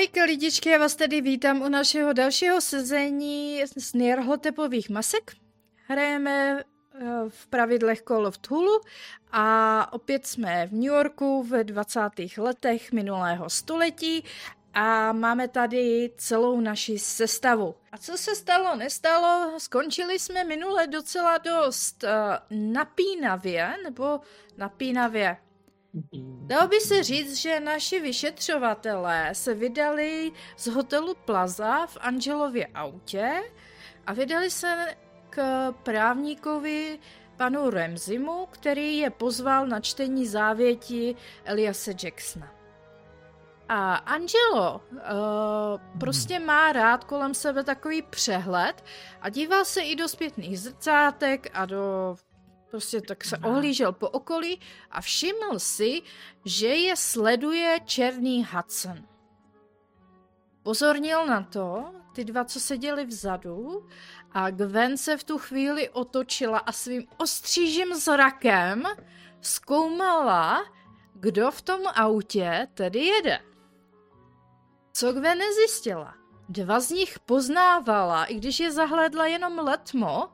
Ahojka lidičky, já vás tady vítám u našeho dalšího sezení z Nierhotepových masek. Hrajeme eh, v pravidlech Call of Cthulhu a opět jsme v New Yorku v 20. letech minulého století a máme tady celou naši sestavu. A co se stalo, nestalo, skončili jsme minule docela dost uh, napínavě, nebo napínavě. Dalo by se říct, že naši vyšetřovatelé se vydali z hotelu Plaza v Angelově autě a vydali se k právníkovi panu Remzimu, který je pozval na čtení závěti Eliase Jacksona. A Angelo uh, prostě má rád kolem sebe takový přehled a díval se i do zpětných zrcátek a do prostě tak se ohlížel po okolí a všiml si, že je sleduje černý Hudson. Pozornil na to, ty dva, co seděli vzadu, a Gwen se v tu chvíli otočila a svým ostřížím zrakem zkoumala, kdo v tom autě tedy jede. Co Gwen nezjistila? Dva z nich poznávala, i když je zahledla jenom letmo,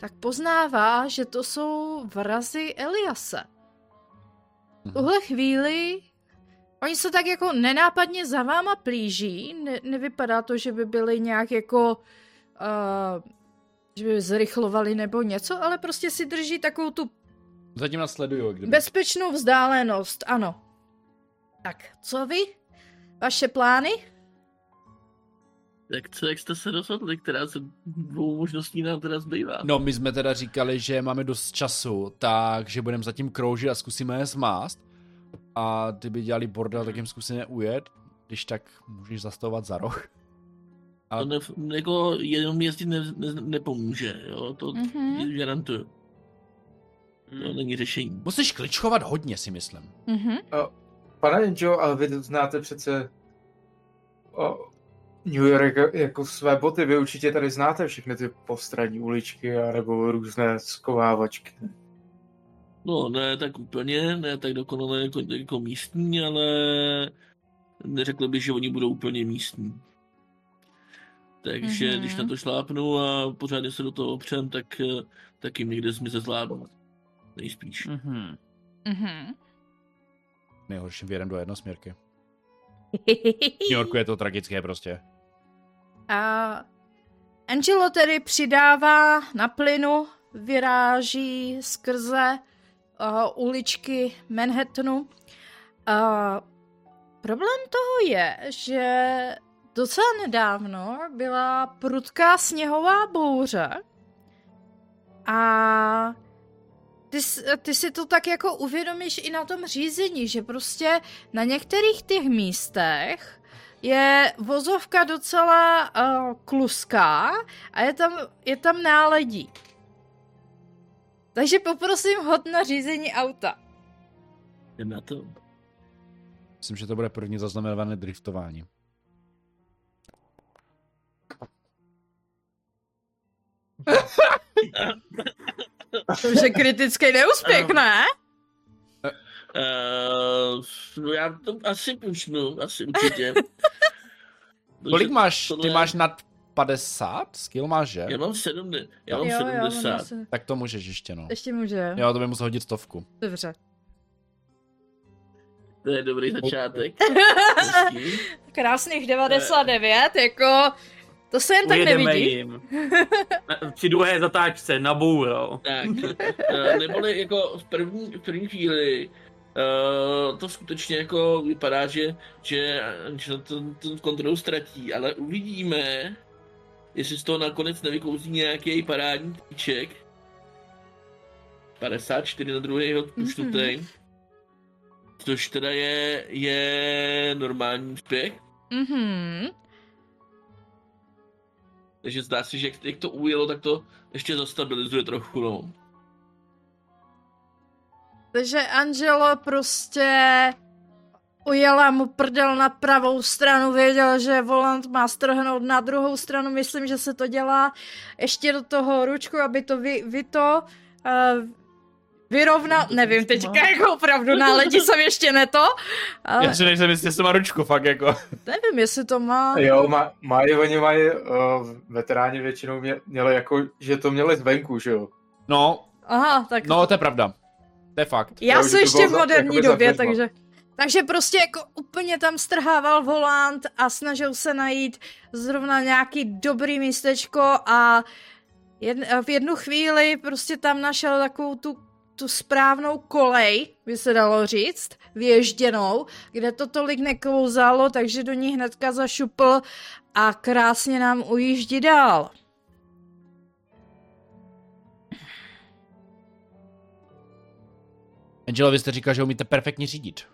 tak poznává, že to jsou vrazy Eliase. V tuhle chvíli oni se tak jako nenápadně za váma plíží, ne, nevypadá to, že by byli nějak jako, uh, že by zrychlovali nebo něco, ale prostě si drží takovou tu Zatím nás sledují. Kdyby. bezpečnou vzdálenost, ano. Tak, co vy? Vaše plány? Jak, co, jak jste se rozhodli, která se dvou možností nám teda zbývá? No, my jsme teda říkali, že máme dost času, takže budeme zatím kroužit a zkusíme je zmást. A kdyby dělali bordel, tak jim zkusíme ujet. Když tak můžeš zastavovat za roh. A... To ne, jako jenom jezdit ne, ne, nepomůže, jo, to mm-hmm. garantuju. To mm. není řešení. Musíš kličkovat hodně, si myslím. Mm-hmm. pane Angel, ale vy znáte přece o, New York jako své boty, vy určitě tady znáte všechny ty postradní uličky a nebo různé skovávačky. No, ne tak úplně, ne tak dokonale jako, jako místní, ale neřekl bych, že oni budou úplně místní. Takže mm-hmm. když na to šlápnu a pořádně se do toho opřem, tak, tak jim někde zmize zvládnu. Nejspíš. Mm-hmm. Mm-hmm. Nejhorším věrem do jednosměrky. New Yorku je to tragické prostě. A Angelo tedy přidává na plynu, vyráží skrze uh, uličky Manhattanu. Uh, problém toho je, že docela nedávno byla prudká sněhová bouře a ty, ty si to tak jako uvědomíš i na tom řízení, že prostě na některých těch místech je vozovka docela uh, kluská a je tam, je tam náledí. Takže poprosím hod na řízení auta. Jdem na to. Myslím, že to bude první zaznamenané driftování. to už je kritický neúspěch, ne? Uh, já to asi pušnu, asi určitě. Kolik máš? Tohle... Ty máš nad 50 skill máš, že? Já mám 70. Já mám jo, 70. Já mám se... Tak to můžeš ještě, no. Ještě může. Jo, to by musel hodit stovku. Dobře. To je dobrý začátek. Krásných 99, jako... To se jen tak nevidí. Jim. Při druhé zatáčce, naboural. Tak, eh, neboli jako v první, v první chvíli Uh, to skutečně jako vypadá, že, že, že ten, ten kontrolu ztratí, ale uvidíme, jestli z toho nakonec nevykouzí nějaký parádní týček. 54 na druhý hod. Mm-hmm. Což teda je, je normální úspěch. Mm-hmm. Takže zdá se, že jak, jak to ujelo, tak to ještě zastabilizuje trochu, no. Takže Angelo prostě ujela mu prdel na pravou stranu, věděl, že volant má strhnout na druhou stranu, myslím, že se to dělá ještě do toho ručku, aby to vy, vy to uh, vyrovnal, nevím teďka jako opravdu, na ledi jsem ještě ne to, ale Já si nejsem jistě, jestli má ručku, fakt jako. nevím, jestli to má. Jo, má, mají, oni mají, uh, veteráni většinou mě, měli jako, že to měli zvenku, že jo. No, Aha, tak no, to je pravda. To je fakt. já jsem ještě v za- moderní době, takže... Takže prostě jako úplně tam strhával volant a snažil se najít zrovna nějaký dobrý místečko a jed, v jednu chvíli prostě tam našel takovou tu, tu správnou kolej, by se dalo říct, věžděnou, kde to tolik neklouzalo, takže do ní hnedka zašupl a krásně nám ujíždí dál. Angelo, vy jste říkal, že umíte perfektně řídit.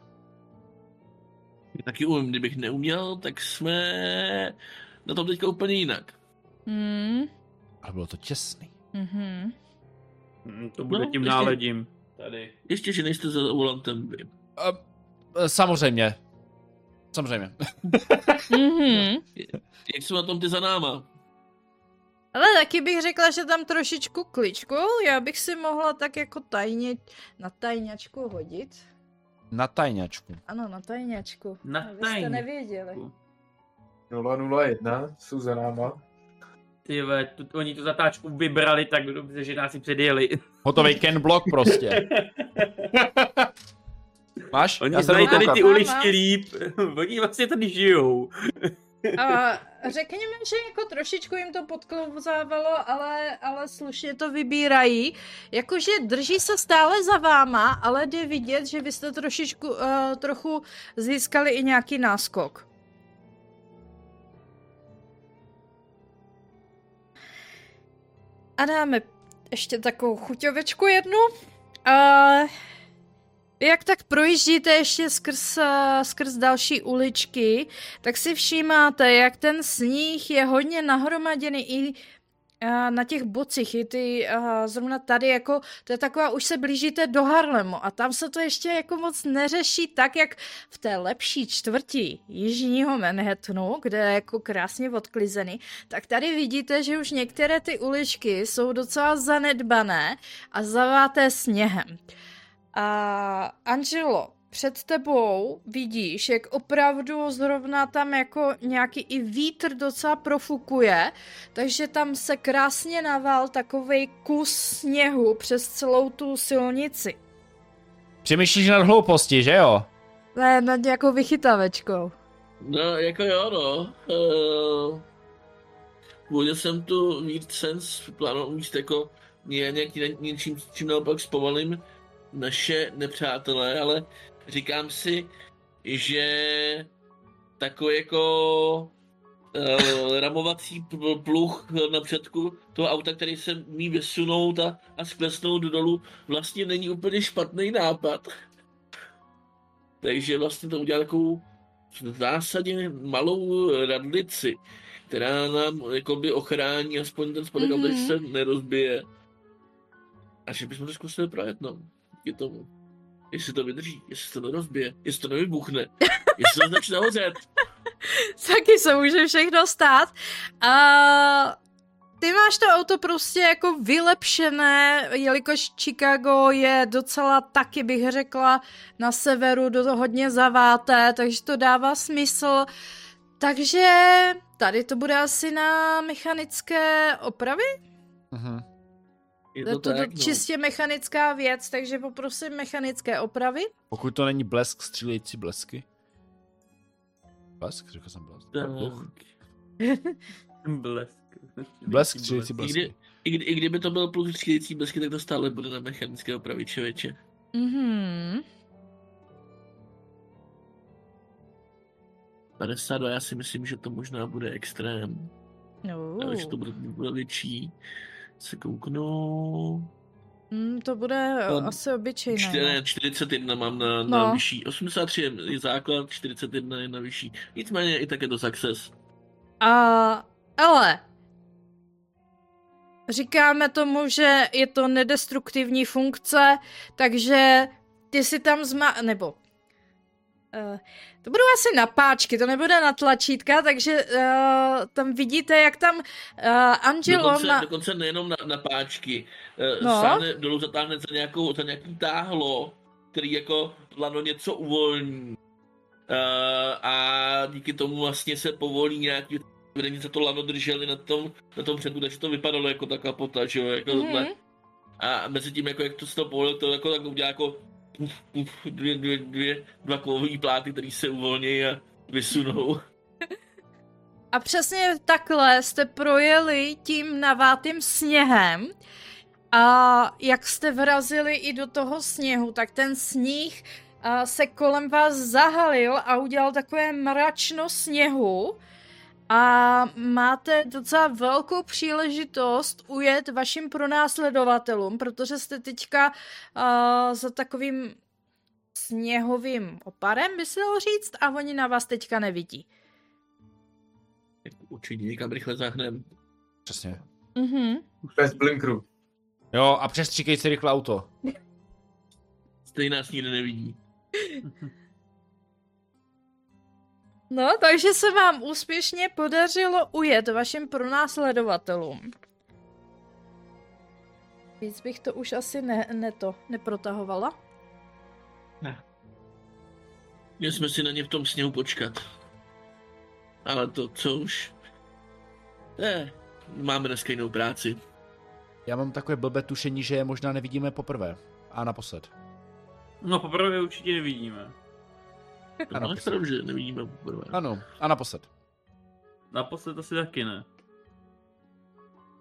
Taky umím, kdybych neuměl, tak jsme na tom teďka úplně jinak. Hmm. Ale bylo to těsný. Mhm. Hm, To bude No, tím ještě- náledím. Tady. Ještě, že nejste za volantem vy. Uh, samozřejmě. Samozřejmě. Mhm. Jak jsou na tom ty za náma? Ale taky bych řekla, že tam trošičku kličku, já bych si mohla tak jako tajně na tajňačku hodit. Na tajňačku. Ano, na tajňačku. Na Vy jste tajňačku. nevěděli. 001 jsou za náma. Ty ve, tu, oni tu zatáčku vybrali tak dobře, že nás si předjeli. Hotový Ken Block prostě. Máš? Oni Já znají tady ty uličky líp. Oni vlastně tady žijou. A řekněme, že jako trošičku jim to podklouzávalo, ale, ale slušně to vybírají. Jakože drží se stále za váma, ale jde vidět, že vy jste trošičku, uh, trochu získali i nějaký náskok. A dáme ještě takovou chuťovečku jednu. Uh, jak tak projíždíte ještě skrz, eh, skrz další uličky, tak si všímáte, jak ten sníh je hodně nahromaděný i eh, na těch bocích, i ty eh, zrovna tady jako, to je taková, už se blížíte do Harlemu a tam se to ještě jako moc neřeší tak, jak v té lepší čtvrti jižního Manhattanu, kde je jako krásně odklizený, tak tady vidíte, že už některé ty uličky jsou docela zanedbané a zaváté sněhem. A Angelo, před tebou vidíš, jak opravdu zrovna tam jako nějaký i vítr docela profukuje, takže tam se krásně naval takovej kus sněhu přes celou tu silnici. Přemýšlíš nad hlouposti, že jo? Ne, nad nějakou vychytavečkou. No, jako jo, no. Uh, původně jsem tu Weird Sense plánoval umíst jako ně, nějaký, něčím, čím naopak zpomalím naše nepřátelé, ale říkám si, že takový jako uh, ramovací pl- pluh na předku toho auta, který se mí vysunout a, a sklesnout dolů, vlastně není úplně špatný nápad. Takže vlastně to udělá takovou v zásadě malou radlici, která nám jakoby ochrání aspoň ten spodek, mm-hmm. Mhm. se nerozbije. A že bychom to zkusili projet, no. Díky tomu. Jestli to vydrží, jestli to nerozbije, jestli to nevybuchne, jestli to začne hořet. Taky se může všechno stát. A ty máš to auto prostě jako vylepšené, jelikož Chicago je docela taky, bych řekla, na severu do toho hodně zaváté, takže to dává smysl. Takže tady to bude asi na mechanické opravy? Mhm. Je To je to to tak, no. čistě mechanická věc, takže poprosím mechanické opravy. Pokud to není blesk, střílející blesky. Blesk? Řekl jsem blesk. Blesk. Blesk, střílející I, blesky. kdy, i, kdy, I kdyby to byl plus střílející blesky, tak to stále bude na mechanické opravy, člověče. Mhm. 52, já si myslím, že to možná bude extrém. No. Ale že to bude, bude větší. Se kouknu. Mm, to bude Um, asi obyčejné. Čtyři, no. ne, 41 mám na, na No. vyšší. 83 je základ, 41 je na vyšší. Nicméně i tak je to success. A, ale říkáme tomu, že je to nedestruktivní funkce, takže ty si tam zma... nebo Uh, to budou asi napáčky, to nebude na tlačítka, takže uh, tam vidíte, jak tam uh, Angelo Dokonce, na... dokonce nejenom na, na páčky. No. No. Sáhne dolů zatáhne za, nějakou, za nějaký táhlo, který jako lano něco uvolní. Uh, a díky tomu vlastně se povolí nějaký vedení za to lano drželi na tom, na tom předu, takže to vypadalo jako ta kapota, že jo, jako Mhm. mm-hmm. A mezi tím, jako jak to se to povolil, to jako tak udělá jako puf, puf, dvě, dvě, dvě, dva kovový pláty, které se uvolní a vysunou. A přesně takhle jste projeli tím navátým sněhem a jak jste vrazili i do toho sněhu, tak ten sníh se kolem vás zahalil a udělal takové mračno sněhu a máte docela velkou příležitost ujet vašim pronásledovatelům, protože jste teďka a, za takovým sněhovým oparem, by se dalo říct, a oni na vás teďka nevidí. Určitě někam rychle zahnem. Přesně. Mhm. Bez blinkru. Jo, a přestříkej si rychle auto. Stejně nás nikdo nevidí. No, takže se vám úspěšně podařilo ujet vašim pronásledovatelům. Víc bych to už asi ne, ne to, neprotahovala. Měli jsme si na ně v tom sněhu počkat. Ale to, co už... Eh, máme dneska jinou práci. Já mám takové blbé tušení, že je možná nevidíme poprvé. A naposled. No poprvé určitě nevidíme. To Ano, máš pravdu, že nevidíme poprvé. Ano, a naposled. Naposled asi taky ne.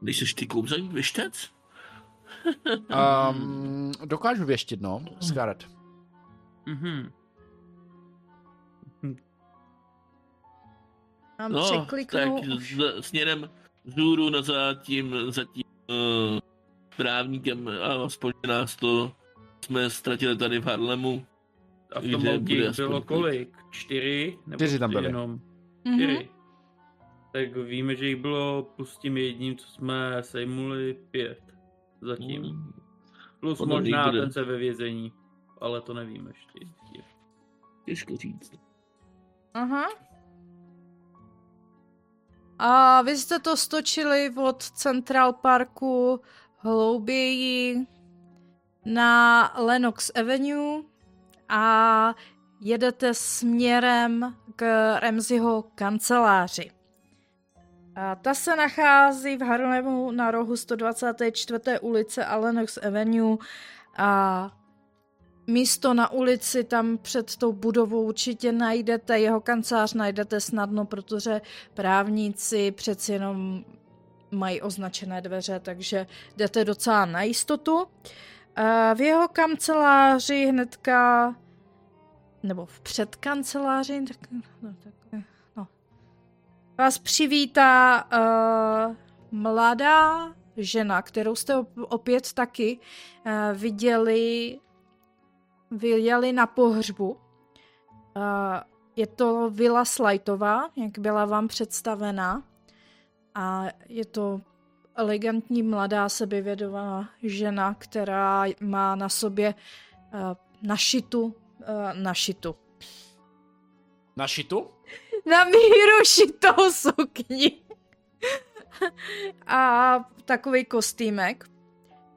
Když seš ty kouzelník vyštec? Um, dokážu věštit, no. Scarlet. Mhm. Mám No, tak z, směrem vzhůru na za tím, za tím uh, právníkem a aspoň nás to jsme ztratili tady v Harlemu. A v tom bude bylo kolik? Čtyři? Nebo Čtyři tam byly. Jenom Mhm. čtyři. Tak víme, že jich bylo plus tím jedním, co jsme sejmuli pět. Zatím. Mm, Plus Ono možná někde. ten se ve vězení. Ale to nevíme ještě. Těžko říct. Aha. A vy jste to stočili od Central Parku hlouběji na Lenox Avenue a jedete směrem k Ramseyho kanceláři. A ta se nachází v Harlemu na rohu 124. ulice a Lenox Avenue a místo na ulici tam před tou budovou určitě najdete, jeho kancelář najdete snadno, protože právníci přeci jenom mají označené dveře, takže jdete docela na jistotu. A v jeho kanceláři hnedka, nebo v předkanceláři, tak, no, tak, no, vás přivítá uh, mladá žena, kterou jste op- opět taky uh, viděli vyjeli na pohřbu. Uh, je to Vila Slajtová, jak byla vám představena. A je to elegantní, mladá, sebevědomá žena, která má na sobě uh, našitu, uh, našitu, Na šitu? na míru šitou sukni. a takový kostýmek.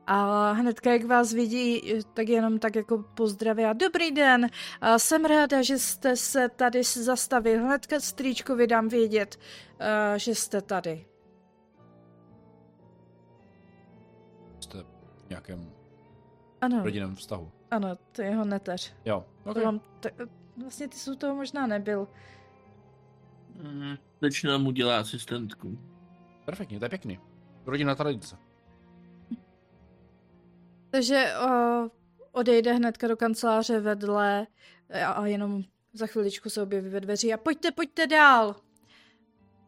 A hnedka, jak vás vidí, tak jenom tak jako pozdraví a dobrý den, a jsem ráda, že jste se tady zastavil. Hnedka strýčkovi dám vědět, a, že jste tady. Nějakém Ano, rodinném vztahu. ano, to je jeho neteř. Jo. To Okay. vám t- vlastně ty jsi u toho možná nebyl. Mm, Začíná mu dělá asistentku. Perfektně, to je pěkný. Rodina tradice. Takže uh, odejde hnedka do kanceláře vedle a, a jenom za chviličku se objeví ve dveří a pojďte, pojďte dál.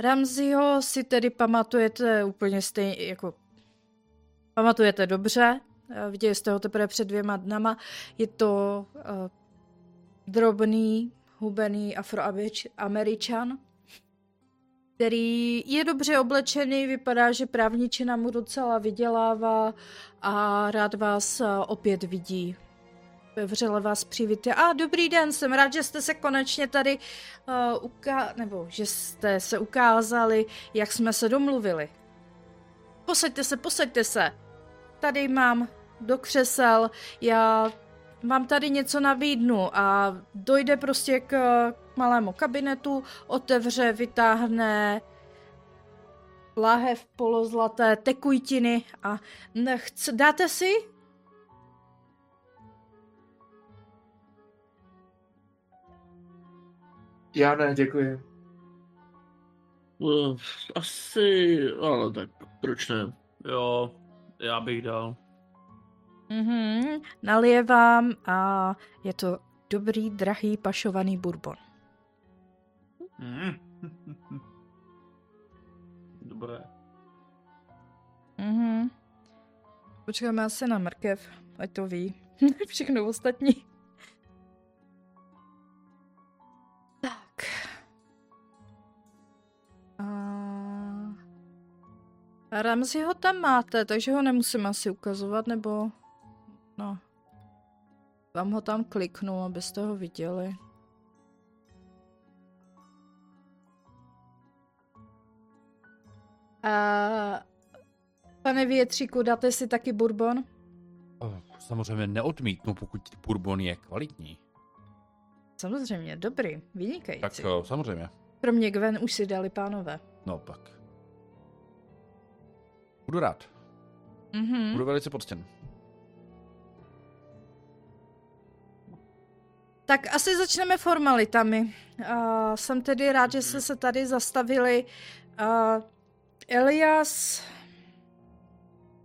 Ramseyho si tedy pamatujete úplně stejně, jako pamatujete dobře, eh, viděli jste ho teprve před dvěma dnama, je to uh, drobný, hubený afroameričan, který je dobře oblečený, vypadá, že právničina mu docela vydělává a rád vás eh, opět vidí. vřele vás přivítat. A dobrý den, jsem rád, že jste se konečně tady uh, uká... nebo že jste se ukázali, jak jsme se domluvili. Posaďte se, posaďte se. Tady mám do křesel, já vám tady něco nabídnu a dojde prostě k malému kabinetu, otevře, vytáhne láhev polozlaté tekujtiny a nechce, dáte si? Já ne, děkuji. Uh, asi, ale tak proč ne? Jo, já bych dal. Mhm, nalije vám a je to dobrý, drahý, pašovaný bourbon. Mm. Dobré. Mhm. Počkáme asi na mrkev, ať to ví. Všechno ostatní. Ramzi ho tam máte, takže ho nemusím asi ukazovat, nebo... No. Vám ho tam kliknu, abyste ho viděli. A pane větříku, dáte si taky bourbon? Samozřejmě neodmítnu, pokud bourbon je kvalitní. Samozřejmě, dobrý, vynikající. Tak samozřejmě. Pro mě Gwen už si dali pánové. No pak. Budu rád. Mhm. Budu velice poctěn. Tak asi začneme formalitami. Uh, jsem tedy rád, že jste se tady zastavili. Uh, Elias...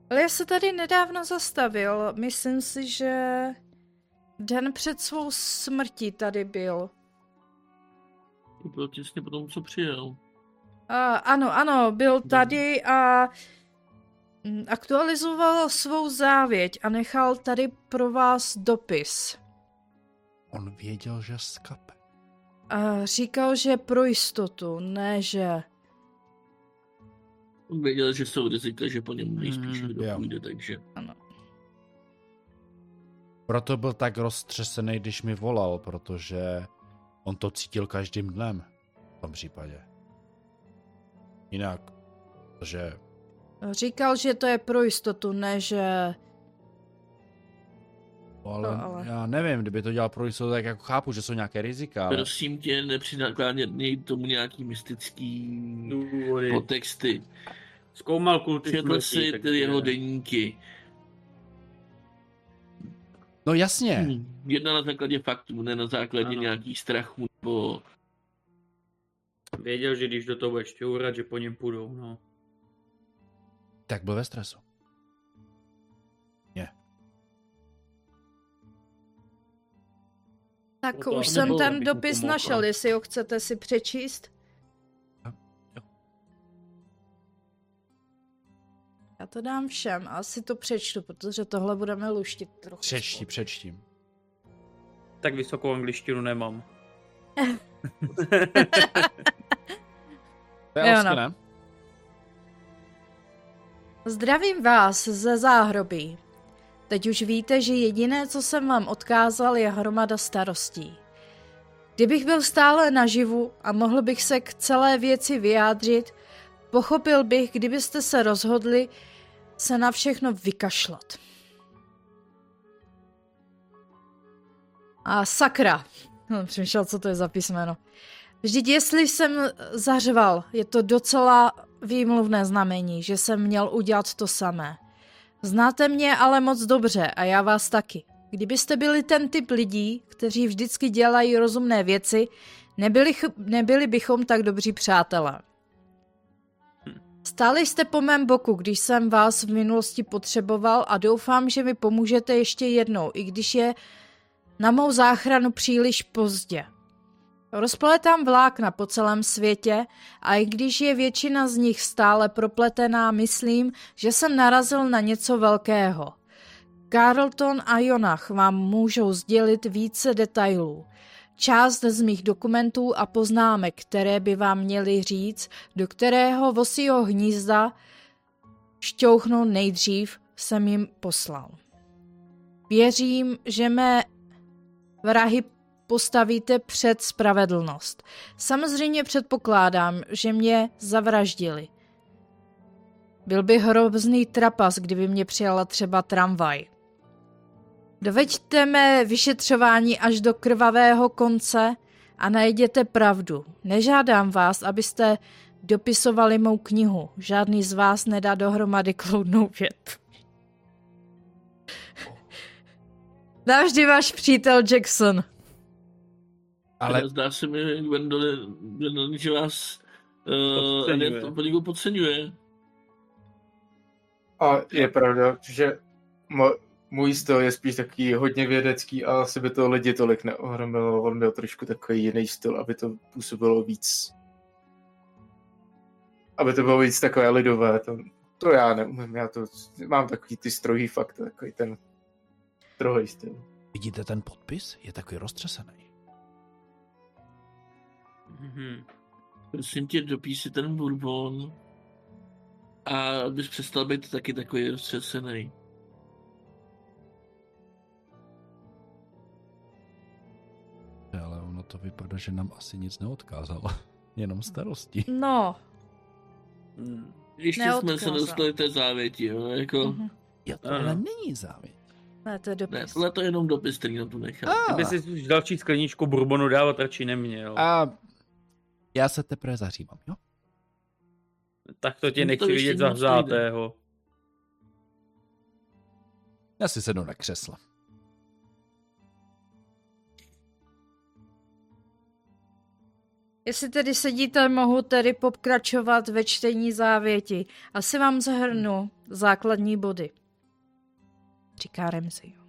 Elias se tady nedávno zastavil. Myslím si, že den před svou smrtí tady byl. To bylo těsně po tom, co přijel. Uh, ano, ano, byl tady a aktualizoval svou závěť a nechal tady pro vás dopis. On věděl, že skape. A říkal, že pro jistotu, ne že... On věděl, že jsou rizika, že po něm nejspíš Mm, někdo jo. půjde, takže... Proto byl tak roztřesený, když mi volal, protože on to cítil každým dnem v tom případě. Jinak, že Říkal, že to je pro jistotu, ne že... no, ale, No, ale- já nevím, kdyby to dělal pro jistotu, tak jako chápu, že jsou nějaké rizika, ale Prosím tě, nepřinákláněj tomu nějaký mystický Důvody. podtexty. Zkoumal kulty Četl smrti, si ty jeho deníky. no jasně, Hmm. Jedna na základě faktů, ne na základě Ano. nějakých strachů nebo... Věděl, že když do toho bude šťourat, že po něm půjdou, no. Tak byl ve stresu. Tak Proto už jsem ten dopis našel, jestli ho chcete si přečíst. Já to dám všem, asi to přečtu, protože tohle budeme luštit trochu. Přečti, přečti. Tak vysokou angličtinu nemám. To je Jo, no. ne? Zdravím vás ze záhrobí. Teď už víte, že jediné, co jsem vám odkázal, je hromada starostí. Kdybych byl stále naživu a mohl bych se k celé věci vyjádřit, pochopil bych, kdybyste se rozhodli se na všechno vykašlat. A sakra. No, přemýšlel, co to je za písmeno. Vždyť jestli jsem zařval, je to docela výmluvné znamení, že jsem měl udělat to samé. Znáte mě ale moc dobře a já vás taky. Kdybyste byli ten typ lidí, kteří vždycky dělají rozumné věci, nebyli, nebyli bychom tak dobří přátelé. Stáli jste po mém boku, když jsem vás v minulosti potřeboval a doufám, že mi pomůžete ještě jednou, i když je na mou záchranu příliš pozdě. Rozplétám vlákna po celém světě a i když je většina z nich stále propletená, myslím, že jsem narazil na něco velkého. Carlton a Jonach vám můžou sdělit více detailů. Část z mých dokumentů a poznámek, které by vám měly říct, do kterého vosího hnízda šťouchnout nejdřív, jsem jim poslal. Věřím, že mé vrahy postavíte před spravedlnost. Samozřejmě předpokládám, že mě zavraždili. Byl by hrozný trapas, kdyby mě přijala třeba tramvaj. Doveďte mé vyšetřování až do krvavého konce a najděte pravdu. Nežádám vás, abyste dopisovali mou knihu. Žádný z vás nedá dohromady kloudnou větu. Navždy váš přítel Jackson. Ale zdá se mi, Gwendolyn, že vás uh, podceňuje. to podceňuje. A je pravda, že můj styl je spíš takový hodně vědecký a asi by to lidi tolik neohromilo. On měl trošku takový jiný styl, aby to působilo víc. Aby to bylo víc takové lidové. To, to já neumím, já to mám takový ty strohý fakt, takový ten strohý styl. Vidíte ten podpis? Je takový roztřesený. Mm-hmm. Prosím tě, dopíši ten bourbon a abys přestal být taky takový roztřesený. Ale ono to vypadá, že nám asi nic neodkázalo. Jenom starosti. No. Hmm. Ještě Neodkázal. jsme se dostali té závěti, jo, jako... Mm-hmm. Jo, to ale není závěť. Ne, to je dopis. Ne, tohle to je jenom dopis, který na tu nechal. Ah. Kdyby si už další skleničku bourbonu dávat radši neměl. A já se teprve zařímám, jo? Tak to tě nechci vidět zahřátého. Já si sednu na křesla. Jestli tedy sedíte, mohu tedy pokračovat ve čtení závěti. Asi vám zahrnu základní body. Říká Remzi.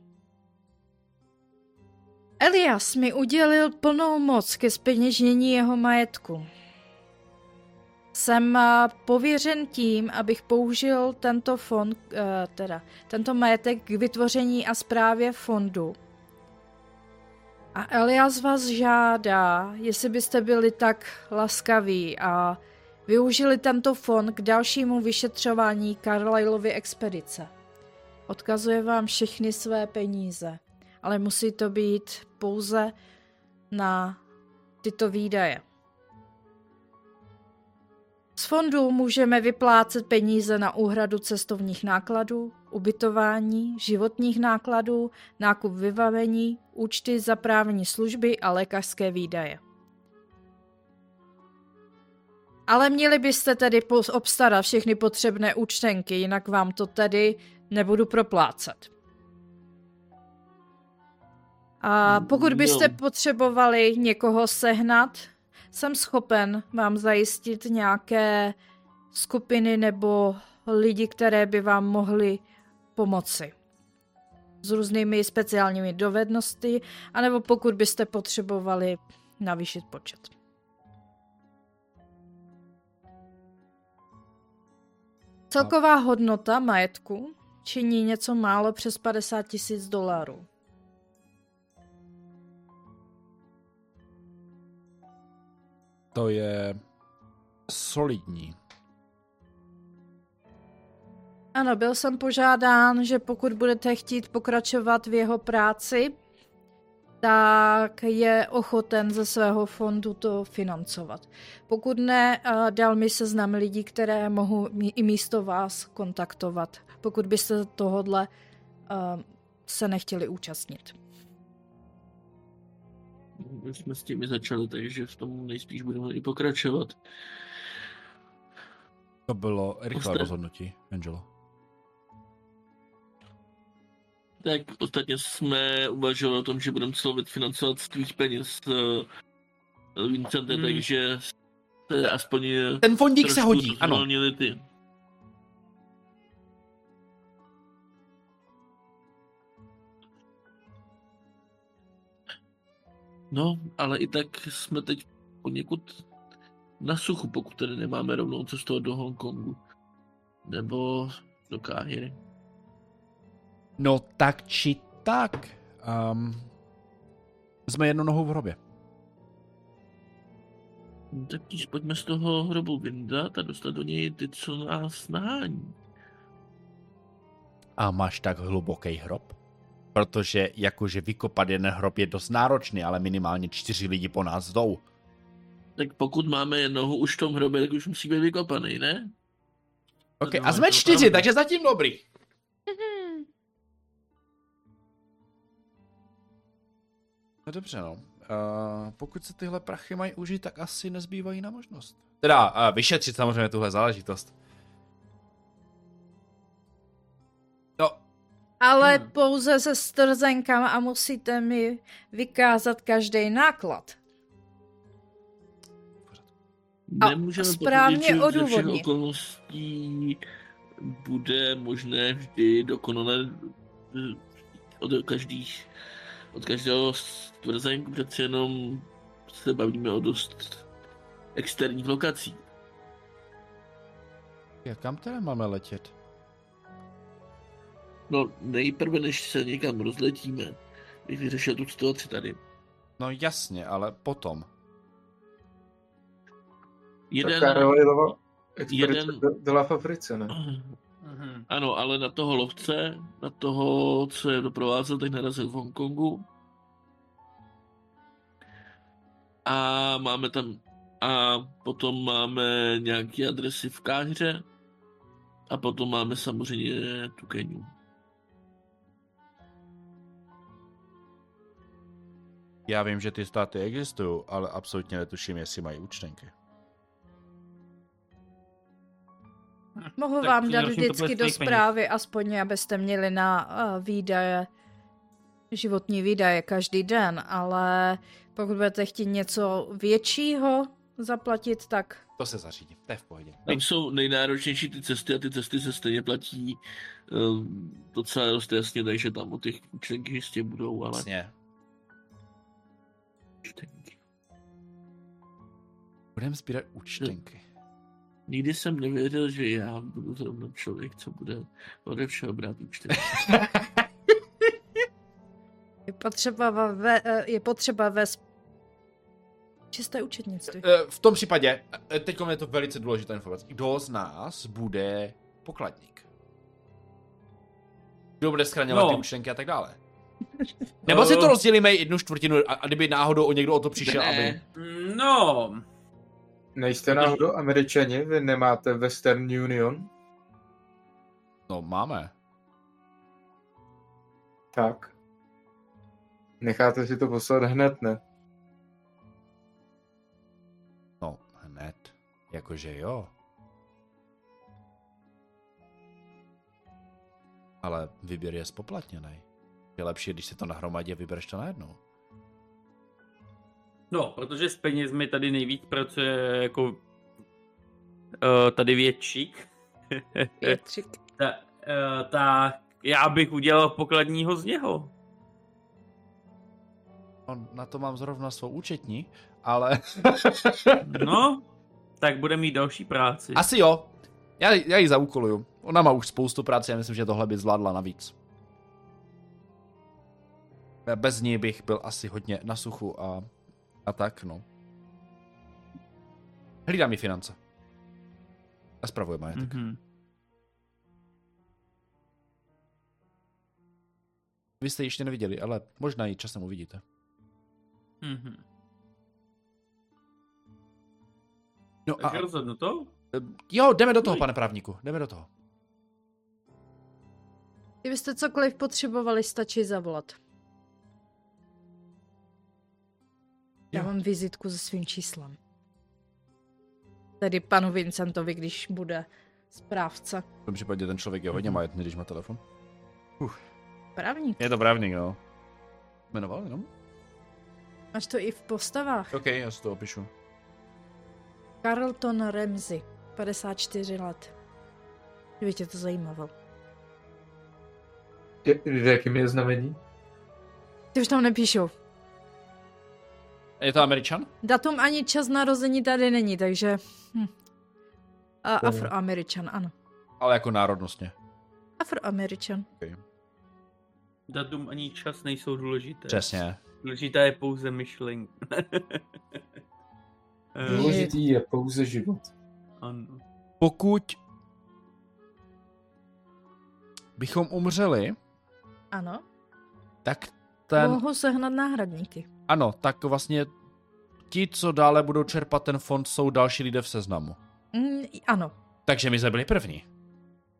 Elias mi udělil plnou moc ke speněžnění jeho majetku. Jsem eh, pověřen tím, abych použil tento fond, eh, teda tento majetek k vytvoření a zprávě fondu. A Elias vás žádá, jestli byste byli tak laskaví a využili tento fond k dalšímu vyšetřování Carlyleovy expedice. Odkazuje vám všechny své peníze, ale musí to být pouze na tyto výdaje. Z fondu můžeme vyplácet peníze na úhradu cestovních nákladů, ubytování, životních nákladů, nákup vybavení, účty za právní služby a lékařské výdaje. Ale měli byste tedy obstarat všechny potřebné účtenky, jinak vám to tedy nebudu proplácet. A pokud byste potřebovali někoho sehnat, jsem schopen vám zajistit nějaké skupiny nebo lidi, které by vám mohli pomoci. S různými speciálními dovednosti, anebo pokud byste potřebovali navýšit počet. Celková hodnota majetku činí něco málo přes 50 tisíc dolarů. To je solidní. Ano, byl jsem požádán, že pokud budete chtít pokračovat v jeho práci, tak je ochoten ze svého fondu to financovat. Pokud ne, dal mi seznam lidí, které mohu i místo vás kontaktovat, pokud byste tohodle se nechtěli účastnit. My jsme s těmi začali, takže v tom nejspíš budeme i pokračovat. To bylo rychlé Osta... rozhodnutí, Angelo. Tak ostatně jsme uvažovali o tom, že budeme slovit financovat z tvých peněz uh, Vincente, hmm. takže se aspoň Ten fondík se hodí, ano. Ty. No, ale i tak jsme teď poněkud na suchu, pokud tedy nemáme rovnou cestu do Hongkongu. Nebo do Káhyry. No tak či tak. Um, jsme jednu nohou v hrobě. No, tak když pojďme z toho hrobu vyndat a dostat do něj ty, co nás nahání. A máš tak hluboký hrob? Protože jakože vykopat jeden hrob je dost náročný, ale minimálně čtyři lidi po nás jdou. Tak pokud máme nohu už v tom hrobě, tak už musí být vykopaný, ne? Ok, No, a jsme čtyři, pravda. takže zatím dobrý. No dobře, no. Uh, pokud se tyhle prachy mají užít, tak asi nezbývá jiná možnost. Teda uh, vyšetřit samozřejmě tuhle záležitost. Ale Hmm. pouze se strzenkama a musíte mi vykázat každý náklad. A Nemůžeme správně potvrdit, že ze všech odůvodnit. okolností bude možné vždy dokonale eh, od každých, od každého stvrzenku přece jenom se bavíme o dost externích lokací. jak kam teda máme letět? No nejprve, než se někam rozletíme, bych vyřešil tu situaci tady. No jasně, ale potom. Jeden, Tak Karolova expedice jeden- do, do La Fabrice, ne? Mhm. Ano, ale na toho lovce, na toho, co je doprovázel, tak narazil v Hongkongu. A máme tam, a potom máme nějaké adresy v Káhře. A potom máme samozřejmě tu Keniu. Já vím, že ty státy existují, ale absolutně netuším, jestli mají účtenky. Mohu Tak vám dát vždycky do svých peněz. zprávy, aspoň abyste měli na uh, výdaje, životní výdaje každý den, ale pokud budete chtít něco většího zaplatit, tak To se zařídí, to je v pohodě. Tam jsou nejnáročnější ty cesty a ty cesty se stejně platí um, docela dost jasně, takže tam o těch účtenky jistě budou, ale Vlastně. Účtenky. Budeme sbírat účtenky. Nikdy jsem nevěřil, že já budu zrovna člověk, co bude ode všeho brát účtenky. je potřeba ve, eh, je potřeba ve čisté účetnictví. Eh, V tom případě, teď je to velice důležitá informace. Kdo z nás bude pokladník? Kdo bude schraňovat No. ty účtenky a tak dále? Nebo si to rozdělíme jednu čtvrtinu a, a kdyby náhodou o někdo o to přišel, Ne. aby... No, Nejste náhodou američani? Vy nemáte Western Union? No, máme. Tak. Necháte si to poslat hned, ne? No, hned. Jakože jo. Ale výběr je spoplatněný. Je lepší, když se to nahromadí a vybereš to najednou. no, protože s penězmi tady nejvíc pracuje jako uh, tady většík. Větřik. Ta, uh, tak já bych udělal pokladního z něho. No, na to mám zrovna svou účetní, ale... No, tak bude mít další práci. Asi jo. Já, já ji zaúkoluju. Ona má už spoustu práce, já myslím, že tohle by zvládla navíc. Bez ní bych byl asi hodně na suchu a, a tak, no. Hlídá mi finance. A spravuje majetek. Mm-hmm. Mhm. Vy jste ji ještě neviděli, ale možná ji časem uvidíte. Mhm. No a, Tak rozhodnu to? jo, jdeme do toho, pane právníku, jdeme do toho. Kdybyste cokoliv potřebovali, stačí zavolat. Mám vizitku se svým číslem. Tedy panu Vincentovi, když bude správce. V tom případě ten člověk je hodně majetný, když má telefon. Právník. Je to právník, no. Jmenoval jenom? Máš to i v postavách. OK, já si to opíšu. Carlton Ramsey, 54 let. Kdyby tě to zajímalo. Je, v jakým je znamení? Ty už tam nepíšou. Je to američan? Datum ani čas narození tady není, takže... Hm. A afroameričan, ano. Ale jako národnostně. Afroameričan. Datum ani čas nejsou důležité. Přesně. Důležitá je pouze myšlenka. Eh, Důležitý je pouze život. ano. Pokud bychom umřeli, Ano. tak ten, Mohu sehnat náhradníky. Ano, tak vlastně ti, co dále budou čerpat ten fond, jsou další lidé v seznamu. Mm, ano. Takže my jsme byli první.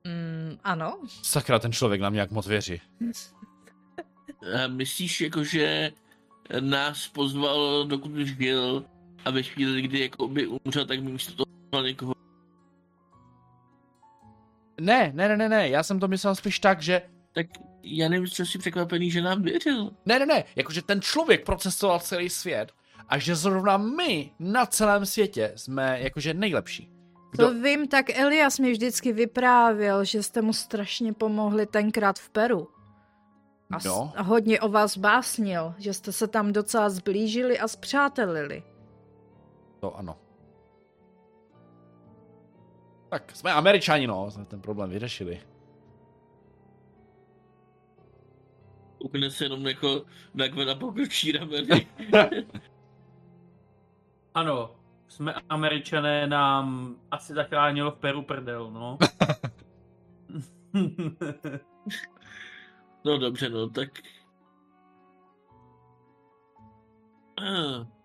Mm, ano. Sakra, ten člověk nám nějak moc věří. A myslíš, jako, že nás pozval, dokud žil a ve chvíli, kdy jako by umřel, tak by místo toho pozval někoho. Ne, ne, ne, ne, ne, já jsem to myslel spíš tak, že Tak já nevím, co jsi překvapený, že nám věřil. Ne, ne, ne, jakože ten člověk procestoval celý svět a že zrovna my na celém světě jsme jakože nejlepší. To vím, tak Elias mi vždycky vyprávěl, že jste mu strašně pomohli tenkrát v Peru. A, s- No. a hodně o vás básnil, že jste se tam docela zblížili a zpřátelili. To ano. Tak, jsme američani, no, jsme ten problém vyřešili. Úplně se jenom jako na Gwena pokrčí rameny. Ano, jsme američané, nám asi zachránilo v Peru prdel, no. No dobře, no, tak... Ah.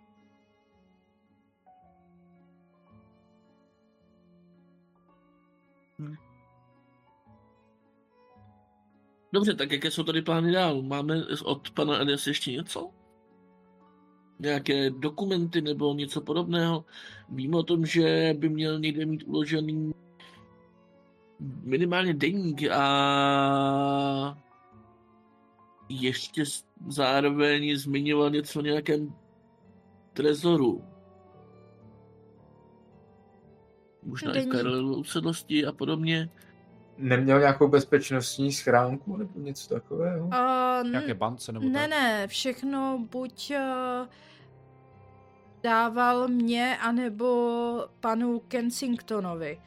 Dobře, tak jaké jsou tady plány dál? Máme od pana Elias ještě něco? Nějaké dokumenty nebo něco podobného? Víme o tom, že by měl někde mít uložený minimálně deník a ještě zároveň zmiňoval něco o nějakém trezoru. Možná i v Deník. Usedlosti a podobně. Neměl nějakou bezpečnostní schránku nebo něco takového? Uh, Nějaké bance nebo ne, tak? ne, všechno buď uh, dával mě, anebo panu Kensingtonovi.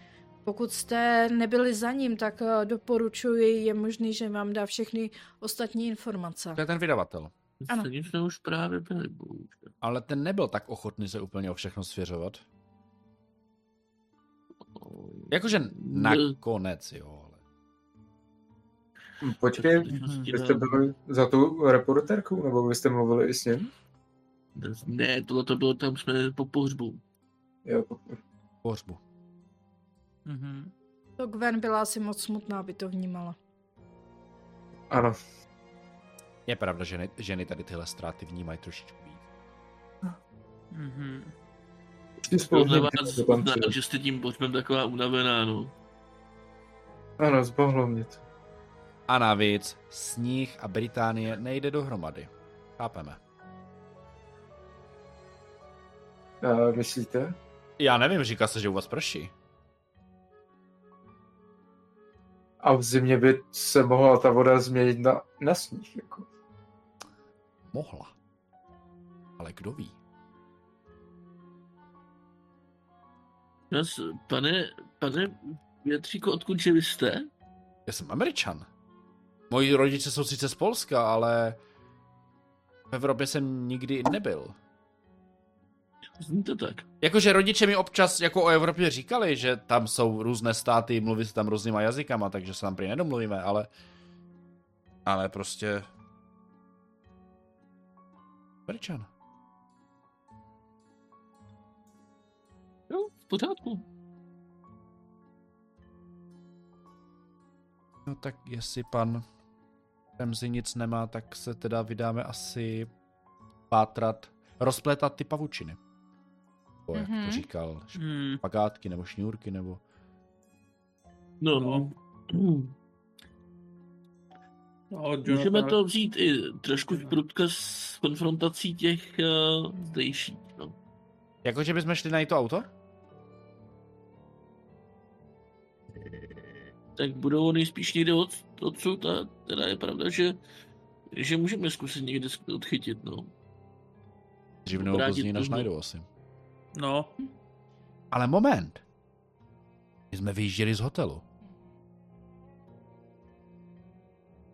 Pokud jste nebyli za ním, tak uh, doporučuji, je možný, že vám dá všechny ostatní informace. To je ten vydavatel. Ano. Už právě byli, bohužel. Ale ten nebyl tak ochotný se úplně o všechno svěřovat. Jakože nakonec, jo, ale... Počkej, vy jste byli za tu reporterkou, nebo vy jste mluvili i s ním? Ne, tohle to bylo tam, jsme po pohřbu. Jo, Pohřbu. Mhm. To Gwen byla asi moc smutná, aby to vnímala. ano. Je pravda, že ženy, ženy tady tyhle ztráty vnímají trošičku víc. Mhm. Ty spolu že jste tím pohřbem taková unavená, no. Ano, zbohlo mě to. A navíc, sníh a Británie nejde dohromady. Chápeme. A myslíte? Já nevím, říká se, že u vás prší. A v zimě by se mohla ta voda změnit na, na sníh, jako. Mohla. Ale kdo ví? Nás, pane, pane Větříko, odkud že vy jste? Já jsem Američan. Moji rodiče jsou sice z Polska, ale v Evropě jsem nikdy nebyl. Zní to tak. Jakože rodiče mi občas jako o Evropě říkali, že tam jsou různé státy, mluví se tam různýma jazykama, takže se tam prý nedomluvíme, ale... Ale prostě... Američan. V pořádku. No tak jestli pan Remzi nic nemá, tak se teda vydáme asi pátrat, rozplétat ty pavučiny. Nebo jak Mhm. to říkal, Hmm. špagátky nebo šňůrky nebo... No, no. No, Můžeme to vzít i trošku zprudka s konfrontací těch uh, zdejších. No. Jakože bychom šli na to auto? Tak budou nejspíš někde od, odsud a teda je pravda, že, že můžeme zkusit někde odchytit, no. Dřív nebo později nás no. najdou asi. No, Ale moment. My jsme vyjížděli z hotelu.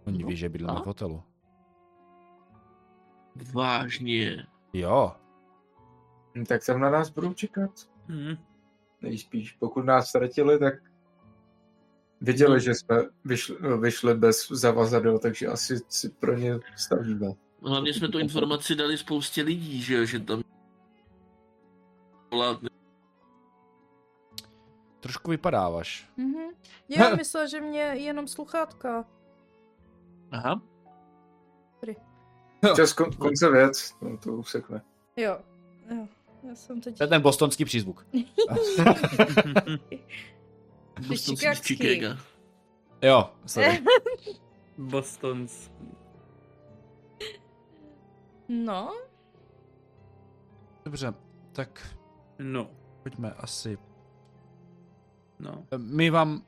Oni No, ví, že bydlíme v hotelu. Vážně. Jo. Hm, Tak tam na nás budou čekat. hm. Nejspíš. Pokud nás ztratili, tak Viděli, že jsme vyšli, vyšli bez zavazadel, takže asi si pro ně stavíme. Hlavně jsme tu informaci dali spoustě lidí, že jo, že tam Trošku vypadáváš. Mhm. Já myslela, že mě jenom sluchátka. Aha. Čas kon, konce věc, no, to usekne. Jo. jo. Já jsem teď... To je ten bostonský přízvuk. Boston z Chicagský. Chicaga. Jo, sorry. Bostons. No, Dobře, tak No, pojďme asi. no. My vám...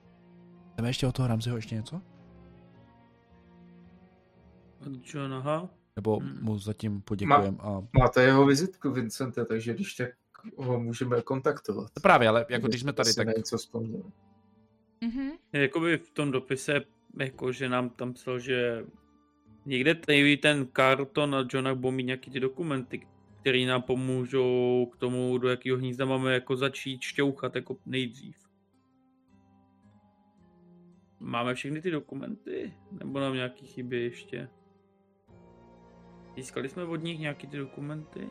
Jdeme ještě od toho Ramseyho ještě něco? Od John, aha. Nebo Hmm. mu zatím poděkujeme a... Máte jeho vizitku, Vincente, takže když tak ho můžeme kontaktovat. To právě, ale jako když jsme tady, tak něco vzpomněli. Mhm. Jakoby v tom dopise, jako že nám tam psal, že někde tady ten karton a Johna budou mít nějaký ty dokumenty, které nám pomůžou k tomu, do jakého hnízda máme jako začít šťouchat jako nejdřív. Máme všechny ty dokumenty? Nebo nám nějaký chybí ještě? Získali jsme od nich nějaký ty dokumenty?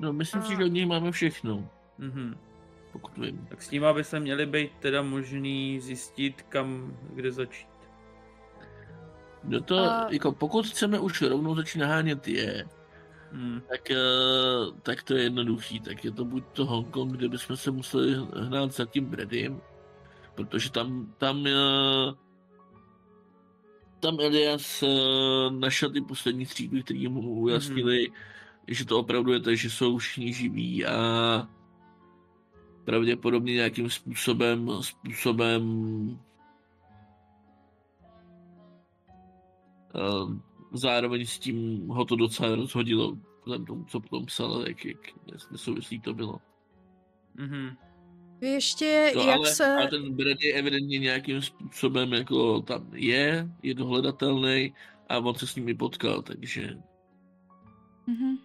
No, myslím si, že od něj máme všechno, Mhm. Pokud vím. Tak s tím, aby se měli být teda možný zjistit, kam, kde začít. No to, A- jako pokud chceme už rovnou začít nahánět je, Hmm. tak, eh, tak to je jednoduchý. Tak je to buď to Hongkong, kde bychom se museli hnát za tím Bredym, protože tam, tam, eh, tam Elias eh, našel ty poslední střípy, které mu ujasnili, že to opravdu je tak, že jsou všichni živí a pravděpodobně nějakým způsobem, způsobem eh, zároveň s tím ho to docela rozhodilo, vzhledem tomu, co potom psal, jak, jak nesouvislý to bylo. Mhm. Vy ještě, No, jak ale, se... ale ten Brady evidentně nějakým způsobem jako tam je, je dohledatelný a on se s nimi potkal, takže Mhm.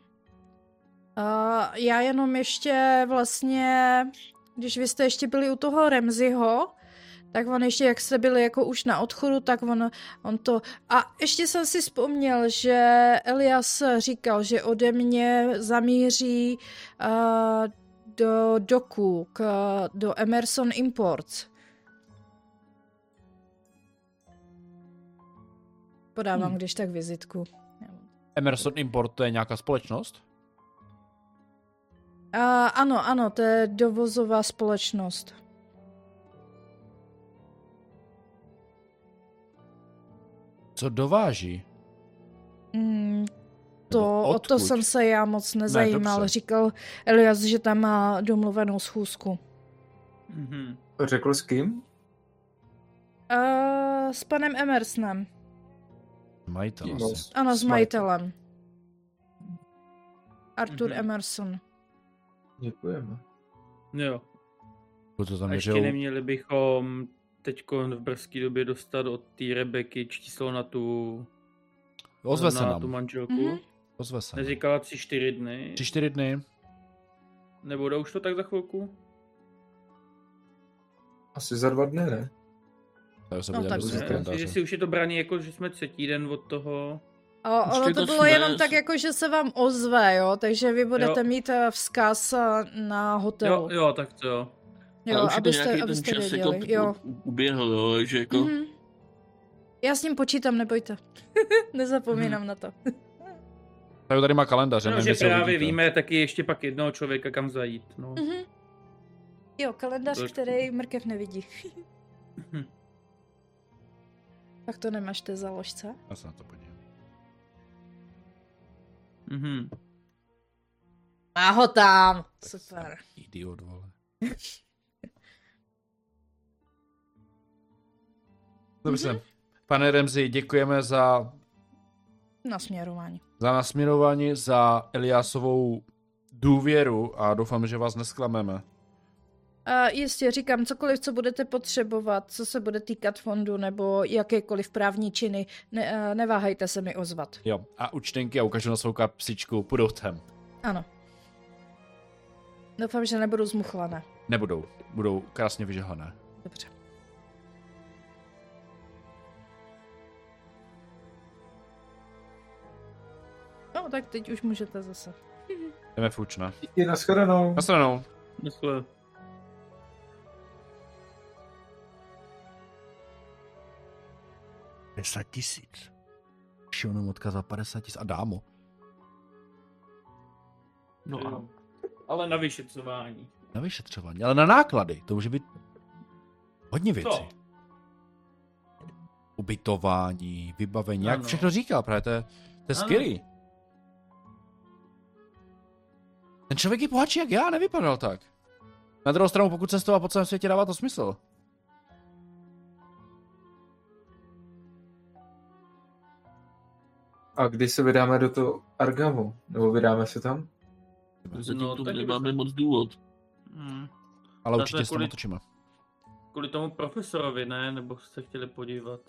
Uh, já jenom ještě vlastně, když vy jste ještě byli u toho Remziho, tak on ještě, jak jste byli jako už na odchodu, tak on, on to... A ještě jsem si vzpomněl, že Elias říkal, že ode mě zamíří uh, do doku, k, do Emerson Imports. Podávám Hmm. když tak vizitku. Emerson Import to je nějaká společnost? Uh, ano, ano, to je dovozová společnost. Co dováží? Mm, to, o to jsem se já moc nezajímal. dobře. Říkal Elias, že tam má domluvenou schůzku. Mhm. Řekl s kým? Uh, s panem Emersonem. Majitel No. Ano, s majitelem. Arthur Mhm. Emerson. Děkujeme. Jo. To A ještě neměli bychom teď v brzké době dostat od té Rebeky číslo na tu, Ozve se na tu nám. manželku. Mhm. Ozve se. Neříkala tři, čtyři dny. Tři, čtyři dny. Nebude už to tak za chvilku? Asi za dva dny, ne? Tak se No, tak Ne, kalendářů. že si už je to braný jako, že jsme třetí den od toho. A Už ono to to bylo jenom tak, jako že se vám ozve, jo, takže vy budete Jo. mít eh, vzkaz eh, na hotelu. Jo, jo, tak to jo. jo Ale už abyste, nějaký ten abyste čas věděli. jako jo. u- uběhl, jo, takže jako... Mhm. Já s ním počítám, nebojte. Nezapomínám na to. Tady tady má kalendář, No, nevím, že právě víme taky ještě pak jednoho člověka, kam zajít. No. Mhm. Jo, kalendář, To- který mrkev nevidí. Hm. tak to nemáš té založce? Já se na to podívám. Mhm. Má ho tam. Super. Idiot, vole. Dobře. Pane Remzi, děkujeme za, Nasměrování. za nasměrování, za Eliasovou důvěru a doufám, že vás nesklameme. Jistě, říkám, cokoliv, co budete potřebovat, co se bude týkat fondu nebo jakékoliv právní činy, ne, uh, neváhejte se mi ozvat. Jo, a účtenky a ukážu na svou kapsičku, půjdou tam. Ano. Doufám, že nebudou zmuchlané. Nebudou, budou krásně vyžehané. Dobře. No, tak teď už můžete zase. Jdeme fuč, ne? Díky, naschledanou. Naschledanou. Naschledanou. 50 tisíc. Šilnou odkaz za 50 tisíc a dámo. No a. Ale na vyšetřování. Na vyšetřování, ale na náklady. To může být hodně věcí. Co? Ubytování, vybavení, jak Ano. všechno říkal, právě to je, to je skvělý. Ten člověk je bohatší jak já, nevypadal tak. Na druhou stranu, pokud cestoval po celém světě, dává to smysl. A kdy se vydáme do toho Argamu? Nebo vydáme se tam? zatím No, taky nemáme bychom- moc důvod. Hmm. Ale určitě to se tam kvůli- tomu profesorovi, ne? Nebo jste chtěli podívat?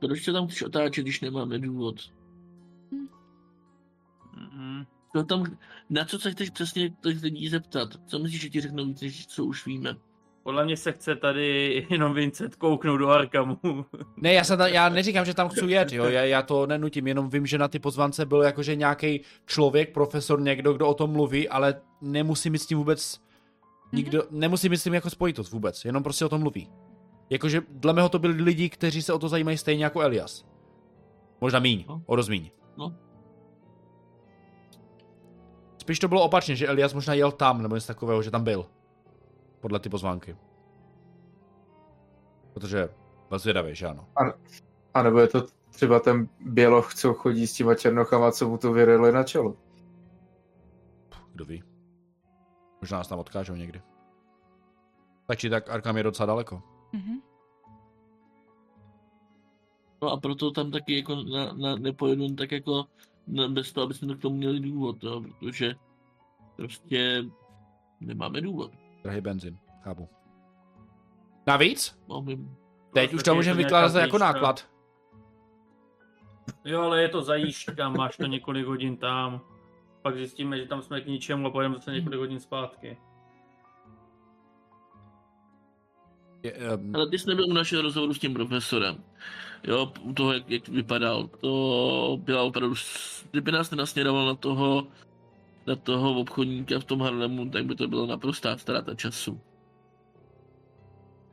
Proč se tam chceš otáčet, když nemáme důvod? Mm-mm. To tam, na co se chceš přesně těch lidí zeptat? Co myslíš, že ti řeknou víc, než co už víme? Podle mě se chce tady jenom Vincent kouknout do Arkamu. Ne, já, se tam, já neříkám, že tam chci jet, jo, já, já to nenutím, jenom vím, že na ty pozvance byl jakože nějaký člověk, profesor, někdo, kdo o tom mluví, ale nemusí mít s tím vůbec nikdo, nemusí mít s tím jako spojitost vůbec, jenom prostě o tom mluví. Jakože dle mého to byli lidi, kteří se o to zajímají stejně jako Elias. Možná míň, No. o rozmíň. No. Spíš to bylo opačně, že Elias možná jel tam, nebo něco takového, že tam byl. Podle ty pozvánky. Protože byl zvědavý, že ano. A nebo je to třeba ten běloch, co chodí s těma černochama, co mu to vyrili na čelo? Kdo ví. Možná nás tam odkážou někdy. Tak či tak Arkham je docela daleko. Mhm. No a proto tam taky jako na, na, nepojedu tak jako na, bez toho, aby jsme to k tomu měli důvod, jo, protože prostě nemáme důvod. Drahý benzin, chápu. Navíc, Máme, teď No, už to je můžeme vykládat jako náklad. Jo, ale je to zajížďka, máš to několik hodin tam. Pak zjistíme, že tam jsme k ničemu a pojedeme zase několik hodin zpátky. Je, um, ale ty jsi nebyl u našeho rozhovoru s tím profesorem. Jo, u toho, jak, jak vypadal. To byla opravdu, s- kdyby nás nenasměroval na toho, na toho obchodníka v tom Harlemu, tak by to bylo naprostá ztráta času.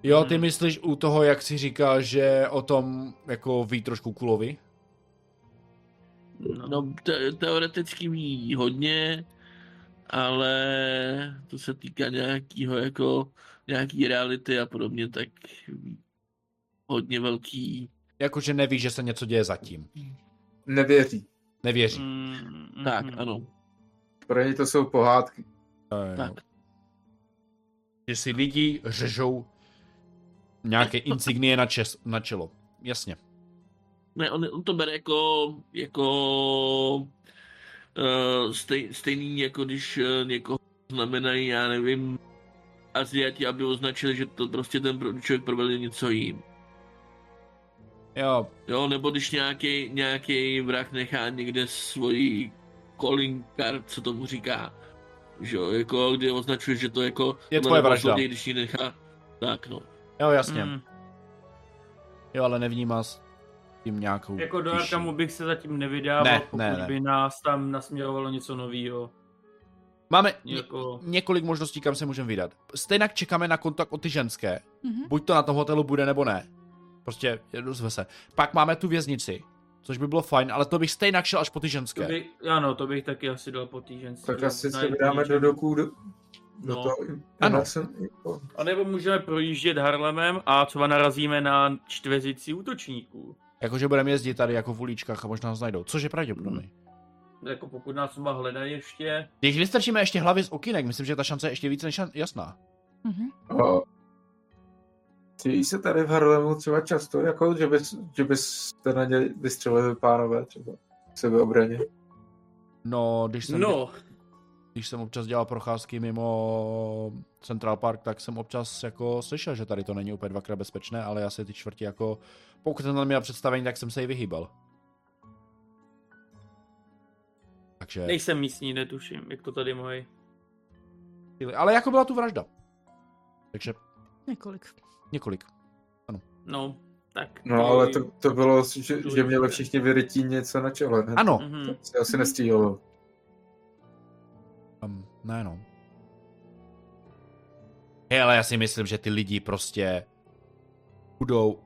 jo, ty Hmm. myslíš u toho, jak jsi říkal, že o tom jako ví trošku kulovi? No. No, te- teoreticky ví hodně, ale to se týká nějakého jako nějaký reality a podobně, tak ví hodně velký. Jakože neví, že se něco děje zatím. Nevěří. Nevěří. Mm, Tak, mhm. ano, Pro ně to jsou pohádky. Tak. Že si lidi řežou nějaké insignie na, čes, na čelo. Jasně. Ne, on, on to bere jako, jako uh, stej, stejný, jako když uh, někoho znamenají, já nevím, Aziati, aby označili, že to prostě ten člověk provedl něco jím. Jo, Jo, nebo když nějaký, nějaký vrah nechá někde svoji calling card, co tomu říká. Že jo, jako kdy označuje, že to jako... Je tvoje vražda. zloděj, když ji nechá. Tak no. jo, jasně. Mm. Jo, ale nevnímá s tím nějakou Jako do Arkamu bych se zatím nevydával, Ne, pokud ne, ne. by nás tam nasměrovalo něco nového. Máme ně- Jako... několik možností, kam se můžeme vydat. Stejně čekáme na kontakt od ty ženské. Mhm. Buď to na tom hotelu bude, nebo ne. Prostě dozve se. Pak máme tu věznici, což by bylo fajn, ale to bych stejně šel až po ty To ženské. by, ano, to bych taky asi dal po týženství. Tak asi se vydáme do doků do, do No. toho. Ano. Jsem- jako- A nebo můžeme projíždět Harlemem a třeba narazíme na čtveřici útočníků. Jakože budeme jezdit tady jako v uličkách a možná nás najdou, což je pravděpodobné. Jako pokud nás třeba hledají ještě. Když vystrčíme ještě hlavy z okinek, myslím, že ta šance je ještě více než jasná. Mhm. A Dějí se tady v Harlemu třeba často, jako, že, bys, že byste na ně vystřelili pánové třeba v sebeobraně. No, když jsem, No, když jsem občas dělal procházky mimo Central Park, tak jsem občas jako slyšel, že tady to není úplně dvakrát bezpečné, ale já se ty čtvrti jako, pokud jsem tam měl představení, tak jsem se jí vyhýbal. Takže, nejsem místní, netuším, jak to tady mají. ale jako byla tu vražda. Takže Několik. Několik. No, tak. No ale to, to bylo, že, že měli všichni vyrytí něco na čele, ne? Ano, Mhm. To se asi nestřílelo. Um, ne no. Hej, ale já si myslím, že ty lidi prostě budou,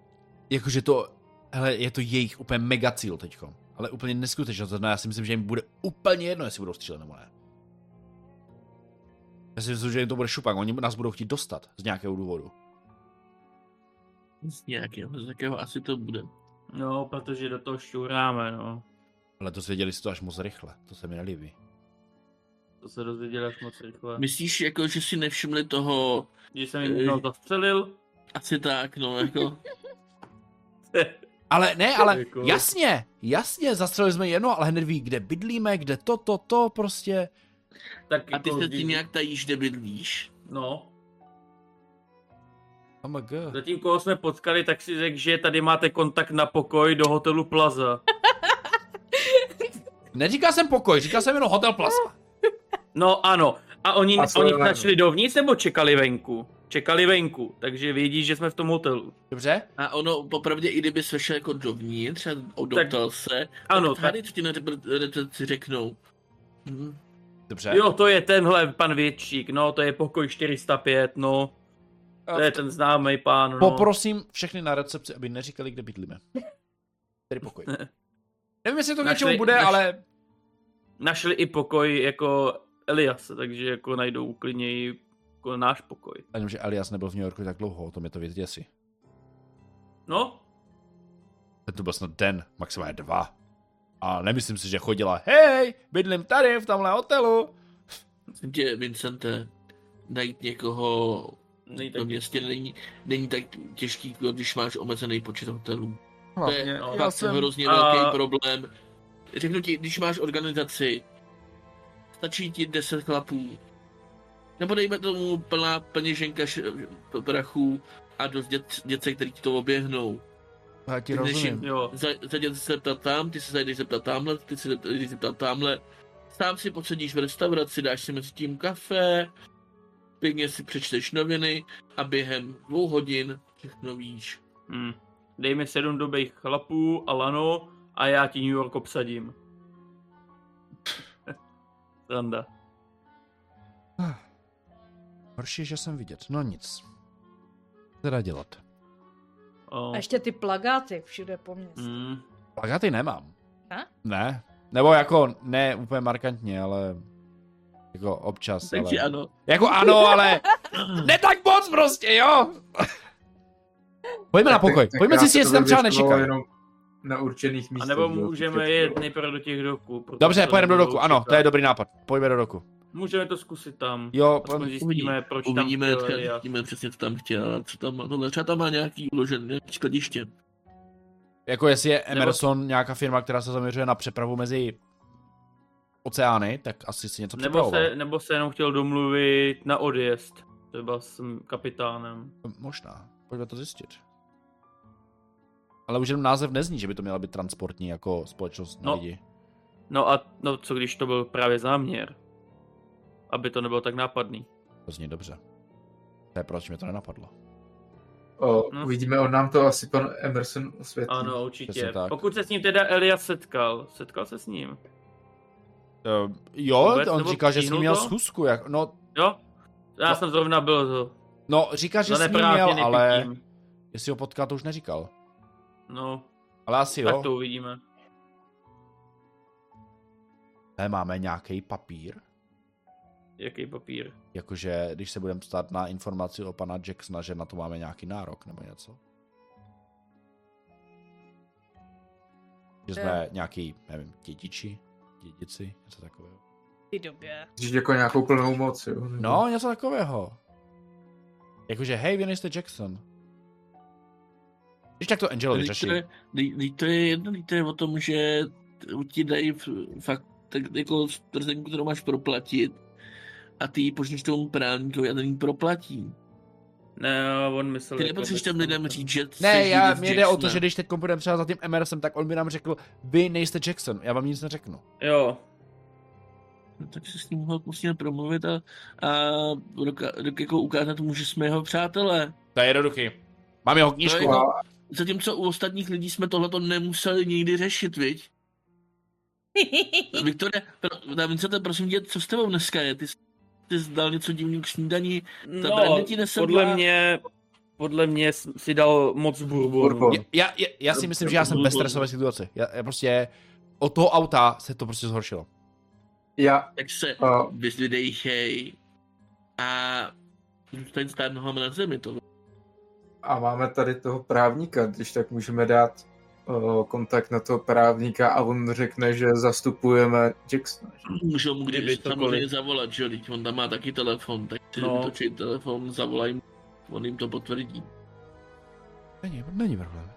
jakože to, hele, je to jejich úplně mega cíl teďko. Ale úplně neskutečně, to znamená, já si myslím, že jim bude úplně jedno, jestli budou střílet nebo ne. Já si myslím, že jim to bude šupak, oni nás budou chtít dostat z nějakého důvodu. Z nějakého, z jakého asi to bude. No, protože do toho šťouráme, no. Ale to věděli si to až moc rychle, to se mi nelíbí. To se dozvěděli až moc rychle. Myslíš, jako, že si nevšimli toho, Že jsem jim jednou zastřelil. asi tak, no, jako, Ale ne, ale Jako- jasně, jasně, zastřelili jsme jedno, ale hned ví, kde bydlíme, kde to, to, to, prostě. tak a ty jako se tím nějak tajíš, kde bydlíš. No, Oh my god. zatím koho jsme potkali, tak si řekl, že tady máte kontakt na pokoj do hotelu Plaza. Neříkal jsem pokoj, říkal jsem jenom Hotel Plaza. No ano, a oni, A oni začali dovnitř nebo čekali venku? Čekali venku, takže vědí, že jsme v tom hotelu. Dobře? A ono, popravdě, i kdyby se šel jako dovnitř a odoptal se, Ano, tak tady co ti na recepci řeknou. Hm, Dobře. Jo, to je tenhle pan Většík, no, to je pokoj 405, no. To je ten známý pán, no. Poprosím všechny na recepci, aby neříkali, kde bydlíme. Tedy pokoj. Nevím, jestli to k Našli- něčemu bude, naš- ale Našli i pokoj jako Elias, takže jako najdou klidně i jako náš pokoj. Ani, že Elias nebyl v New Yorku tak dlouho, o tom je to vědět asi. No, Ten tu byl snad den, maximálně dva. A nemyslím si, že chodila, hej, bydlím tady, v tomhle hotelu. Tě, Vincente, najít někoho není to tak... městě není, není tak těžký, jako když máš omezený počet hotelů. To Hlavně, je no, já fakt jsem... hrozně A- velký problém. Řeknu ti, když máš organizaci, stačí ti 10 chlapů, nebo dejme tomu plná peněženka š- prachů a dost dět, dětce, který ti to oběhnou. Já ti Ty rozumím. jim- Jo, Za, zadět se zeptat tam, ty se zajdeš zeptat tamhle, ty se zajdeš zeptat tamhle. Sám si posedíš v restauraci, dáš si mezi tím kafe, pěkně si přečteš noviny a během dvou hodin všechno víš. hm. Dej mi sedm dobrých chlapů a lano a já ti New York obsadím. Sranda. Horší, je, že jsem vidět. No nic. Co Teda dělat. O. A ještě ty plagáty všude po městě. Hm. Plagaty nemám. Ne? Ne. Nebo jako, ne úplně markantně, ale jako občas. Takže ale... ano, Jako ano, ale ne tak moc prostě, jo. Pojďme na pokoj. Pojďme si, jestli tam třeba nečekají. Jenom na určených A místech. nebo jo, můžeme jet nejprve do těch doků. Dobře, to pojedeme do doku. Ano, to je dobrý nápad. Pojďme do doku. Můžeme to zkusit tam. Jo, Aspoň pojďme. zjistíme, proč uvidíme, tam chtěl třeba, Elias. zjistíme přesně, co tam chtěl, co tam má tohle. Třeba tam má nějaký uložený nějaký skladiště. Jako jestli je Emerson nějaká firma, která se zaměřuje na přepravu mezi oceány, tak asi si něco Nebo se, nebo se jenom chtěl domluvit na odjezd. Třeba s kapitánem. Možná. Pojďme to zjistit. Ale už jenom název nezní, že by to měla být transportní jako společnost na No. lidi. No a no, co když to byl právě záměr? Aby to nebylo tak nápadný. To zní dobře. To je proč mě to nenapadlo. O, No. Uvidíme, on nám to asi pan Emerson osvětlí. Ano, určitě. Pokud se s ním teda Elias setkal. Setkal se s ním? Uh, jo, Vůbec? on říkal, že s ním stihnul měl to? schůzku. Jak, no, Jo? Já No. jsem zrovna byl to. no, říká, že Za s ním neprávněný měl, ale jestli ho potká, to už neříkal. No, Ale asi jo. tak to uvidíme. Ne, máme nějaký papír. Jaký papír? Jakože, když se budeme ptát na informaci o pana Jacksona, že na to máme nějaký nárok nebo něco. Že jsme nějaký, nevím, dědiči, dědici, něco takového. Té době. Když jako nějakou plnou moc, jo. No, něco takového. Jakože, hej, vy nejste Jackson. Když tak to Angelo vyřeší. to, je, jedno, to je o tom, že ti dají fakt tak jako stvrzenku, kterou máš proplatit a ty ji pošleš tomu právníkovi a ten ji proplatí. Ne, on myslel... Ty jako nepotřebuješ těm lidem říct, že Ne, jsi já, mě jde o to, že když teď půjdeme třeba za tím Emersem, tak on by nám řekl, vy nejste Jackson, já vám nic neřeknu. Jo, No, tak se s ním mohl musíme promluvit a, a doka, dok, jako ukázat mu, že jsme jeho přátelé. To je jednoduchý. Mám jeho knížku. No, A, Zatímco u ostatních lidí jsme tohleto nemuseli nikdy řešit, viď? Viktore, pro, na Vincente, prosím tě, co s tebou dneska je? Ty jsi, ty jsi dal něco divného k snídaní, ta No, brandy ti nesedla. podle mě, podle mě si dal moc bourbonu. Bourbon. Já, já, já, já si myslím, že já jsem ve stresové situaci. Já, já prostě od toho auta se to prostě zhoršilo. Já, Tak se a, vyzdvidejchej a zůstaň stát nohama na zemi, to a máme tady toho právníka, když tak můžeme dát kontakt na toho právníka a on řekne, že zastupujeme Jacksona. že? Můžou mu Kdyby samozřejmě zavolat, že on tam má taky telefon, tak si No. vytočí telefon, zavolají mu, on jim to potvrdí. Není, není problém.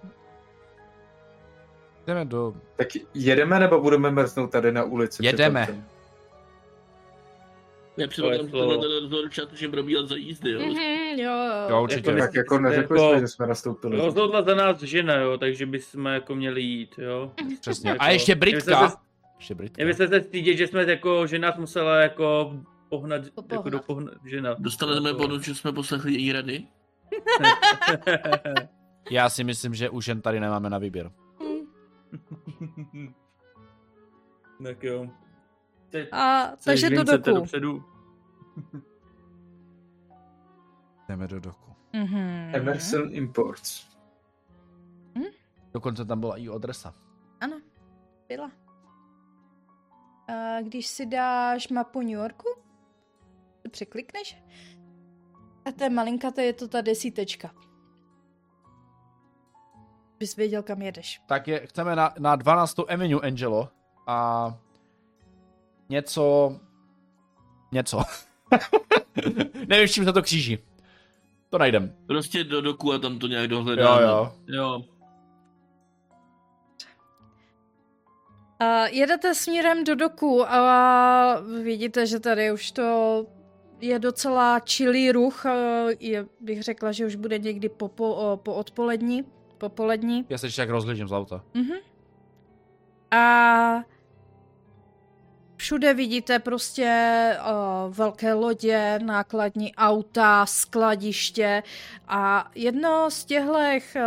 Jdeme do... Tak jedeme nebo budeme mrznout tady na ulici? Jedeme. autem? Já předpokládám, že slovo. tohle rozhodl čas, že probíhat za jízdy, jo. Mhm, jo, Jo, jo. určitě. Jako Tak jako neřekli Jako- jsme, že jsme nastoupili. Rozhodla za nás žena, jo, takže bychom jako měli jít, jo. Přesně. Jako- A ještě Britka. se- Ještě Britka. Kdyby se se stydět, že jsme jako, že nás musela jako pohnat, Popohnat. jako do pohnat, žena. Dostali jsme bonus, že jsme poslechli její rady. Já si myslím, že už jen tady nemáme na výběr. Tak jo. Chce- A takže do doku. dopředu? Jdeme do doku. Mhm. Emerson Imports. Dokonce tam byla i adresa. Ano, byla. A když si dáš mapu New Yorku, to překlikneš a to je malinkaté, je to ta desítečka. Bys věděl, kam jedeš. Tak je, chceme na, na 12. Avenue, Angelo. A něco... Něco. Nevím, s čím se to kříží. To najdem. Prostě do doku a tam to nějak dohledáme. Jo, jo. Jo. A jedete směrem do doku a vidíte, že tady už to je docela čilý ruch. Je, bych řekla, že už bude někdy po, po, po odpolední. Popolední. Já se ještě tak rozhlížím z auta. Mhm. A všude vidíte prostě uh, velké lodě, nákladní auta, skladiště a jedno z těchto uh,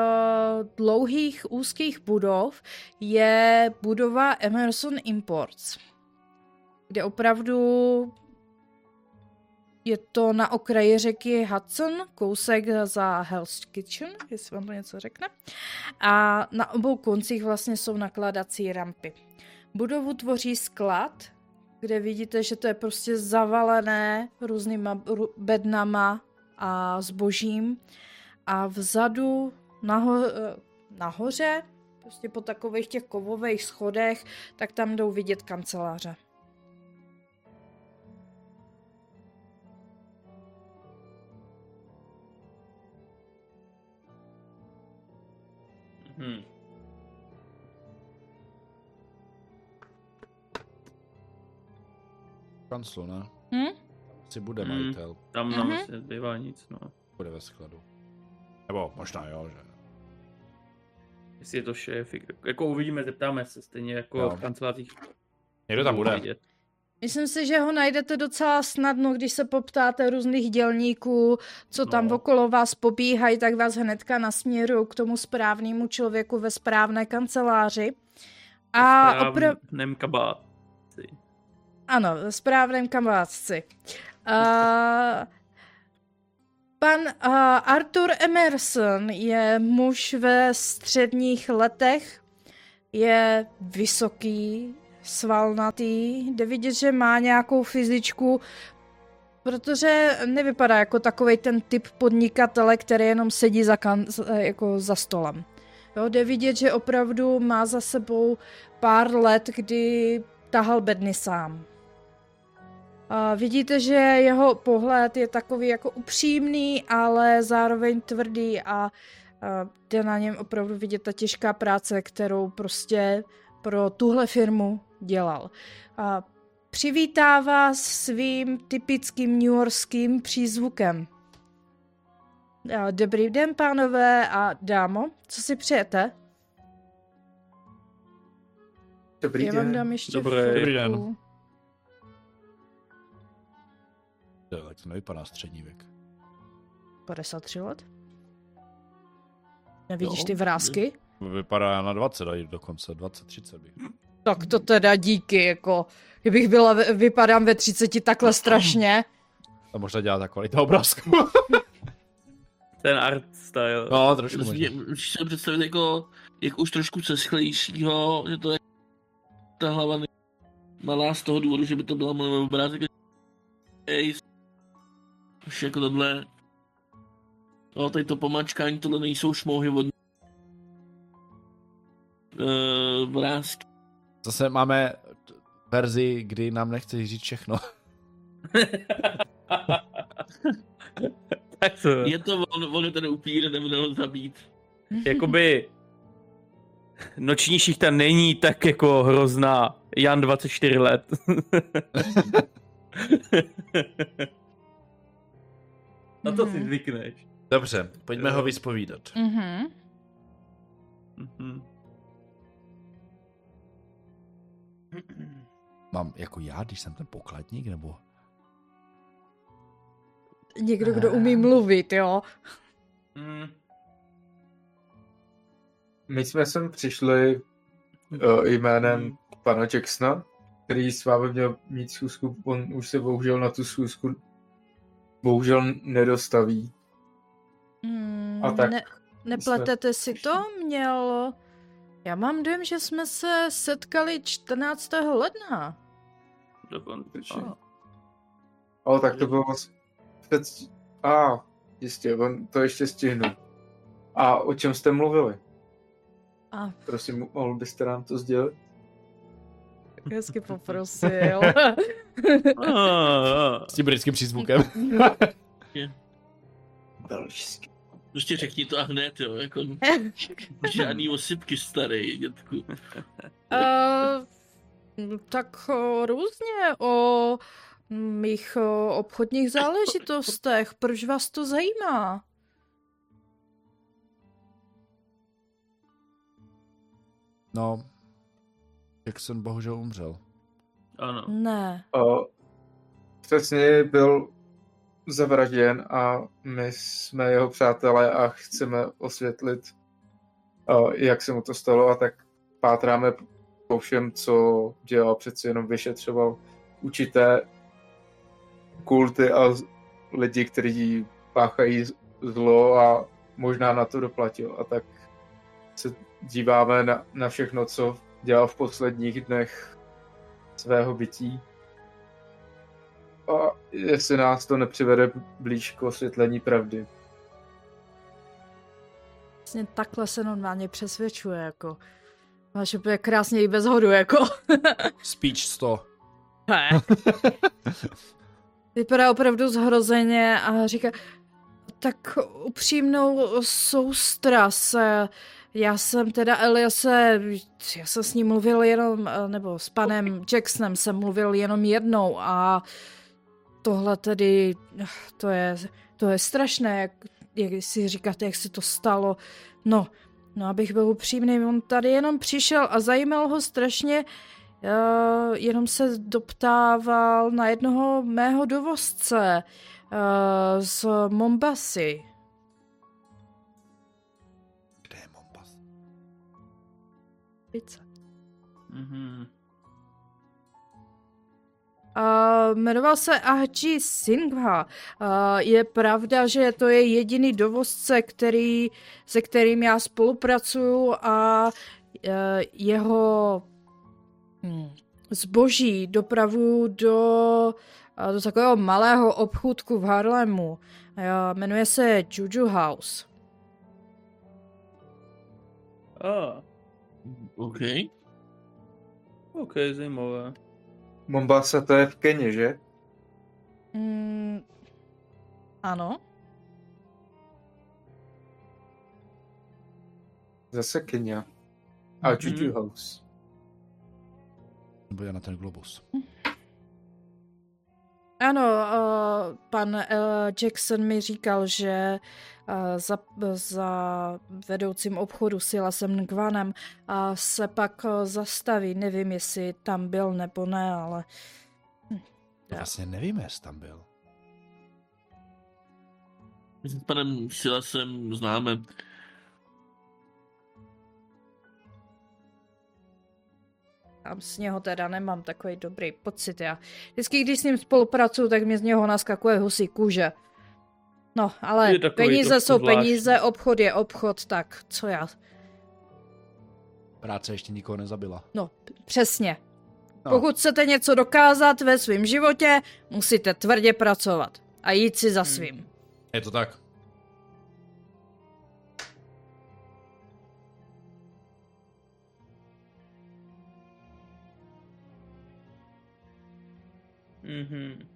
dlouhých úzkých budov je budova Emerson Imports, kde opravdu je to na okraji řeky Hudson, kousek za Hell's Kitchen, jestli vám to něco řekne. A na obou koncích vlastně jsou nakladací rampy. Budovu tvoří sklad, kde vidíte, že to je prostě zavalené různýma bednama a zbožím. A vzadu naho- eh, nahoře, prostě po takových těch kovových schodech, tak tam jdou vidět kanceláře. Hm. Kanclu, ne? Hm? Asi bude Hmm. majitel. Tam nám Mhm. vlastně zbývá nic, no. Bude ve skladu. Nebo možná jo, že... Jestli je to šéf, jako uvidíme, zeptáme se, stejně jako Jo. v kancelářích. Někdo tam bude. vidět. Myslím si, že ho najdete docela snadno, když se poptáte různých dělníků, co tam No. okolo vás pobíhají, tak vás hnedka nasměrují k tomu správnému člověku ve správné kanceláři. A opravdu... Kabát. Ano, ve správném kamátci. Uh, pan uh, Arthur Emerson je muž ve středních letech, je vysoký, svalnatý, jde vidět, že má nějakou fyzičku, protože nevypadá jako takový ten typ podnikatele, který jenom sedí za, kan- jako za stolem. Jo, jde vidět, že opravdu má za sebou pár let, kdy tahal bedny sám. A vidíte, že jeho pohled je takový jako upřímný, ale zároveň tvrdý a, jde na něm opravdu vidět ta těžká práce, kterou prostě pro tuhle firmu dělal. A přivítá vás svým typickým newyorským přízvukem. Dobrý den, pánové a dámo, co si přejete? Dobrý Já vám den. dám ještě Dobrý. Dobrý den. Jo, tak to nevypadá střední věk. 53 let? Nevidíš Jo, ty vrázky? Vypadá na 20, dají dokonce 20, 30 bych. Tak to teda díky, jako, kdybych byla, vypadám ve 30 takhle strašně. To možná dělá ta kvalita obrázku. Ten art style. no, trošku možná. Musíš si představit jako, jak už trošku ceschlejšího, že to je ta hlava malá z toho důvodu, že by to byla moje obrázek. Už jako tohle. No, tady to pomačkání, tohle nejsou šmouhy od uh, vrázky. Zase máme verzi, kdy nám nechceš říct všechno. tak to, Je to on, on je ten upír, nebude ho zabít. jakoby noční šichta není tak jako hrozná. Jan 24 let. Na to si Mhm. zvykneš. Dobře, pojďme ho vyspovídat. Mhm. Mhm. Mám jako já, když jsem ten pokladník, nebo... Někdo, kdo umí mluvit, jo. Mm. My jsme sem přišli uh, jménem pana Jacksona, který s vámi měl mít schůzku, on už se bohužel na tu schůzku bohužel nedostaví. Mm, A tak ne, nepletete si to? Měl... Já mám dojem, že jsme se setkali 14. ledna. Dokonce. A. Ale tak to bylo před... A, jistě, on to ještě stihnu. A o čem jste mluvili? A Prosím, mohl byste nám to sdělit? hezky poprosil. S tím britským přízvukem. Belgicky. Prostě řekni to a hned, jo, jako žádný osypky starý, dětku. Uh, tak uh, různě o mých uh, obchodních záležitostech. Proč vás to zajímá? No, Jackson bohužel umřel. ano. Ne. Uh, přesně byl zavražděn a my jsme jeho přátelé a chceme osvětlit, uh, jak se mu to stalo a tak pátráme po všem, co dělal, přeci jenom vyšetřoval určité kulty a lidi, kteří páchají zlo a možná na to doplatil a tak se díváme na, na všechno, co dělal v posledních dnech svého bytí a jestli nás to nepřivede blíž k osvětlení pravdy. Vlastně takhle se normálně přesvědčuje, jako. Máš úplně krásně i bez hodu, jako. Speech 100. Ne. Vypadá opravdu zhrozeně a říká, tak upřímnou soustras. Já jsem teda Eliase, já jsem s ním mluvil jenom, nebo s panem Jacksonem jsem mluvil jenom jednou a tohle tedy, to je, to je strašné, jak, jak si říkáte, jak se to stalo. No, no abych byl upřímný, on tady jenom přišel a zajímal ho strašně, uh, jenom se doptával na jednoho mého dovozce uh, z Mombasy. Pizza. Mhm. Uh, jmenoval se Ahji Singha. Uh, je pravda, že to je jediný dovozce, který, se kterým já spolupracuju a uh, jeho hm, zboží dopravu do, uh, do takového malého obchůdku v Harlemu. Uh, jmenuje se Juju House. Ah, OK. ok, zajímavé. Mombasa to je v Keni, že? Mm, ano. Zase Kenia. A Mhm. Juju House. Nebo je na ten globus. Ano, uh, pan uh, Jackson mi říkal, že uh, za, za vedoucím obchodu Silasem Ngvanem uh, se pak uh, zastaví. Nevím, jestli tam byl nebo ne, ale To vlastně nevíme, jestli tam byl. My s panem Silasem známe. Tam z něho teda nemám takový dobrý pocit. Já vždycky, když s ním spolupracuju, tak mi z něho naskakuje husí kůže. No, ale peníze jsou zvláštní. peníze, obchod je obchod, tak co já? Práce ještě nikoho nezabila. No, přesně. No. Pokud chcete něco dokázat ve svém životě, musíte tvrdě pracovat a jít si za svým. Je to tak. Mhm.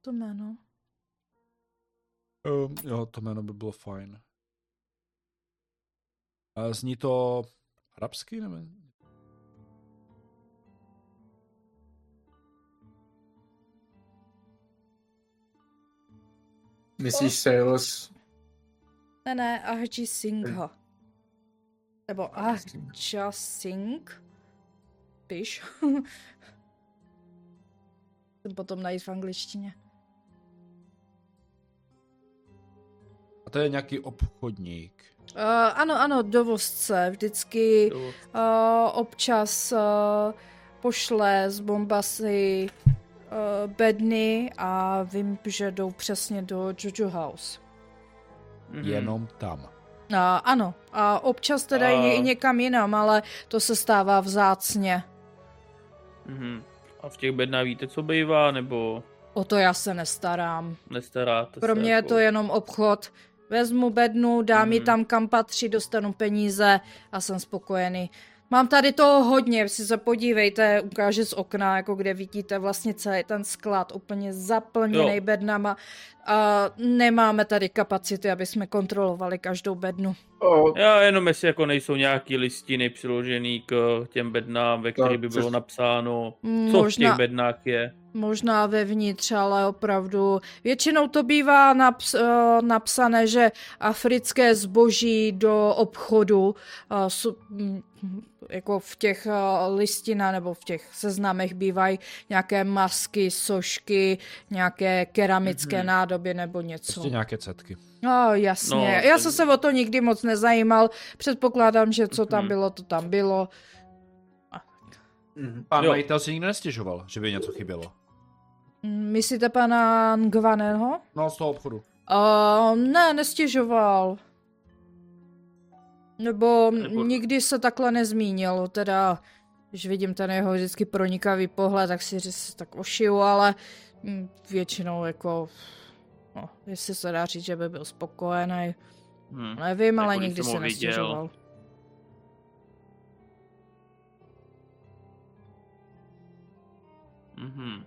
To jméno. Um, jo, to jméno by bylo fajn. A zní to arabsky, nebo? Myslíš Sales? Ne, ne, Ahji Singha. Nebo Ahja Singh. Jsem potom najít v angličtině. A to je nějaký obchodník. Uh, ano, ano, dovozce. Vždycky uh, občas uh, pošle z Bombasy uh, bedny a vím, že jdou přesně do Jojo House. mhm. Jenom tam. Uh, ano, a občas teda A- i někam jinam, ale to se stává vzácně. Mhm. A v těch bednách víte, co bývá, nebo O to já se nestarám. nestaráte Pro se? mě je jako- to jenom obchod. Vezmu bednu, dám ji Mhm. tam, kam patří, dostanu peníze a jsem spokojený. Mám tady toho hodně, si se podívejte, ukáže z okna, jako kde vidíte vlastně celý ten sklad úplně zaplněný Jo. bednama. A nemáme tady kapacity, aby jsme kontrolovali každou bednu. Já jenom jestli jako nejsou nějaký listiny přiložený k těm bednám, ve kterých by bylo napsáno, co v Možná, těch bednách je. možná vevnitř, ale opravdu většinou to bývá naps, eh, napsané, že africké zboží do obchodu eh, su- mm, jako v těch eh, listinách nebo v těch seznamech bývají nějaké masky, sošky, nějaké keramické Mhm. nádoby nebo něco. Prostě nějaké cetky. No jasně, No, já ten- jsem se o to nikdy moc nezajímal, předpokládám, že co tam Mhm. bylo, to tam bylo. mhm. Pán Jo. majitel si nikdy nestěžoval, že by něco chybělo. Mm, Myslíte pana Ngvaného? No, z toho obchodu. Uh, ne, nestěžoval. Nebo, Nebo- nikdy se takhle nezmínil, teda, když vidím ten jeho vždycky pronikavý pohled, tak si říct, tak ošiju, ale mm, většinou jako, no, jestli se dá říct, že by byl spokojený, Hm. nevím, ale nikdy jsem se nestěžoval. Mhm.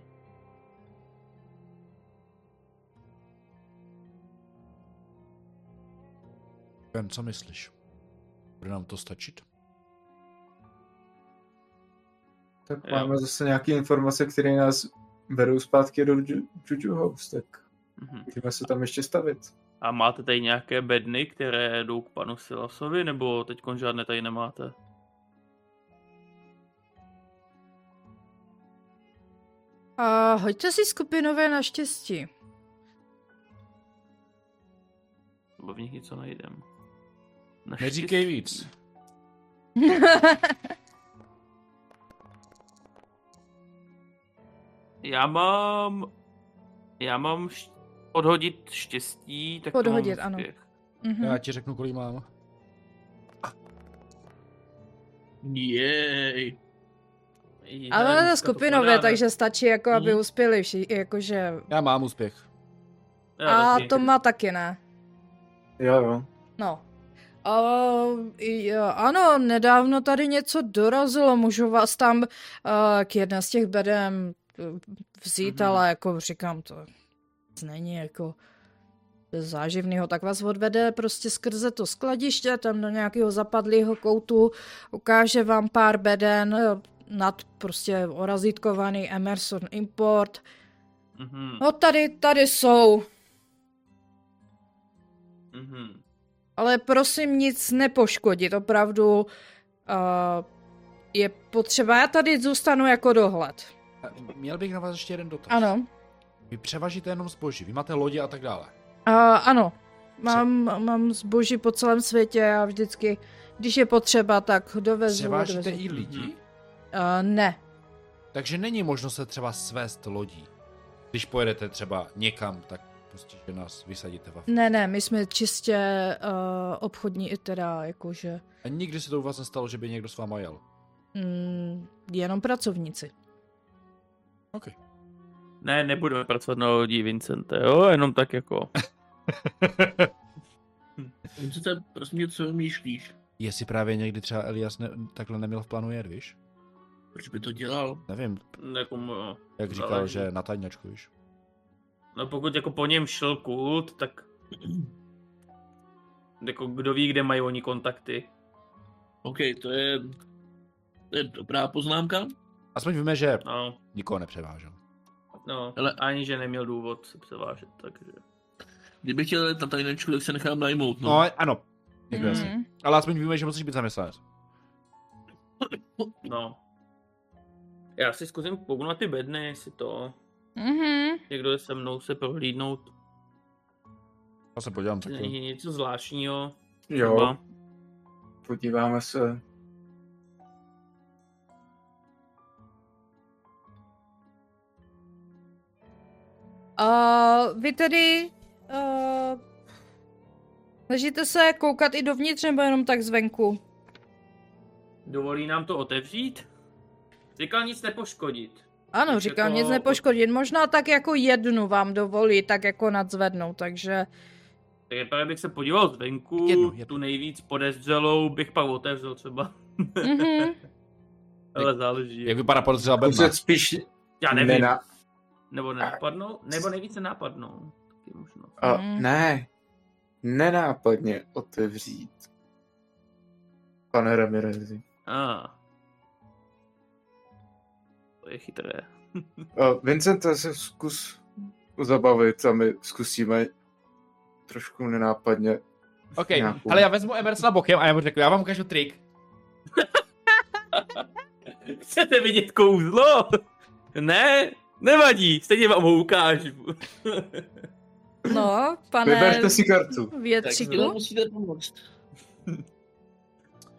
Ben, co myslíš? Bude nám to stačit? Tak Jo. máme zase nějaké informace, které nás berou zpátky do Ju- Juju House, tak Mhm. můžeme se tam ještě stavit. A máte tady nějaké bedny, které jdou k panu Silasovi, nebo teď žádné tady nemáte? A hoďte si skupinové naštěstí. Nebo v nich něco najdem. Neříkej víc. Já mám... Já mám š... odhodit štěstí, tak to Podhodit, mám ano. úspěch. Mhm. Já ti řeknu, kolik mám. Jej. Ale skupinové, takže stačí, jako aby Mhm. uspěli vši, jakože... Já mám úspěch. A to má taky ne. Jo, jo. No. Uh, jo, ano, nedávno tady něco dorazilo, můžu vás tam uh, k jedné z těch bedem uh, vzít, Mhm. ale jako říkám, to není jako záživného, tak vás odvede prostě skrze to skladiště, tam do nějakého zapadlého koutu, ukáže vám pár beden eh, nad prostě orazítkovaný Emerson Import. Mhm. No tady, tady jsou, Mhm. ale prosím nic nepoškodit, opravdu uh, je potřeba, já tady zůstanu jako dohled. Měl bych na vás ještě jeden dotaz. Ano, Vy převažíte jenom zboží, vy máte lodě a tak dále. uh, ano, Mám, mám zboží po celém světě a vždycky, když je potřeba, tak dovezu. Převážíte odvezu. i lidi? Uh, ne. Takže není možno se třeba svést lodí. Když pojedete třeba někam, tak prostě, že nás vysadíte v Ne, ne, my jsme čistě uh, obchodní, teda jakože A nikdy se to u vás nestalo, že by někdo s váma jel. mm, jenom pracovníci. OK. Ne, nebudeme pracovat na lodi Vincente, jo, jenom tak jako. Vincente, prosím tě, co vymýšlíš? Jestli právě někdy třeba Elias ne, takhle neměl v plánu jet, víš? Proč by to dělal? Nevím, jako, no, jak říkal, záleží. že na tajňačku, víš? No pokud jako po něm šel kult, tak jako kdo ví, kde mají oni kontakty. OK, to je, to je dobrá poznámka. Aspoň víme, že No, nikoho nepřevážel. No, Ale- ani že neměl důvod se převážet, takže. Kdybych chtěl na tajnečku, tak se nechám najmout. No, No. ano. Jako Mm. jasně. Ale aspoň víme, že musíš být zaměstnanec. No. Já si zkusím kouknout na ty bedny, jestli to Mhm. někdo je se mnou se prohlídnout. Já se podívám Není taky. něco zvláštního. Jo, třeba. podíváme se. Uh, vy tedy uh, snažíte se koukat i dovnitř nebo jenom tak zvenku? Dovolí nám to otevřít? Říkal nic nepoškodit. Ano, Když říkám, jako- nic nepoškodit. Možná tak jako jednu vám dovolí, tak jako nadzvednout, takže... Tak právě bych se podíval zvenku, Jednu, jednu. tu nejvíc podezřelou bych pak otevřel třeba. Mhm. Ale záleží. Jak vypadá podezřelá bedna? Spíš Já nevím. nena... Nebo nenapadnou? Nebo nejvíce napadnou. Taky možno. A, Mm. ne, nenápadně otevřít. Pane Ramirezi. Ah. To je chytré. Uh, Vincente, se zkus zabavit a my zkusíme trošku nenápadně. OK, Nějakou. ale já vezmu Emersona bokem a já mu řeknu, já vám ukážu trik. Chcete vidět kouzlo? Ne? Nevadí, stejně vám ho ukážu. No, pane Vyberte si kartu. Tak větříku. zde musíte pomoct.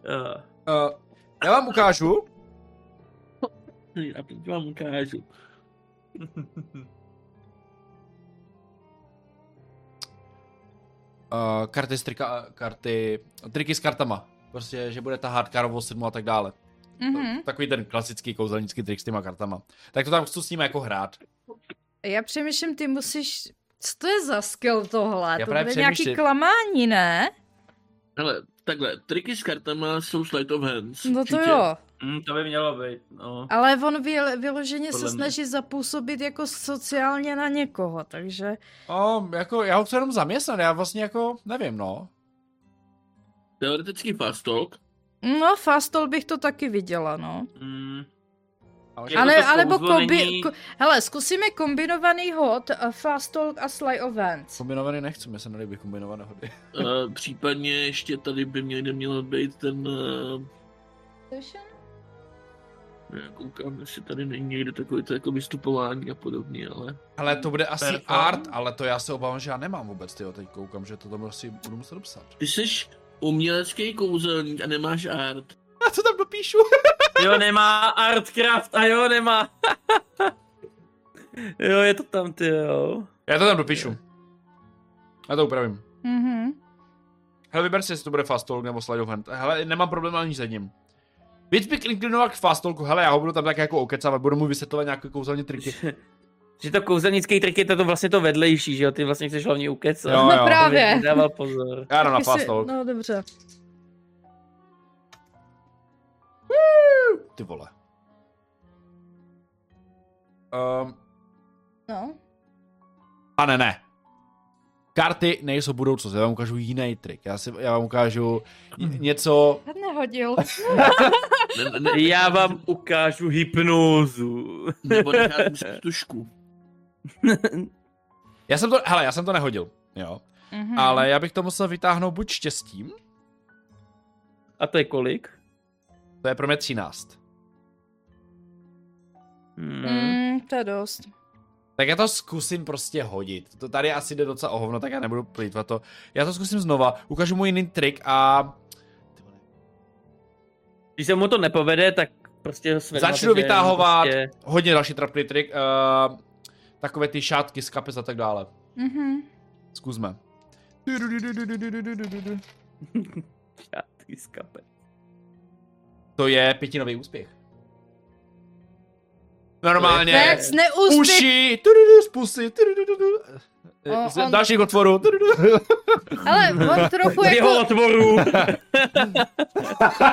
Ah. Uh, já vám ukážu. Já teď vám ukážu. Uh, karty z trika, karty, triky s kartama. Prostě, že bude tahat karovou sedmu a tak dále. Mhm. Takový ten klasický kouzelnický trik s těma kartama. Tak to tam chci s ním jako hrát. Já přemýšlím, ty musíš... Co to je za skill tohle? Já to bude nějaký klamání, ne? Hele, takhle, triky s kartama jsou sleight of hands. No to jo. Hm, to by mělo být, no. Ale on vyl, vyloženě Podle se mě. snaží zapůsobit jako sociálně na někoho, takže... O, jako, já ho chci jenom zaměstnat, já vlastně jako, nevím, no. Teoreticky fast talk. No, fastol bych to taky viděla, no. Hm, Ale, Jako Ale, to alebo kombi... není- Ko... Hele, zkusíme kombinovaný hod, uh, fast talk a slide of hands. kombinovaný nechci, mě se nelíbí kombinované hody. Uh, případně ještě tady by někde měl být ten... Uh, já koukám, jestli tady není někde takový to jako vystupování a podobně, ale... Ale to bude asi Perform? art, ale to já se obávám, že já nemám vůbec, tyjo, teď koukám, že to tam asi budu muset dopsat. Ty jsi umělecký kouzelník a nemáš art. A co tam dopíšu? Jo, nemá Artcraft a jo, nemá. jo, je to tam, ty jo. Já to tam dopíšu. Já to upravím. Mhm. Hele, vyber si, jestli to bude fast talk nebo slide of hand. Hele, nemám problém ani s jedním. Víc bych inklinoval k fast talku, hele, já ho budu tam tak jako okecávat, budu mu vysvětlovat nějaké kouzelní triky. Že to kouzelnický trik je to, to vlastně to vedlejší, že jo? Ty vlastně chceš hlavně ukecat. No jo. právě. Dával pozor. Já jdu na fast talk. No dobře. Ty vole. Um, No. pane, ne. Karty nejsou budoucnost, já vám ukážu jiný trik. Já, si, já vám ukážu něco... Nehodil. Ne, ne, Já vám ukážu hypnózu. nebo nechat tušku. Já jsem to, hele, já jsem to nehodil, jo. Mhm. Ale já bych to musel vytáhnout buď štěstím, A to je kolik? to je pro mě 13. Hmm. Mm, to je dost. Tak já to zkusím prostě hodit. To tady asi jde docela o hovno, tak já nebudu plýtvat to. Já to zkusím znova, ukážu mu jiný trik a... Když se mu to nepovede, tak prostě ho Začnu vytahovat Prostě... hodně další trapný trik. Uh, takové ty šátky z kapes a tak dále. Mhm. Zkusme. Šátky z kapes. To je pětinový úspěch. Normálně. Neúspěch. Uši, tududu, z pusy, tududu, O, z on- dalších otvorů. Ale on trochu Z jeho jako, otvoru.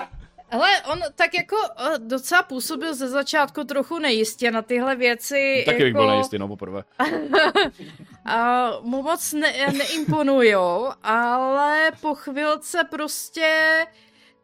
ale on tak jako eh, docela působil ze začátku trochu nejistě na tyhle věci. Taky jako, bych byl nejistý, no poprvé. a mu moc ne, neimponujou, ale po chvilce prostě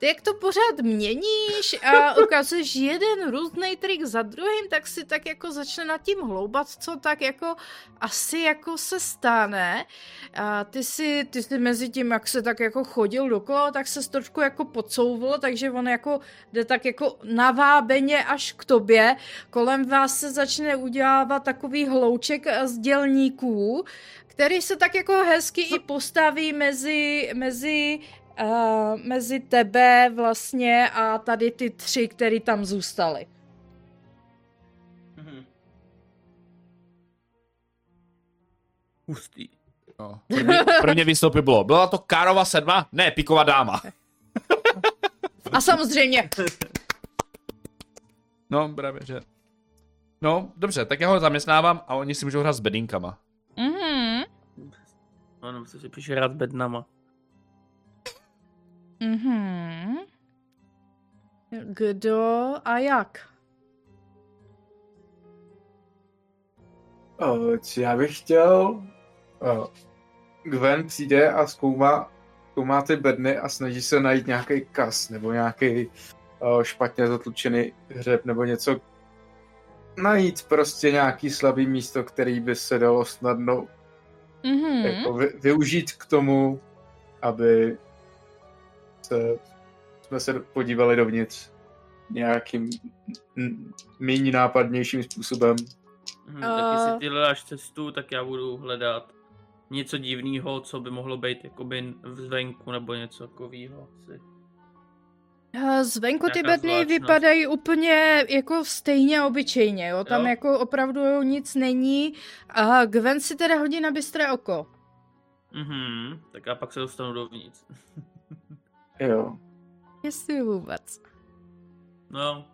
ty jak to pořád měníš a ukazuješ jeden různý trik za druhým, tak si tak jako začne nad tím hloubat, co tak jako asi jako se stane. A ty si, ty si mezi tím, jak se tak jako chodil dokola, tak se trošku jako podsouvl, takže on jako jde tak jako navábeně až k tobě. Kolem vás se začne udělávat takový hlouček z dělníků, který se tak jako hezky i postaví mezi, mezi, uh, mezi tebe vlastně a tady ty tři, který tam zůstali. Mhm. Hustý. No. První, první výstupy bylo. Byla to Károva sedma? Ne, Piková dáma. A samozřejmě, No, právě, že. No, dobře, tak já ho zaměstnávám a oni si můžou hrát s bedínkama. mhm, Ano, se si píše rád s bednama. Mhm. Kdo a jak? Co já bych chtěl... O, Gwen přijde a zkoumá, zkoumá ty bedny a snaží se najít nějaký kas nebo nějaký o, špatně zatlučený hřeb nebo něco. Najít prostě nějaký slabý místo, který by se dalo snadno Mhm. jako vy, využít k tomu, aby se, jsme se podívali dovnitř nějakým méně nápadnějším způsobem. Mhm, tak A- jestli ty hledáš cestu, tak já budu hledat něco divného, co by mohlo být jakoby zvenku nebo něco takového. Eh, Zvenku ty bedny vypadají úplně jako stejně obyčejně, jo? Tam Jo. jako opravdu nic není. A Gwen si teda hodí na bystré oko. Mhm, tak já pak se dostanu dovnitř. Jo. Jestli vůbec. No,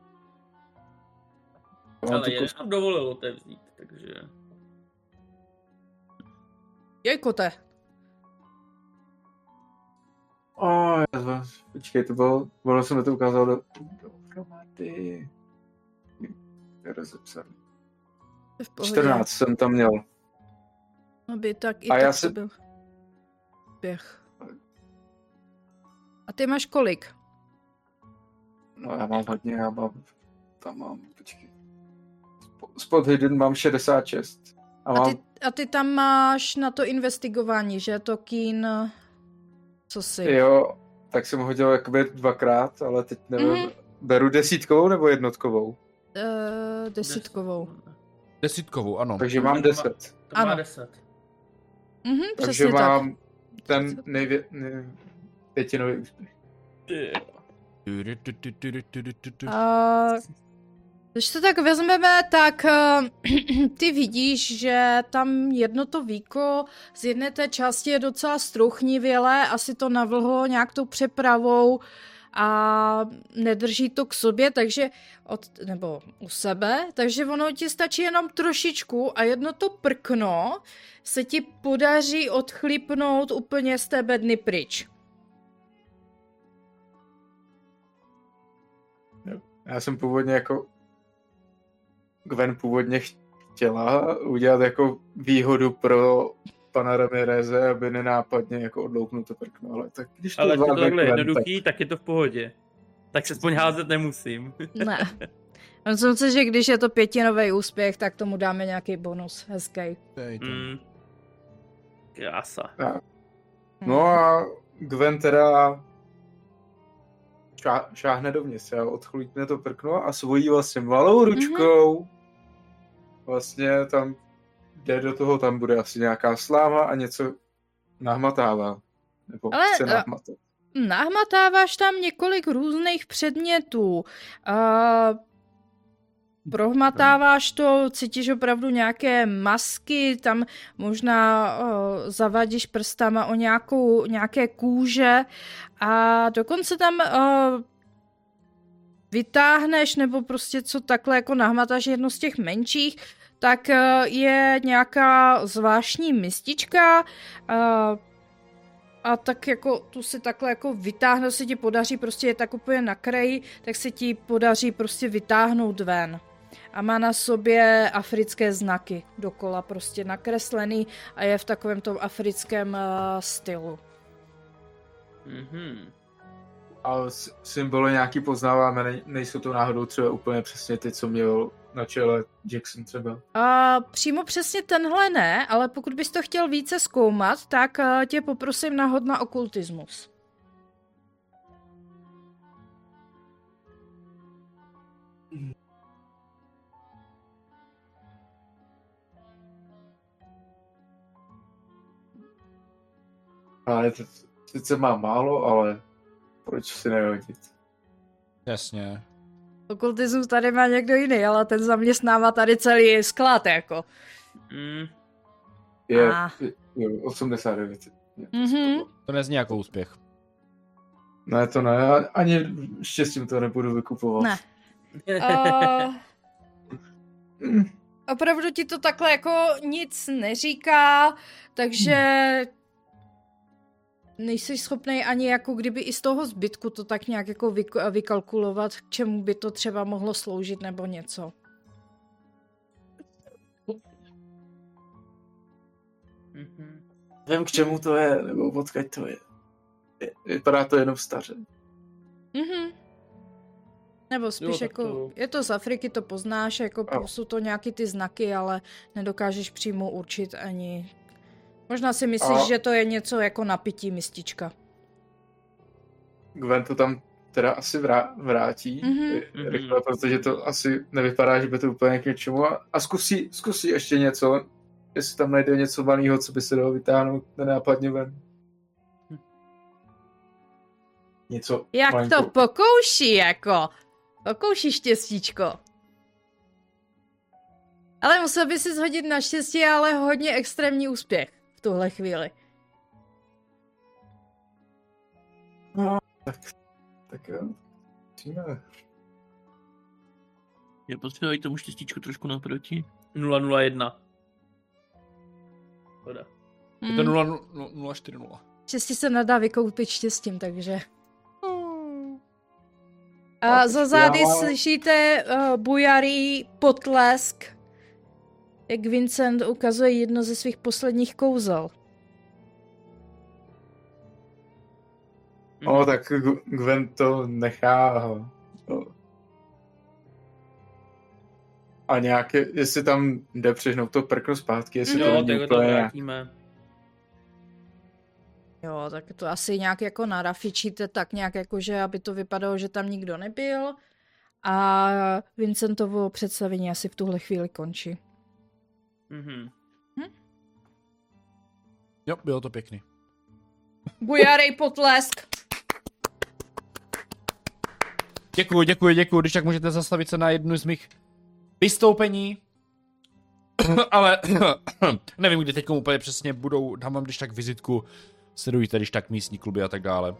Mám ale tu je kus- nám dovolil otevřít, takže... Jej, kote. O, já počkej, to bylo, ono se mi to ukázalo do, dohromady. Je rozepsaný. To je v pohodě. 14 jsem tam měl. Aby tak i A tak já se- byl běh. A ty máš kolik? No já mám hodně, já mám, tam mám, počkej. Spo- Spot hidden mám 66. A A mám, ty, a ty tam máš na to investigování, že to kín... Co si? jo, tak jsem hodil jakoby dvakrát, ale teď nevím, Mhm. mm-hmm. beru desítkovou nebo jednotkovou? Uh, desítkovou. Desítkovou, ano. Takže mám 10. To má Ano. 10. Mhm, Takže přesně tak. mám ten nejvě, nej, pětinový úspěch. Když to tak vezmeme, tak eh, ty vidíš, že tam jedno to víko z jedné té části je docela struchnivělé, asi to navlhlo nějak tou přepravou a nedrží to k sobě, takže od, nebo u sebe, takže ono ti stačí jenom trošičku a jedno to prkno se ti podaří odchlípnout úplně z té bedny pryč. Já jsem původně jako Gwen původně chtěla udělat jako výhodu pro pana Ramireze, aby nenápadně jako odloupnul to prkno, ale tak když to Ale když je to takhle Gwen, jednoduchý, tak je to v pohodě. Tak se aspoň házet nemusím. Ne. Myslím si, že když je to pětinový úspěch, tak tomu dáme nějaký bonus hezký. Mm. Krása. tak. No a Gwen teda šá, šáhne dovnitř, jo, odchlípne to prkno a svojí vlastně malou ručkou vlastně tam jde do toho, tam bude asi nějaká sláma a něco nahmatává. Nebo Ale, chce a- nahmatat. Nahmatáváš tam několik různých předmětů. A prohmatáváš to, cítíš opravdu nějaké masky, tam možná uh, zavadíš prstama o nějakou, nějaké kůže a dokonce tam uh, vytáhneš nebo prostě co takhle jako nahmatáš jedno z těch menších, tak je nějaká zvláštní mistička, uh, a tak jako tu si takhle jako vytáhnout se ti podaří, prostě je tak úplně na kraji, tak se ti podaří prostě vytáhnout ven. A má na sobě africké znaky dokola prostě nakreslený a je v takovém tom africkém uh, stylu. Mhm. A symboly nějaký poznáváme, ne- nejsou to náhodou třeba úplně přesně ty, co měl na čele Jackson třeba. A přímo přesně tenhle ne, ale pokud bys to chtěl více zkoumat, tak uh, tě poprosím na hod na okultismus. Ale to, sice má málo, ale proč si nehodit? Jasně. Okultismus tady má někdo jiný, ale ten zaměstnává tady celý sklad, jako. Mm. Je, Ah. je, je 89. Mhm. To nezní jako úspěch. Ne, to ne, ani štěstím to nebudu vykupovat. Ne. Uh, Mm, opravdu ti to takhle jako nic neříká, takže nejsi schopný ani jako kdyby i z toho zbytku to tak nějak jako vyk- vykalkulovat, k čemu by to třeba mohlo sloužit nebo něco. Mhm. Vím, k čemu to je, nebo odkud to je. Je- Vypadá to jenom staře. Mhm. Nebo spíš tak jako, to- je to z Afriky, to poznáš, jako Jo. jsou to nějaký ty znaky, ale nedokážeš přímo určit ani... Možná si myslíš, A- že to je něco jako napití mistička. Gwen to tam teda asi vrá, vrátí, Mhm. mm-hmm. rychle, protože to asi nevypadá, že by to úplně k něčemu a, a zkusí, zkusí ještě něco, jestli tam najde něco malého, co by se dalo vytáhnout nenápadně ven. Něco Jak malinko- to pokouší, jako. Pokouší štěstíčko. Ale musel by si zhodit na štěstí, ale hodně extrémní úspěch v tuhle chvíli. Tak jo. Musíme. Je potřeba jít tomu štěstíčku trošku naproti. 001. Škoda. Je to Hmm. 0, 040. Štěstí se nedá vykoupit štěstím, takže... A Tak, za zády já- slyšíte uh, bujarý potlesk, jak Vincent ukazuje jedno ze svých posledních kouzel. No, tak Gwen to nechá. no. A nějaké, jestli tam jde přežnout to prkno zpátky, jestli to Jo, není tak to úplně... vrátíme. Jo, tak to asi nějak jako narafičíte tak nějak jako, že aby to vypadalo, že tam nikdo nebyl. A Vincentovo představení asi v tuhle chvíli končí. Mhm. Jo, bylo to pěkný. Bujarej potlesk! Děkuji, děkuji, děkuji. Když tak můžete zastavit se na jednu z mých vystoupení. Ale nevím, kdy teď úplně přesně budou, dám vám když tak vizitku, sledujte když tak místní kluby a tak dále.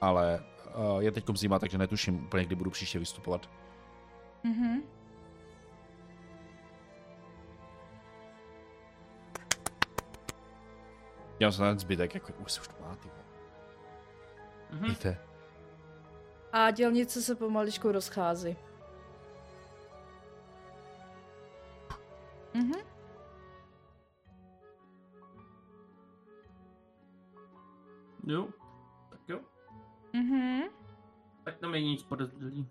Ale uh, je teď zima, takže netuším úplně, kdy budu příště vystupovat. Mhm. Se na ten zbytek, jako už se už to má, ty vole. Mhm. Víte. A dělnice se pomaličku rozchází. Mhm. Jo. Tak jo. Mhm. Tak tam není nic podezřelý.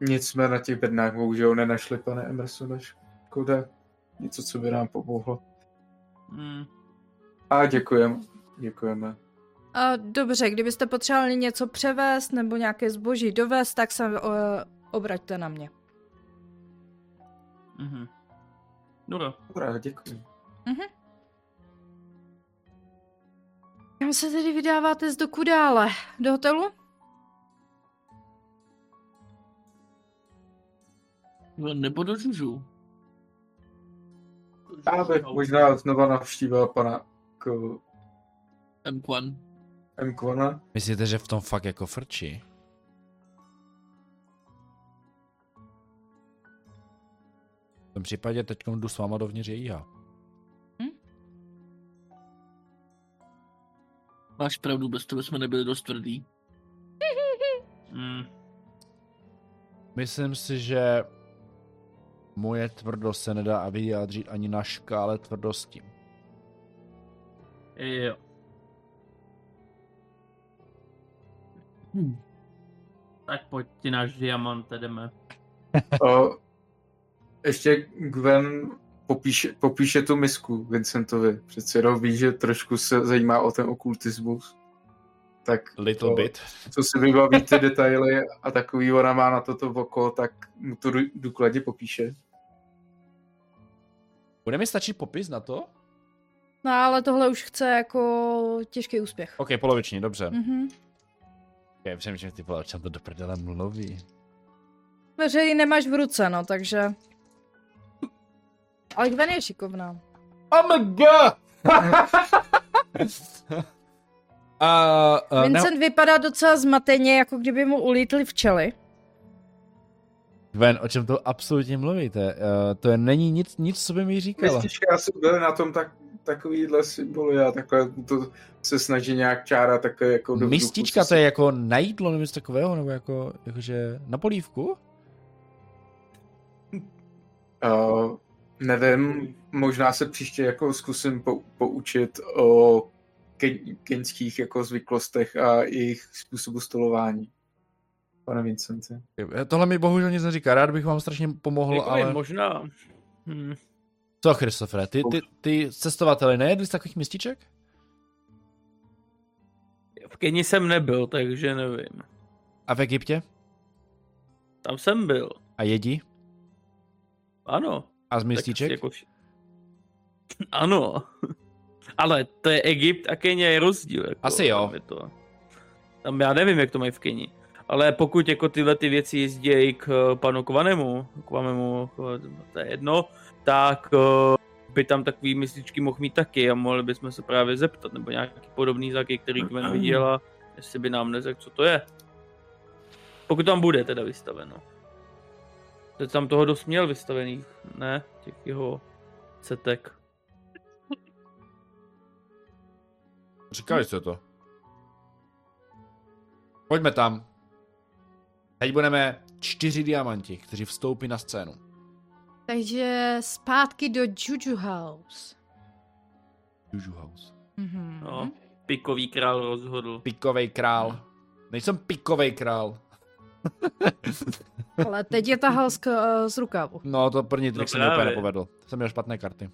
Nic jsme na těch bednách bohužel nenašli, pane Emersone, škoda. Něco, co by nám pomohlo. Hmm. A děkujeme. Děkujeme. A dobře, kdybyste potřebovali něco převést nebo nějaké zboží dovést, tak se uh, obraťte na mě. Mhm. Dobrá. Dobrá, děkuji. Kam se tedy vydáváte z doku dále? Do hotelu? No, Nebo do Žužu. Já bych možná znova navštívil pana k M1. M. Myslíte, že v tom fakt jako frčí? V tom případě teď jdu s váma dovnitř jejíha. Máš pravdu, bez tebe jsme nebyli dost tvrdý. Mm. Myslím si, že moje tvrdost se nedá vyjádřit ani na škále tvrdosti. Jo. Hm. Tak pojď ti náš diamant, jdeme. O, ještě Gwen popíše, popíše tu misku Vincentovi. Přece jenom ví, že trošku se zajímá o ten okultismus. Tak Little to, bit. co si vybaví ty detaily a takový ona má na toto oko, tak mu to dů- důkladně popíše. Bude mi stačit popis na to? No ale tohle už chce jako těžký úspěch. OK, poloviční, dobře. Mhm. Já přemýšlím, ty vole, to do prdele mluví. Veřeji nemáš v ruce, no, takže... Ale Gwen je šikovná. Oh my god! A, uh, Vincent vypadá docela zmateně, jako kdyby mu ulítly včely. Gwen, o čem to absolutně mluvíte? Uh, to je, není nic, nic, co by mi říkala. Mistička asi byly na tom tak, takovýhle symboly a takhle to se snaží nějak čárat takové jako... do Mistička, vzduchu. to je jako na jídlo nebo něco takového, nebo jako, jakože na polívku? Uh, nevím, možná se příště jako zkusím pou, poučit o ke, keňských jako zvyklostech a jejich způsobu stolování. Pane Vincenty. Tohle mi bohužel nic neříká, rád bych vám strašně pomohl, Jako ale... možná. Hm. Co, Christophere, ty, ty, ty cestovateli nejedli z takových mističek? V Keni jsem nebyl, takže nevím. A v Egyptě? Tam jsem byl. A jedí? Ano. A z tak mističek? Jako... Ano. Ale to je Egypt a Kenia je rozdíl. Jako, Asi jo. Tam, je to... tam já nevím, jak to mají v Keni. Ale pokud jako tyhle ty věci jezdí k eh, panu Kvanemu, Kvanemu, to je jedno, tak eh, by tam takový mističky mohl mít taky a mohli bychom se právě zeptat, nebo nějaký podobný záky, který Kven viděl a jestli by nám neřekl, co to je. Pokud tam bude teda vystaveno. Teď tam toho dost měl vystavených, ne? Těch jeho setek. Říkali jste to. Pojďme tam. Teď budeme čtyři diamanti, kteří vstoupí na scénu. Takže zpátky do Juju House. Juju House. Mhm. No, pikový král rozhodl. Pikovej král. Nejsem pikovej král. Ale teď je tahal z, z rukávu. No, to první trik No se mi úplně nepovedl. Jsem měl špatné karty.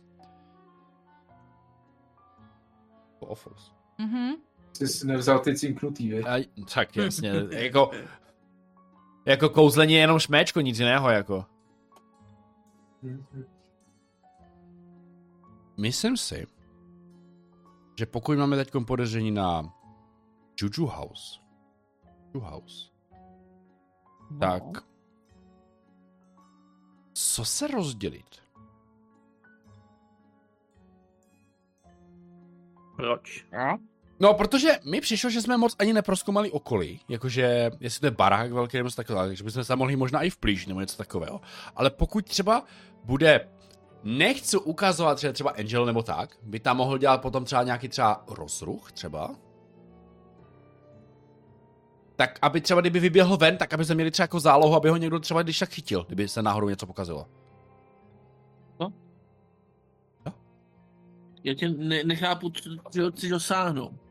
Offers. Mhm. Jsi si nevzal ty cinknutý, vy? A, tak jasně, jako, jako kouzlení je jenom šméčko, nic jiného, jako. Myslím si, že pokud máme teď podezření na Juju House, Juju House, tak co se rozdělit? Proč? No, protože mi přišlo, že jsme moc ani neproskomali okolí, jakože jestli to je barák velký nebo něco takového, takže bychom se tam mohli možná i vplížit nebo něco takového. Ale pokud třeba bude, nechci ukazovat, že třeba Angel nebo tak, by tam mohl dělat potom třeba nějaký třeba rozruch třeba, tak aby třeba kdyby vyběhl ven, tak aby jsme měli třeba jako zálohu, aby ho někdo třeba když tak chytil, kdyby se náhodou něco pokazilo. Já tě ne- nechápu, co co chceš dosáhnout.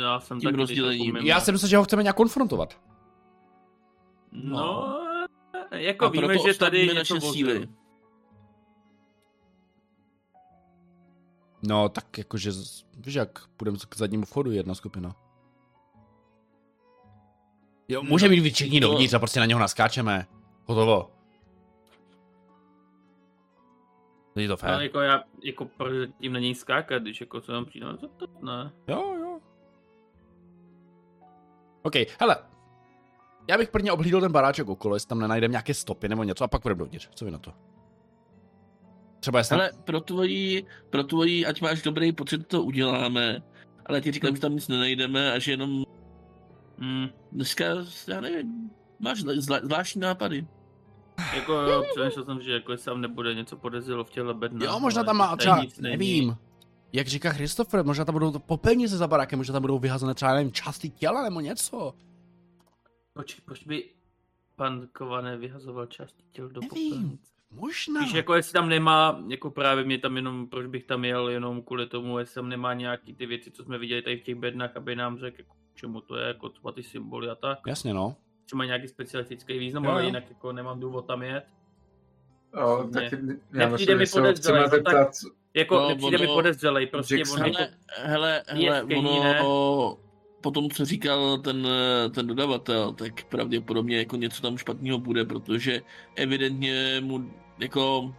Já jsem Tím rozdělením. Já si myslím, že ho chceme nějak konfrontovat. No, jako A víme, že tady něco naše síly. No, tak jakože, víš jak, půjdeme k zadnímu vchodu jedna skupina. Jo, může být vyčekní to- dovnitř a prostě na něho naskáčeme. Hotovo. Není to No, fér. jako já, jako proč tím na něj skákat, když jako se tam přijde, no to, to ne. Jo, jo. OK, hele. Já bych prvně obhlídl ten baráček okolo, jestli tam nenajdeme nějaké stopy nebo něco a pak půjdeme dovnitř. Co vy na to? Třeba jestli... Ale pro tvoji, pro tvoji, ať máš dobrý pocit, to uděláme. Ale ti říkám, že tam nic nenajdeme a že jenom Hmm. dneska, já nevím, máš zla, zvláštní nápady. Jako jo, přemýšlel jsem, že jako jestli tam nebude něco podezřelo v těle bedna. Jo, možná tam má třeba, nic nevím. Jak říká Christopher, možná tam budou popelnice za barákem, možná tam budou vyhazené třeba, nevím, části těla nebo něco. Proč, proč by pan Kované vyhazoval části těl do Nevím. popelnic? Možná. Víš, jako jestli tam nemá, jako právě mě tam jenom, proč bych tam jel jenom kvůli tomu, jestli tam nemá nějaký ty věci, co jsme viděli tady v těch bednách, aby nám řekl, jako, k čemu to je, jako třeba ty symboly a tak. Jasně, no. Že má nějaký specifický význam, Jo, ale jinak jako nemám důvod tam jet. Jo, Ne. tak já Nepřijde myslím, mi že chceme no tak- zeptat, Jako No, nepřijde ono- mi podezřelej, prostě Jackson- on jako, Hele, hele, hele, stejný, ne? ono, po tom, co říkal ten, ten dodavatel, tak pravděpodobně jako něco tam špatného bude, protože evidentně mu jako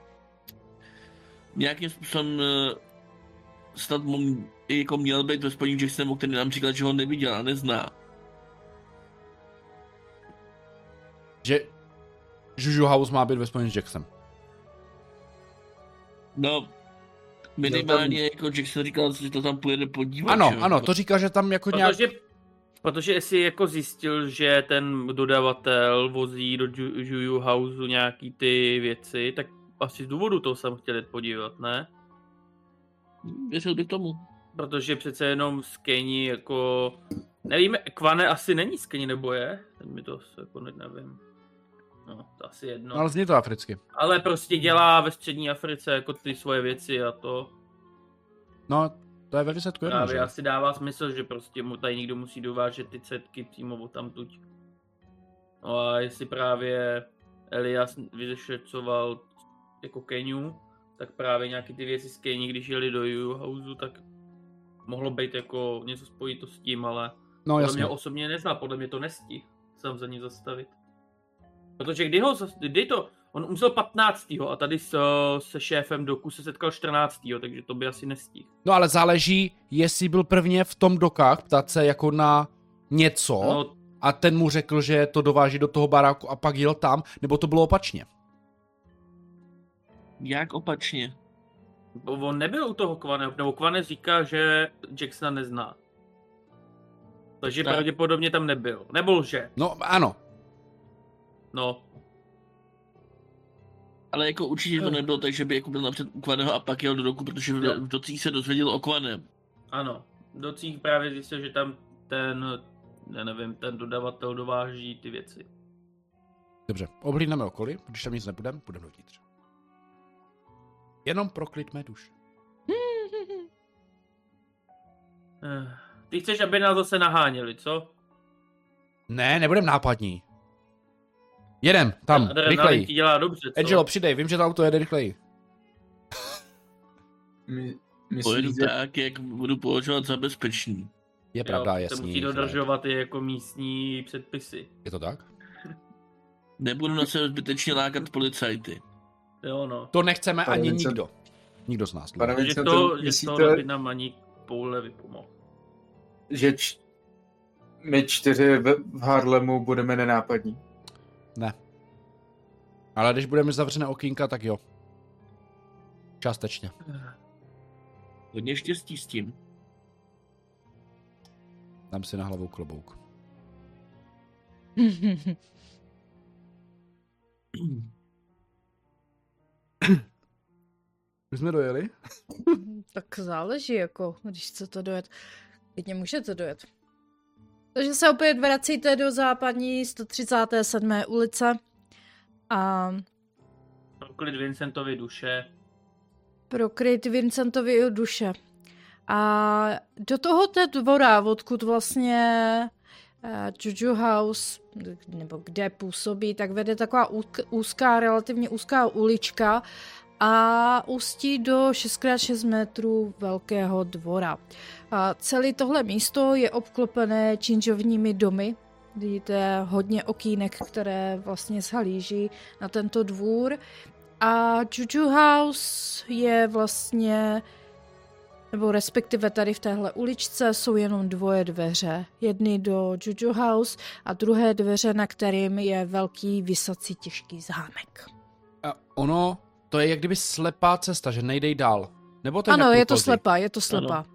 nějakým způsobem eh, snad mu jako měl být ve spojení Jacksonem, o který nám říkal, že ho neviděl a nezná. Že Juju House má být ve spojení s Jacksem. No, minimálně jako Jackson říkal, že to tam pojede podívat. Ano, že ano, to říká, že tam jako nějak... protože, protože jestli jako zjistil, že ten dodavatel vozí do Ju- Juju Houseu nějaký ty věci, tak asi z důvodu toho jsem chtěl jít podívat, ne? Věřil bych tomu. Protože přece jenom Skeni jako... Nevíme, Kvane asi není Skeni nebo je? Teď mi to jako ne- nevím. No, to asi jedno. No, ale zní to africky. Ale prostě dělá ve střední Africe jako ty svoje věci a to No, to je ve výsledku jedno, že? právě asi dává smysl, že prostě mu tady někdo musí dovážet ty cetky přímo od tamtuť. No a jestli právě Elias vyšetřoval jako Keniu, tak právě nějaký ty věci z Keni, když jeli do Houseu, tak mohlo být jako něco spojit to s tím, ale No, podle jasně. mě osobně nezná, podle mě to nestih sám za ní zastavit. Protože kdy ho, kdy to, on umřel 15. a tady s, se šéfem doku se setkal 14. takže to by asi nestihl. No, ale záleží, jestli byl prvně v tom dokách ptát se jako na něco No, a ten mu řekl, že to dováží do toho baráku a pak jel tam, nebo to bylo opačně. Jak opačně? on nebyl u toho Kvane, nebo Kvane říká, že Jacksona nezná. Takže Tak. pravděpodobně tam nebyl. Nebo lže. No, ano. No, Ale jako určitě to nebylo tak, že by jako byl napřed u Kvaného a pak jel do doku, protože v, v docích se dozvěděl o Kvanem. ano. Docích právě zjistil, že tam ten, já nevím, ten dodavatel dováží ty věci. Dobře, oblídneme okolí, když tam nic nebudeme, půjdeme dovnitř. Jenom pro klid mé duše. Eh, Ty chceš, aby nás zase naháněli, co? Ne, nebudem nápadní. Jedem, tam, Adrenalin ti rychleji. dělá dobře, co? Angelo, přidej, vím, že to auto jede rychleji. My, Pojedu že tak, jak budu považovat za bezpečný. Je pravda, jo, jasný. Se musí dodržovat i jako místní předpisy. Je to tak? Nebudu na sebe zbytečně lákat policajty. Jo, no. To nechceme Pane ani Vincent- nikdo. Nikdo z nás. Pane Pane... Že Vincent, to, že to myslíte, by nám ani poule vypomohl. že č- my čtyři v, v Harlemu budeme nenápadní? Ne. Ale když budeme zavřené okýnka, tak jo. Částečně. Hodně štěstí s tím. Dám si na hlavu klobouk. Už jsme dojeli? tak záleží, jako, když chcete dojet. Klidně můžete dojet. Takže se opět vracíte do západní 137. ulice a Klid Vincentovi duše. prokryt Vincentovi duše. A do tohoto dvora, odkud vlastně uh, Juju House, nebo kde působí, tak vede taková úzk- úzká, relativně úzká ulička a ústí do 6x6 metrů velkého dvora. A celé tohle místo je obklopené činžovními domy, vidíte hodně okýnek, které vlastně zhalíží na tento dvůr A Juju House je vlastně, nebo respektive tady v téhle uličce jsou jenom dvoje dveře. Jedny do Juju House a druhé dveře, na kterým je velký vysací těžký zámek. A ono, to je jak kdyby slepá cesta, že nejdej dál. Nebo to je ano, je to slepá, je to slepá.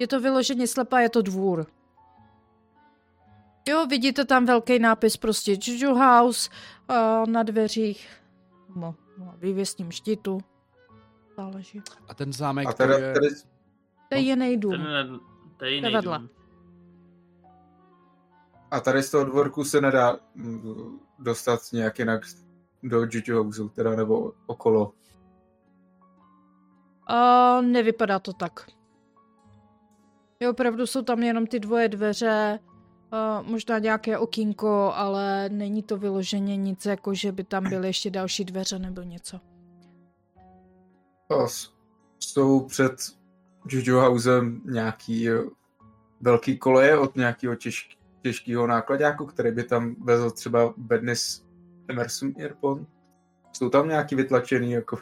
Je to vyloženě slepá, je to dvůr. Jo, vidíte tam velký nápis prostě Juju House uh, na dveřích. No, no, vývěsním štítu. Záleží. A ten zámek, A teda, je... tady, To je jiný dům. Ten, to je jiný dům. a tady z toho dvorku se nedá mm, dostat nějak jinak do Juju Houseu, teda nebo okolo. Uh, nevypadá to tak. Jo, opravdu jsou tam jenom ty dvoje dveře, uh, možná nějaké okýnko, ale není to vyloženě nic, jako že by tam byly ještě další dveře nebo něco. Jsou před Juju Housem nějaký eh, velký koleje od nějakého těžk, těžkého nákladáku, který by tam vezl třeba Bednis Emerson Airport. Jsou tam nějaký vytlačený jako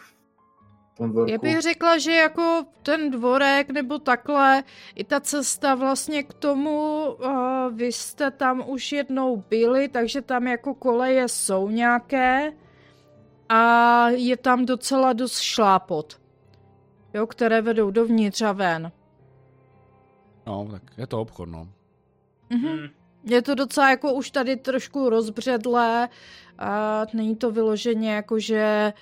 tom dvorku? Já bych řekla, že jako ten dvorek nebo takhle, i ta cesta vlastně k tomu, uh, vy jste tam už jednou byli, takže tam jako koleje jsou nějaké a je tam docela dost šlápot, jo, které vedou dovnitř a ven. No, tak je to obchod, no. Mhm. Hmm. Je to docela jako už tady trošku rozbředlé, a není to vyloženě jako, že a,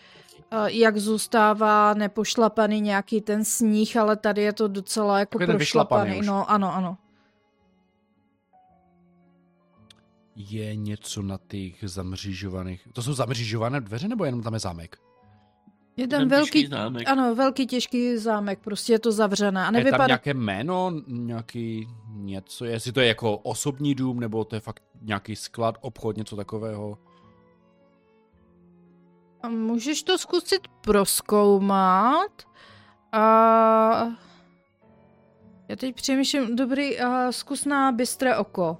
jak zůstává nepošlapaný nějaký ten sníh, ale tady je to docela jako Takový prošlapaný. No, ano, ano. Je něco na těch zamřížovaných... To jsou zamřížované dveře, nebo jenom tam je zámek? Je tam velký, těžký zámek. ano, velký těžký zámek, prostě je to zavřené. A A je tam nevypadá, nějaké jméno, nějaký něco, jestli to je jako osobní dům, nebo to je fakt nějaký sklad, obchod, něco takového. A Můžeš to zkusit proskoumat. A já teď přemýšlím, dobrý, a zkus na bystré oko.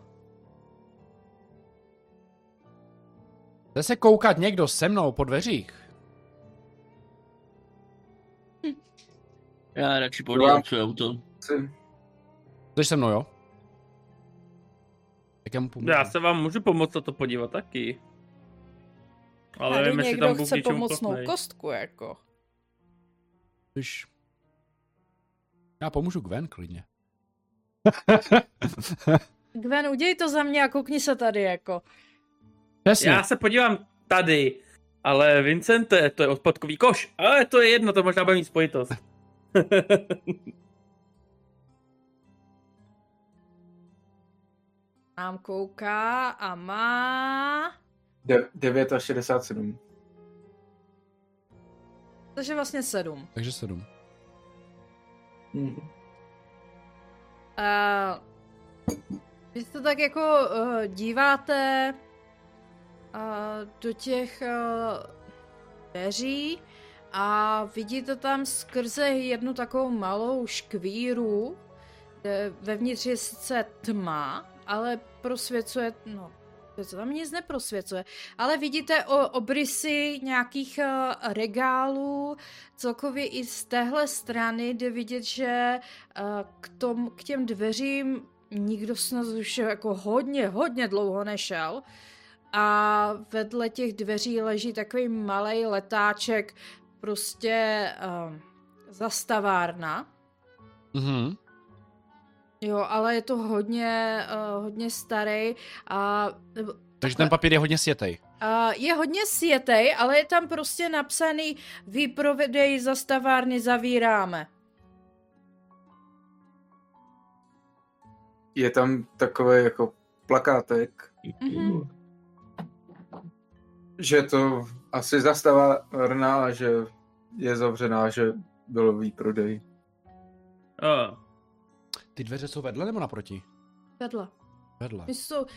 Chce se koukat někdo se mnou po dveřích? Já radši podívám své auto. Si- Jsi se mnou, jo? Tak já mu pomůžu. Já se vám můžu pomoct na to podívat taky. Ale nevím, jestli někdo tam Bůh chce něčemu pomocnou platnej. kostku, jako. Když... Já pomůžu Gwen klidně. Gwen, udělej to za mě a koukni se tady, jako. Přesně. Já se podívám tady, ale Vincente, to je odpadkový koš. Ale to je jedno, to možná bude mít spojitost. Nám kouká a má... De- 9 a 67. Takže vlastně sedm. Takže sedm. Mhm. Uh, vy se tak jako uh, díváte uh, do těch uh, dveří a vidíte tam skrze jednu takovou malou škvíru, kde vevnitř je sice tma, ale prosvěcuje, no, to tam nic neprosvěcuje, ale vidíte o, obrysy nějakých uh, regálů, celkově i z téhle strany jde vidět, že uh, k, tom, k těm dveřím nikdo snad už jako hodně, hodně dlouho nešel. A vedle těch dveří leží takový malý letáček, prostě uh, zastavárna. Mhm. Jo, ale je to hodně, uh, hodně starý a nebo Takže ten papír je hodně světej. Uh, je hodně světej, ale je tam prostě napsaný výprovedej zastavárny zavíráme. Je tam takový jako plakátek, Mhm. že to asi zastavárna a že je zavřená, že byl výprodej. A, Ty dveře jsou vedle nebo naproti? Vedle. Vedle. My jsou, uh,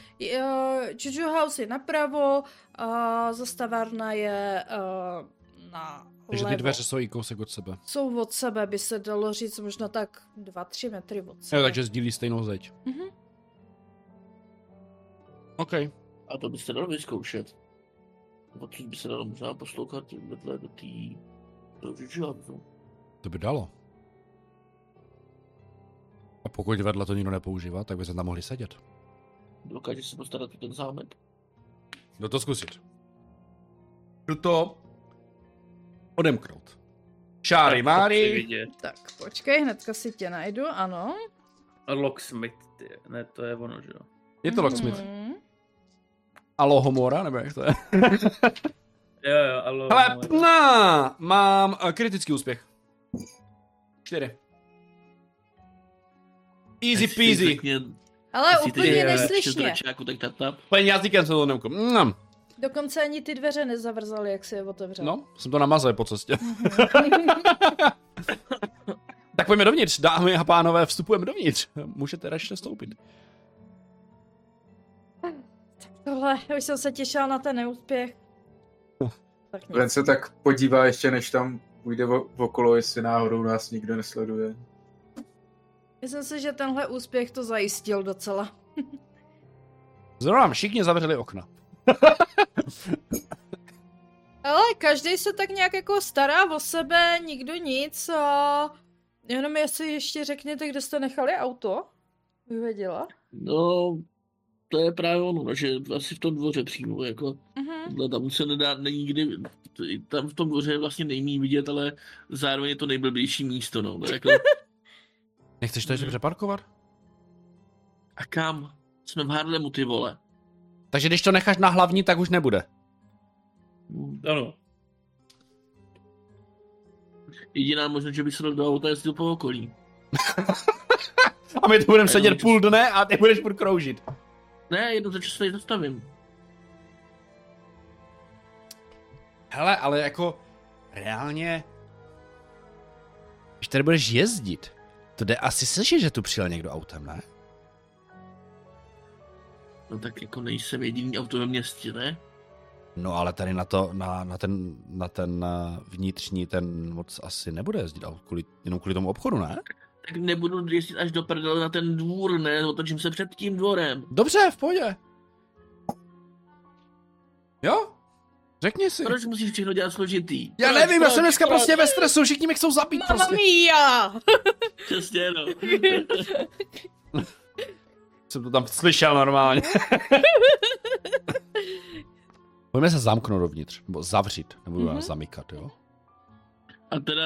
Juju House je napravo a zastavárna je uh, na Takže ty dveře jsou i kousek od sebe. Jsou od sebe, by se dalo říct, možná tak 2-3 metry od sebe. Jo, takže sdílí stejnou zeď. Mhm. OK. A to byste dalo vyzkoušet. Odsud by se dalo možná poslouchat vedle do té... do Žižáku. To by dalo. A pokud vedle to nikdo nepoužívá, tak by se tam mohli sedět. Dokážeš se postarat o ten zámek? Jdu to zkusit. Jdu to odemknout. Šáry chci máry. Tak, počkej, hnedka si tě najdu, ano. Locksmith, ty. ne, to je ono, že jo. Je to locksmith. Mhm. Alohomora, nebo jak to je? Jo, jo, ale... Hele, na, mám uh, kritický úspěch. Čtyři. Easy peasy. řekně- Ale úplně je neslyšně. Pojď jazykem se to nemku. Mm. Dokonce ani ty dveře nezavrzaly, jak si je otevřel. No, jsem to namazal po cestě. tak pojďme dovnitř, dámy a pánové, vstupujeme dovnitř. Můžete radši stoupit. Tohle, už jsem se těšila na ten neúspěch. Len se tak podívá ještě, než tam půjde okolo, jestli náhodou nás nikdo nesleduje. Myslím si, že tenhle úspěch to zajistil docela. Zrovna všichni zavřeli okna. Ale každý se tak nějak jako stará o sebe, nikdo nic a jenom jestli ještě řekněte, kde jste nechali auto. Bych věděla. No, to je právě ono, no, že asi v tom dvoře přímo, jako, Mhm. tohle tam se nedá, není nikdy, tam v tom dvoře je vlastně nejmí vidět, ale zároveň je to nejblbější místo, no, jako, Nechceš to ještě Mhm. přeparkovat? a kam? Jsme v Harlemu, ty vole. Takže když to necháš na hlavní, tak už nebude. Hm. Ano. Jediná možnost, že by se do auta jezdil po okolí. A my tu budeme sedět jenom půl dne a ty budeš furt kroužit. Ne, jednou za čas tady zastavím. Hele, ale jako reálně, když tady budeš jezdit, to jde asi slyšet, že tu přijel někdo autem, ne? No tak jako nejsem jediný auto ve městě, ne? No ale tady na to, na, na ten, na ten eh, vnitřní, ten moc asi nebude jezdit aut kvůli, jenom kvůli tomu obchodu, ne? Tak nebudu jezdit až do prdele na ten dvůr, ne? Otočím se před tím dvorem. Dobře, v pohodě. Jo? Řekni si. Proč musíš všechno dělat složitý? Já Proč, nevím, já proč, jsem dneska proč? prostě ve stresu, všichni mě chcou zabít Mamma prostě. mia! Přesně, no. Jsem to tam slyšel normálně. Pojďme se zamknout dovnitř, nebo zavřít, nebudu Mhm. nás zamykat, jo? A teda...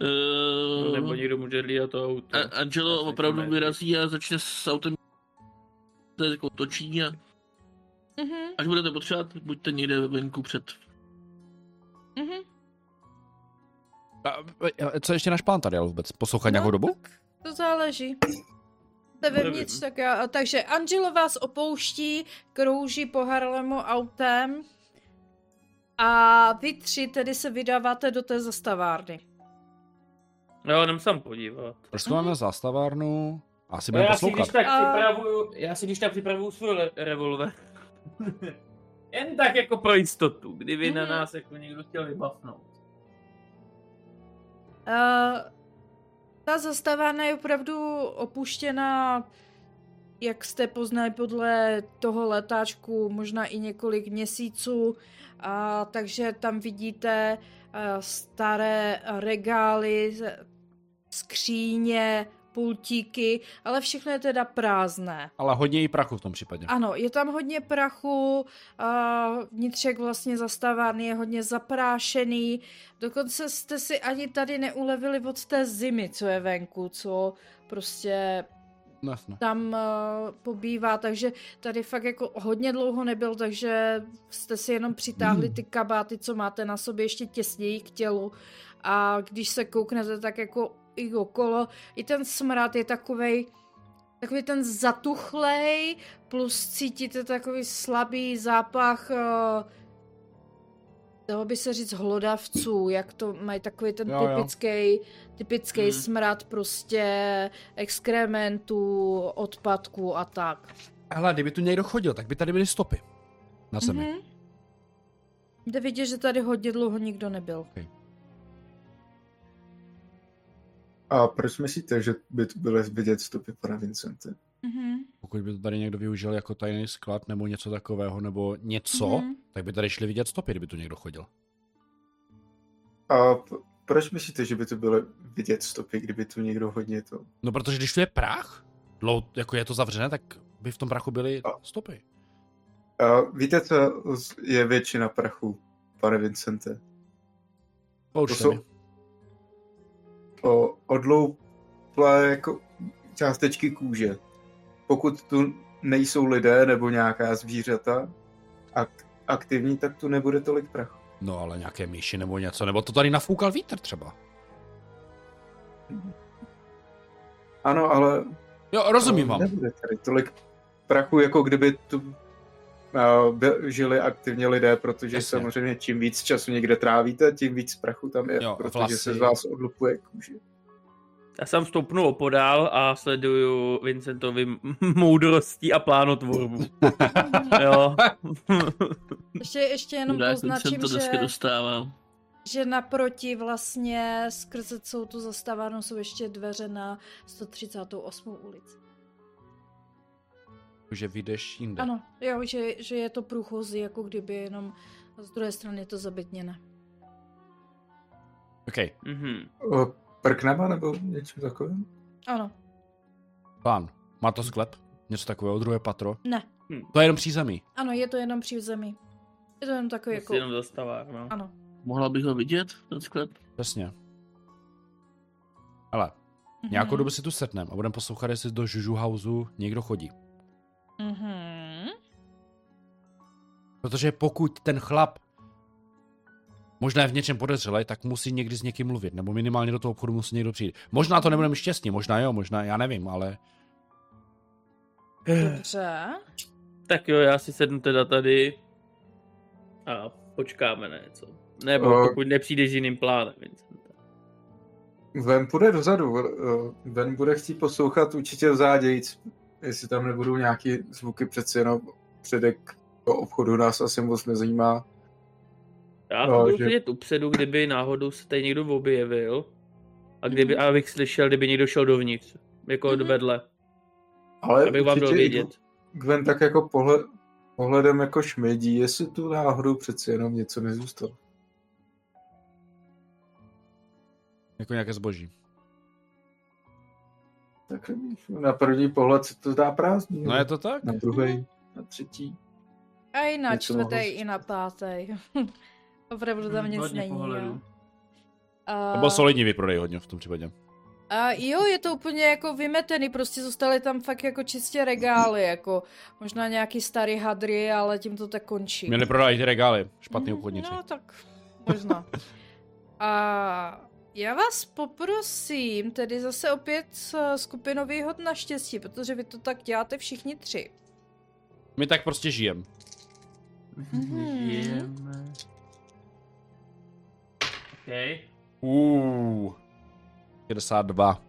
Uh, Nebo někdo může hlídat to auto. a, Angelo Já opravdu vyrazí a začne s autem jako točí a Mhm, až budete potřebovat, buďte někde venku před. mhm. A, a, co ještě náš plán tady, ale vůbec? Poslouchat nějakou No, dobu? tak To záleží. Jste vevnitř, tak já, takže Angelo vás opouští, krouží po Harlemu autem a vy tři tedy se vydáváte do té zastavárny. Jo, jdem se podívat. Proč tu máme zastavárnu? Asi No budeme já si když tak A- připravuju, já si když tak připravuju svůj revolver. Jen tak jako pro jistotu, kdyby na Mhm. nás jako někdo chtěl vybafnout. Uh, ta zastavárna je opravdu opuštěná, jak jste poznali podle toho letáčku, možná i několik měsíců. A takže tam vidíte uh, staré regály, skříně, pultíky, ale všechno je teda prázdné. Ale hodně i prachu v tom případě. Ano, je tam hodně prachu, vnitřek vlastně zastavárny je hodně zaprášený, dokonce jste si ani tady neulevili od té zimy, co je venku, co prostě No, jasně. tam uh, pobývá, takže tady fakt jako hodně dlouho nebyl, takže jste si jenom přitáhli ty kabáty, co máte na sobě ještě těsněji k tělu a když se kouknete tak jako i okolo, i ten smrad je takovej, takový ten zatuchlej, plus cítíte takový slabý zápach, uh, dalo by se říct hlodavců, jak to mají takový ten Jo, jo. typický, typický Hmm. smrad prostě exkrementů, odpadků a tak. Hele, kdyby tu někdo chodil, tak by tady byly stopy. Na zemi. Mhm. Jde vidět, že tady hodně dlouho nikdo nebyl. A proč myslíte, že by tu byly vidět stopy pana Vincente? Mhm. Pokud by to tady někdo využil jako tajný sklad nebo něco takového, nebo něco, Mhm. tak by tady šli vidět stopy, kdyby tu někdo chodil. A p- proč myslíte, že by to bylo vidět stopy, kdyby tu někdo hodně to... No protože když tu je prach, dlou, jako je to zavřené, tak by v tom prachu byly A- stopy. A víte, co je většina prachu, pane Vincente? Poučte To jsou o, odlouplé jako částečky kůže. Pokud tu nejsou lidé nebo nějaká zvířata ak- aktivní, tak tu nebude tolik prachu. No ale nějaké myši nebo něco, nebo to tady nafoukal vítr třeba. Ano, ale Jo, rozumím vám. nebude tady tolik prachu, jako kdyby tu žili aktivně lidé, protože Jasně. samozřejmě čím víc času někde trávíte, tím víc prachu tam je, Jo, protože vlasy. se z vás odlupuje kůže. Já jsem stoupnu opodál a sleduju Vincentovi moudrostí a plánotvorbu. jo. Ještě, ještě jenom poznačím, to dneska že, dostávám. že naproti vlastně skrze celou tu zastávárnu jsou ještě dveře na 138. ulici. Že vyjdeš jinde. Ano, jo, že, že je to průchozí, jako kdyby jenom z druhé strany je to zabitněné. OK, Mhm. O, Prknama nebo něco takového? Ano, plán. Má to sklep? Něco takového, druhé patro? ne. To je jenom přízemí. Ano, je to jenom při zemi. Je to jenom takový Jako... jako... Jenom zastavár, no. Ano. Mohla bych ho vidět, ten sklep? Přesně. Ale nějakou dobu si tu setneme a budeme poslouchat, jestli do Juju Houseu někdo chodí. Mhm. Protože pokud ten chlap možná je v něčem podezřelý, tak musí někdy s někým mluvit, nebo minimálně do toho obchodu musí někdo přijít. Možná to nebudeme šťastní, možná jo, možná, já nevím, ale Dobře. Tak jo, já si sednu teda tady a počkáme na něco. Nebo O- pokud nepřijdeš s jiným plánem, Vincente. Ven půjde dozadu, eh, Ven bude chtít poslouchat určitě vzádějíc, jestli tam nebudou nějaký zvuky, přeci jenom předek do obchodu nás asi moc nezajímá. Já No, budu že- sedět upředu, kdyby náhodou se tady někdo objevil. A kdyby, Mhm. abych slyšel, kdyby někdo šel dovnitř. Jako Mhm. vedle. Ale Abych vám dal vědět. Gwen tak jako pohled, pohledem jako šmedí, jestli tu náhodou přeci jenom něco nezůstalo. jako nějaké zboží. Tak na první pohled se to zdá prázdný. No je to tak? Na druhý, na třetí. A i na čtvrtý, i na pátý. Opravdu tam Hmm, nic není. pohledů. Jo. To byl solidní vyprodej hodně v tom případě. A jo, je to úplně jako vymetený, prostě zůstaly tam fakt jako čistě regály, jako možná nějaký starý hadry, ale tím to tak končí. Měli prodat ty regály, špatný Mhm, obchodníci. No tak možná. A já vás poprosím tedy zase opět eh, skupinový hod na štěstí, protože vy to tak děláte všichni tři. My tak prostě žijem. Mhm. Žijeme. Okay. Uh. 62.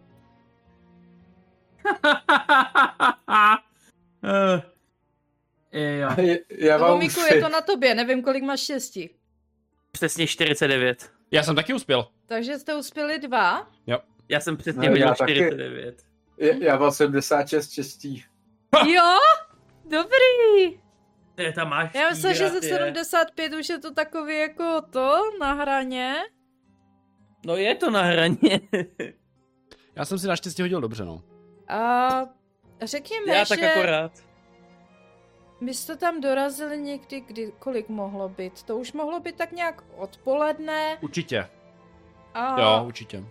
uh, jo. Já vám Miku, je to na tobě, nevím, kolik máš štěstí. Přesně 49. Já jsem taky uspěl. Takže jste uspěli dva. Já jsem přesně No, hodil já taky. 49. Já, já mám 76 štěstí. Jo, dobrý. Ty tam máš Já myslím, že ze tígra, ty. 75 už je to takový jako to na hraně. No je to na hraně. Já jsem si naštěstí hodil dobře, no. A řekněme, Já že tak akorát. my jste tam dorazili někdy, kdy, kolik mohlo být? To už mohlo být tak nějak odpoledne. Určitě. A, Jo, určitě.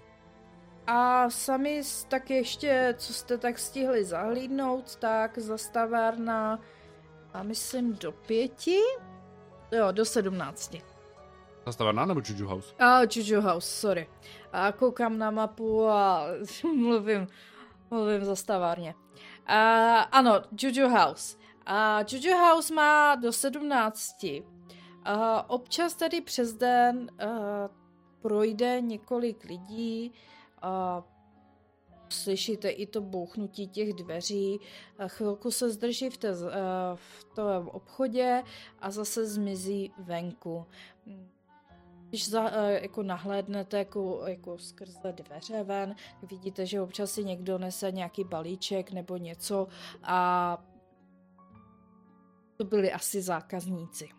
a sami tak ještě, co jste tak stihli zahlídnout, tak zastavárna, a myslím do pěti? Jo, do sedmnácti. Zastavárna nebo Juju House? A Juju House, sorry. A koukám na mapu a mluvím, mluvím za stavárně. A, ano, Juju House. A Juju House má do 17. A občas tady přes den a, projde několik lidí a slyšíte i to bouchnutí těch dveří. A chvilku se zdrží v, té, v tom obchodě a zase zmizí venku. Když za, jako nahlédnete jako, jako skrze dveře ven, vidíte, že občas si někdo nese nějaký balíček nebo něco a to byli asi zákazníci.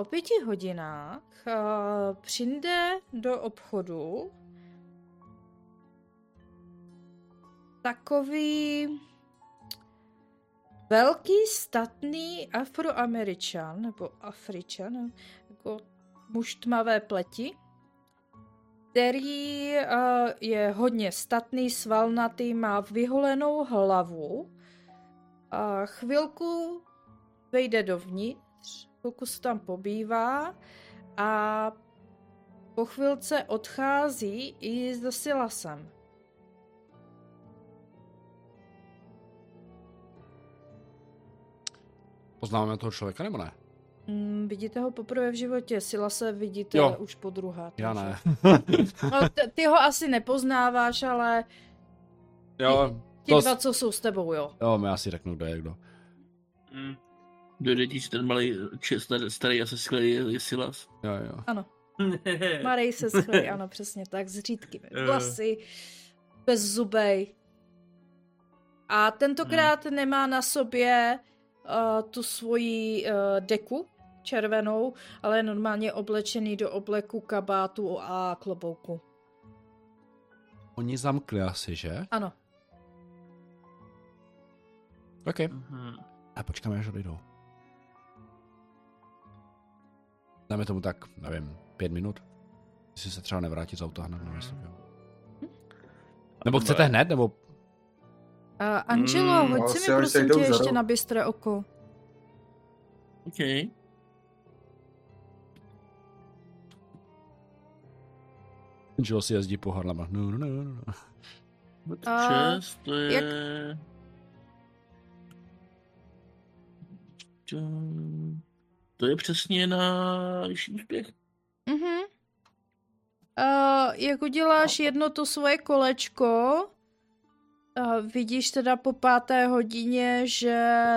O pěti hodinách uh, přijde do obchodu takový velký statný afroameričan, nebo afričan, jako muž tmavé pleti, který uh, je hodně statný, svalnatý, má vyholenou hlavu. A chvilku vejde dovnitř, chvilku se tam pobývá a po chvilce odchází i s Silasem. Poznáváme toho člověka nebo ne? Mm, vidíte ho poprvé v životě, Silase vidíte Jo. už po druhé. Já ne. No, t- ty ho asi nepoznáváš, ale jo, ti to, dva, co jsou s tebou, jo. jo, my asi řeknu, kdo je kdo. Mm. Dojde ti, ten malý či- starý, starý a se skvělý je, je Silas. Jo, jo. Ano, Marej se schlí, ano, přesně tak, s řídkými Eh. vlasy, bez zubej. A tentokrát Hmm. nemá na sobě uh, tu svoji uh, deku červenou, ale je normálně oblečený do obleku, kabátu a klobouku. Oni zamkli asi, že? Ano. OK. Mhm. A počkáme, až odejdou. Dáme tomu tak, nevím, pět minut. Jestli se třeba nevrátí z auta hned, nevím, jestli jo. Nebo chcete hned, nebo Uh, Angelo, Mm, hoď si mi prosím tě ještě na bystré oko. OK. Angelo si jezdí po Harlema. No, no, no, no. A Šest, to je... jak- To... to je přesně na vyšší úspěch. Mhm. Uh, jak uděláš jedno to svoje kolečko, uh, vidíš teda po páté hodině, že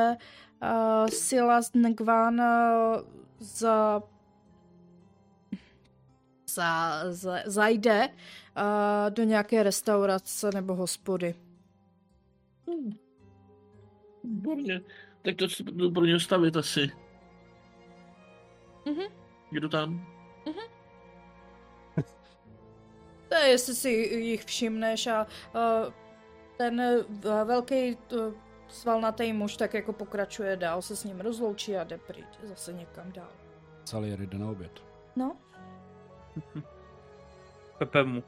uh, Silas Ngvan uh, za, za, za, zajde uh, do nějaké restaurace nebo hospody. Hmm. Výborně. Tak to si jdu pro něj stavit asi. Mhm. Jdu tam. To je, jestli si jich všimneš a uh, ten uh, velký uh, svalnatý muž tak jako pokračuje dál, se s ním rozloučí a jde pryč zase někam dál. Salieri jde na oběd. No, Pepe mu.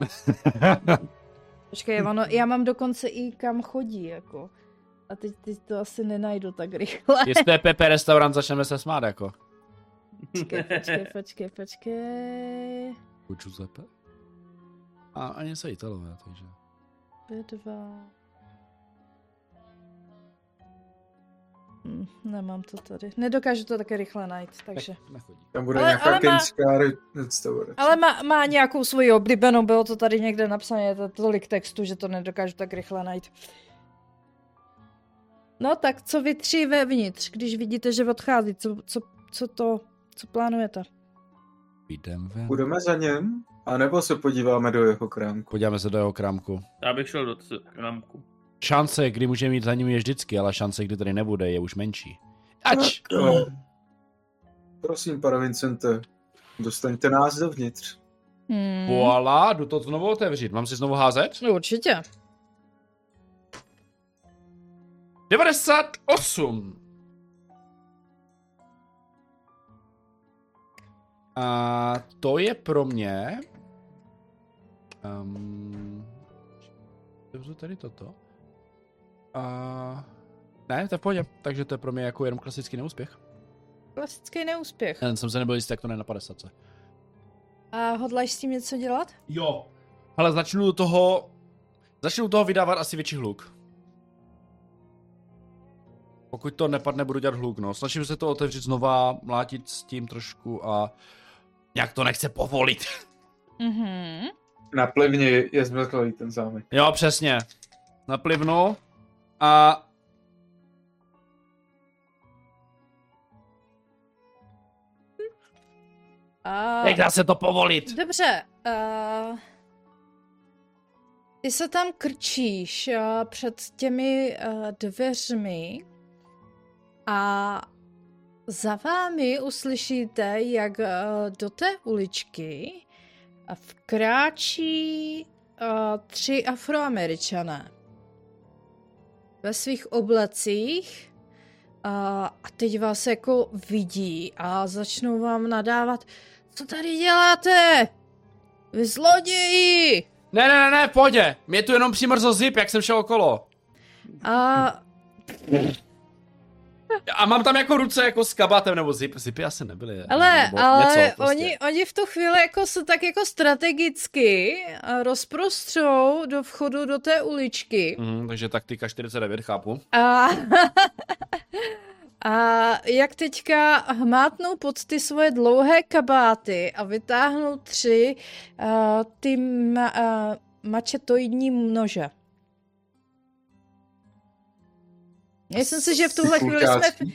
počkej, ono, já mám dokonce i kam chodí, jako. A teď, teď to asi nenajdu tak rychle. Jestli je Pepe restaurant, začneme se smát, jako. Počkej, počkej, počkej, počkej. U Giuseppe? A ani se Italové, takže. B2. Hm, nemám to tady. Nedokážu to také rychle najít, takže. Tak nechodí. Tam bude Ale- nějaká ale má- restaurace. Ale má, má nějakou svoji oblíbenou, bylo to tady někde napsané, je to tolik textu, že to nedokážu tak rychle najít. No tak co vy tři vevnitř, když vidíte, že odchází, co, co, co to, co plánujete? Jdem ven. Budeme za něm? A nebo se podíváme do jeho krámku? Podíváme se do jeho krámku. Já bych šel do krámku. Šance, kdy může mít za ním je vždycky, ale šance, kdy tady nebude, je už menší. Ač! No. Prosím, pane Vincente, dostaňte nás dovnitř. Hmm. Voila, jdu to znovu otevřít. Mám si znovu házet? Určitě. 98. A to je pro mě... Um, otevřu tady toto. A... Ne, to je v pohodě. Takže to je pro mě jako jenom klasický neúspěch. Klasický neúspěch. Jen jsem se nebyl jistý, jak to ne na 50. A hodláš s tím něco dělat? Jo. Ale začnu do toho... Začnu do toho vydávat asi větší hluk. Pokud to nepadne, budu dělat hluk, no. Snažím se to otevřít znova, mlátit s tím trošku a nějak to nechce povolit. Mhm. Na plivně je zmrzlý ten zámek. Jo, přesně. Naplivnu a... A... Jak dá se to povolit? Dobře. Uh... Ty se tam krčíš uh, před těmi uh, dveřmi a za vámi uslyšíte, jak uh, do té uličky vkráčí uh, tři afroameričané ve svých oblacích a, a teď vás jako vidí a začnou vám nadávat, co tady děláte? Vy zloději! Ne, ne, ne, ne, pohodě. Mě tu jenom přimrzl zip, jak jsem šel okolo. A A mám tam jako ruce jako s kabátem, nebo zip, zipy asi nebyly. Ale, nebo ale něco prostě. oni, oni v tu chvíli jako se tak jako strategicky a rozprostřou do vchodu do té uličky. Mhm, takže taktika 49, chápu. A, a jak teďka hmátnou pod ty svoje dlouhé kabáty a vytáhnou tři uh, ty ma, uh, mačetoidní nože. Myslím si, že v tuhle chvíli jsme v, uh,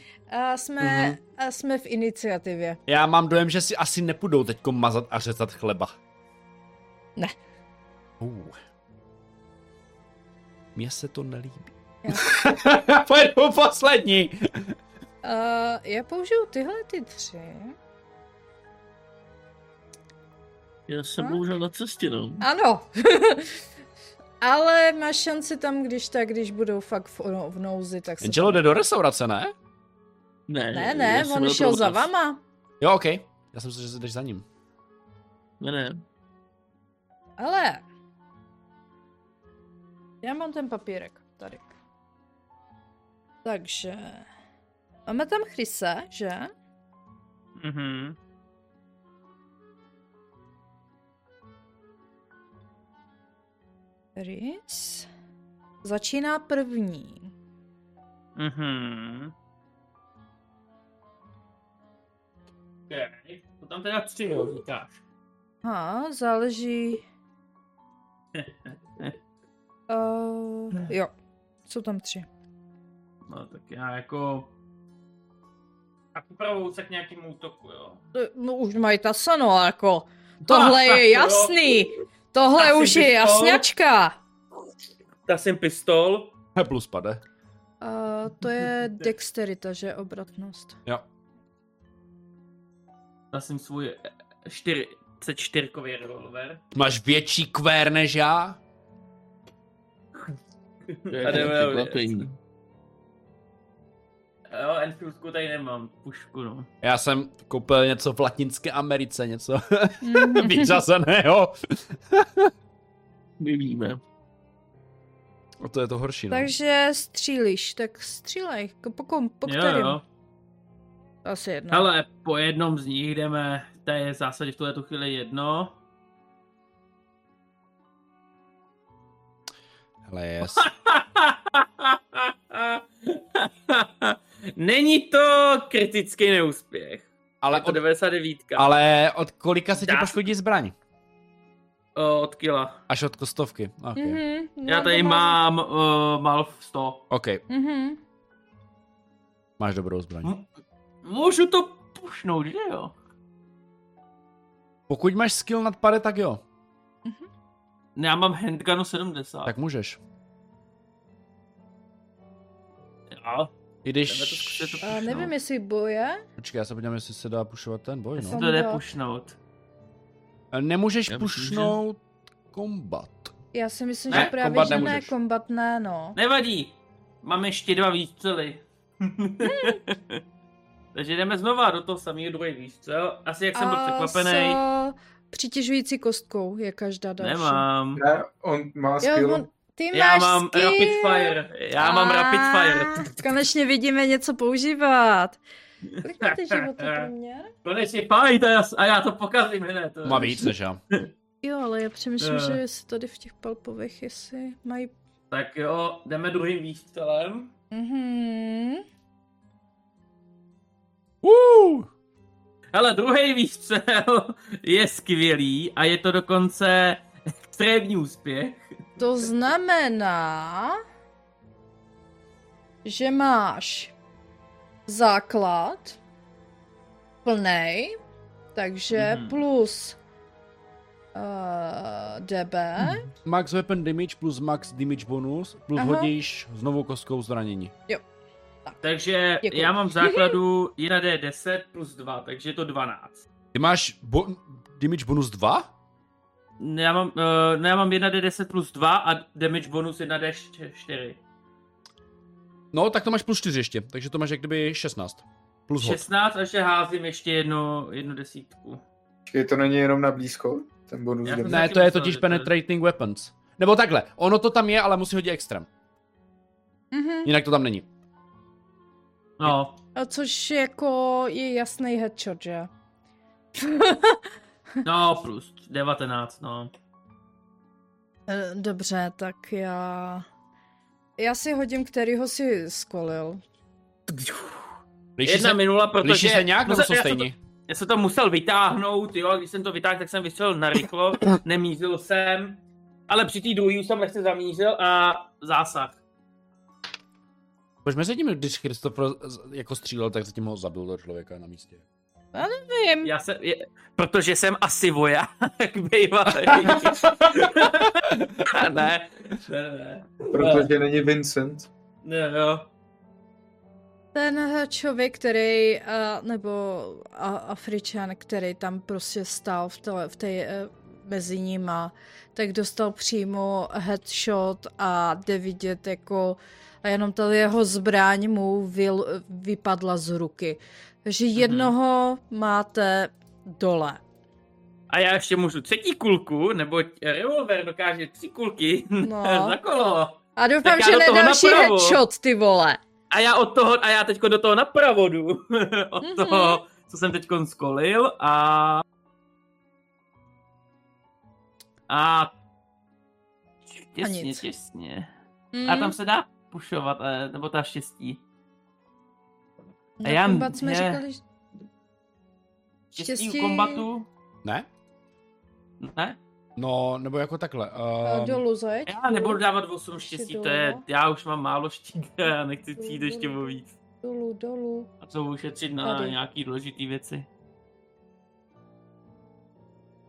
jsme, Mhm. uh, jsme v iniciativě. Já mám dojem, že si asi nepůjdou teďko mazat a řezat chleba. Ne. Uh. Mně se to nelíbí. Já. Pojedu poslední. Uh, já použiju tyhle ty tři. Já jsem bohužel na cestě, no. Ano. Ale máš šanci tam, když tak, když budou fakt v, v nouzi, tak se... Angelo jde do restaurace, ne? Ne, Ne, ne, on šel za vama. Jo, OK. Já jsem myslel, že jdeš za ním. Ne, ne. Ale... Já mám ten papírek tady. Takže... Máme tam Chryse, že? Mhm. Rys. Začíná první. Mhm. Okay. To tam teda tři, jo, říkáš. Ha, záleží... Uh, jo, jsou tam tři. No tak já jako... A připravuju se k nějakému útoku, jo. No už mají tasano, jako. Tohle je jasný. Tohle Asi už je pistol. jasňačka. Ta jsem pistol. Plus pade. Uh, to je dexterita, že obratnost. Jo. Ta jsem svůj 44 revolver. Máš větší kvér než já? To je A překvapení. Jo, Enfieldku tady nemám, pušku, no. Já jsem koupil něco v Latinské Americe, něco Mhm. vyřazeného. My víme. A to je to horší, no. Takže střílíš, tak střílej. Po, kom, po jo, kterým? jo. Asi jedno. Hele, po jednom z nich jdeme, to je v zásadě v tuhle tu chvíli jedno. Hele, yes. Není to kritický neúspěch. Ale je to od, 99. ale od kolika se ti poškodí zbraň? O, od kila. Až od kostovky. Okay. Mhm, no, Já tady mám uh, mal 100. OK, Mhm. máš dobrou zbraň. M- můžu to pušnout, že jo? Pokud máš skill nad pade, tak jo. Ne, Já mám handgunu 70. Tak můžeš. Jo. I když... to to A nevím, pušnout. jestli boje. Počkej, já se podívám, jestli se dá pušovat ten boj, no. To jde pušnout. Nemůžeš Já myslím, že- pušnout kombat. Já si myslím, Ne, že právě, kombat že ne, kombat ne, no. Nevadí. Mám ještě dva výstřely. Takže jdeme znova do toho samého druhý výstřel. Asi jak jsem byl A překvapený. s přitěžující kostkou je každá další. Nemám. Ne, on má Jo, skill. on, ty Já máš mám skill. rapid fire. Já mám rapid fire. Konečně vidíme něco používat. Kolik máte životů průměr? Konečně fight a já, a já to pokazím hned. Má víc než já. Jo, ale já přemýšlím, Eh. že jestli tady v těch palpových, jestli mají... Tak jo, jdeme druhým výstřelem. Mhm. Uh! Hele, druhý výstřel je skvělý a je to dokonce extrémní úspěch. To znamená, že máš základ plnej Takže Mhm. plus uh, DB. Max weapon damage plus max damage bonus plus Aha. hodíš s novou kostkou zranění. Takže Děkuji. já mám v základu 1D10 plus 2, takže je to 12. Ty máš bo- damage bonus 2? Já mám, uh, ne, já mám 1D10 plus 2 a damage bonus 1D4. No, tak to máš plus 4 ještě, takže to máš jak kdyby 16. Plus hod. 16 a ještě házím ještě jednu, jednu desítku. Počkej, to není jenom na blízko? Ten bonus Já? Ne, to je totiž to je- penetrating weapons. Nebo takhle, ono to tam je, ale musí hodit extrém. Mhm. Jinak to tam není. No, A což jako je jasný headshot, že? no plus 19, no. Eh, Dobře, tak já... Já si hodím, kterýho si skolil. Liší Jedna se, minula, protože... liší se nějak, nebo musel- jsou já jsem to- stejní? Já jsem to musel vytáhnout, jo, a když jsem to vytáhl, tak jsem vystřelil narychlo, nemířil jsem, ale při té druhé jsem lehce zamířil a zásah. Proč mezi tím, když Christopher jako střílel, tak zatím ho zabil do člověka na místě. Vím. Já jsem, je, protože jsem asi voják, bývalý. ne, ne, ne. Protože není Vincent. Ne, jo. Ten člověk, který, uh, nebo Afričan, který tam prostě stál v té, v té uh, mezi nima, tak dostal přímo headshot a jde vidět jako a jenom ta jeho zbraň mu vyl, vypadla z ruky. Takže jednoho máte dole. A já ještě můžu třetí kulku, neboť revolver dokáže tři kulky No. za kolo. A doufám, Tak že ne další napravo. headshot, ty vole. A já od toho, a já teďko do toho napravo jdu. od Mhm. toho, co jsem teďko skolil a... A... Těsně, nic. těsně. Mm. A tam se dá pušovat, eh, nebo ta štěstí. Na já- kombat jsme je- říkali, že- Štěstí, Štěstí- u kombatu? Ne? Ne? No, nebo jako takhle. uh, Um, dolů zeď. Já nebudu dávat 8 Ještě štěstí, to je, já už mám málo štěstí, já nechci cít ještě o víc. Dolů, dolů. A co ušetřit na Tady. nějaký důležitý věci.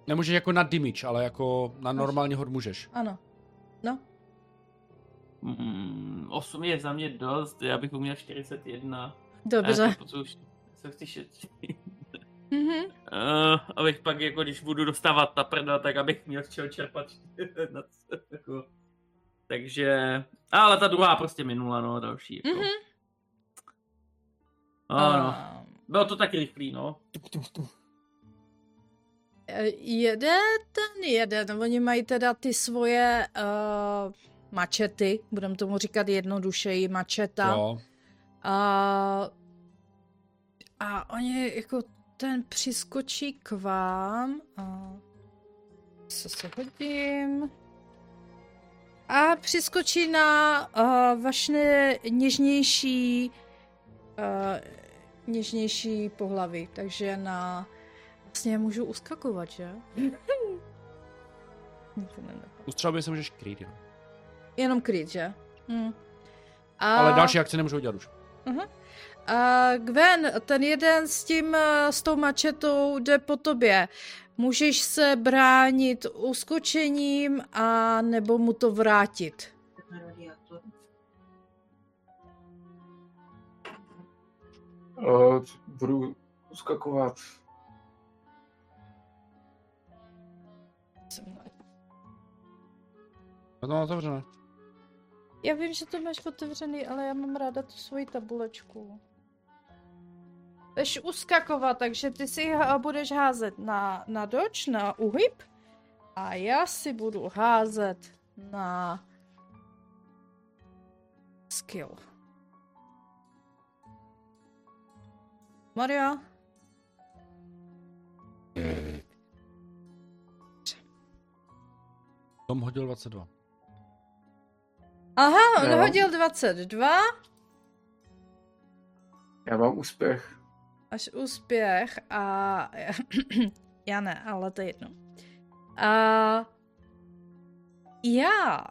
nemůžeš jako na damage, ale jako na normální hod můžeš. Ano. No. Mm, 8 je za mě dost, já bych uměl 41. Dobře. A já to potřebuji, co chci šetřit. Mhm. Uh, abych pak, jako když budu dostávat ta prda, tak abych měl z čeho čerpat. jako. Takže, ale ta druhá prostě minula, no, další. Jako. Mhm. Ano, A, bylo to tak rychlý, no. e, Jede ten jeden, oni mají teda ty svoje uh, mačety, budeme tomu říkat jednodušeji mačeta. Jo. A, a oni jako ten přiskočí k vám. A co se hodím? A přiskočí na uh, vaše něžnější uh, něžnější pohlaví, takže na vlastně můžu uskakovat, že? U střelby se můžeš krýt, jo. Jenom kryt, že? Hm. A... Ale další akce nemůžu udělat už. A Gwen, ten jeden s tím, eh, s tou mačetou jde po tobě. Můžeš se bránit uskočením a nebo mu to vrátit. Uh, budu uskakovat. No to otevřené. Já vím, že to máš otevřený, ale já mám ráda tu svoji tabulečku. Jdeš uskakovat, takže ty si budeš házet na, na doč, na uhyb. A já si budu házet na skill. Maria? Tom hodil 22. Aha, on Jo. hodil 22, Já mám úspěch. až úspěch a já ne, ale to je jedno. A já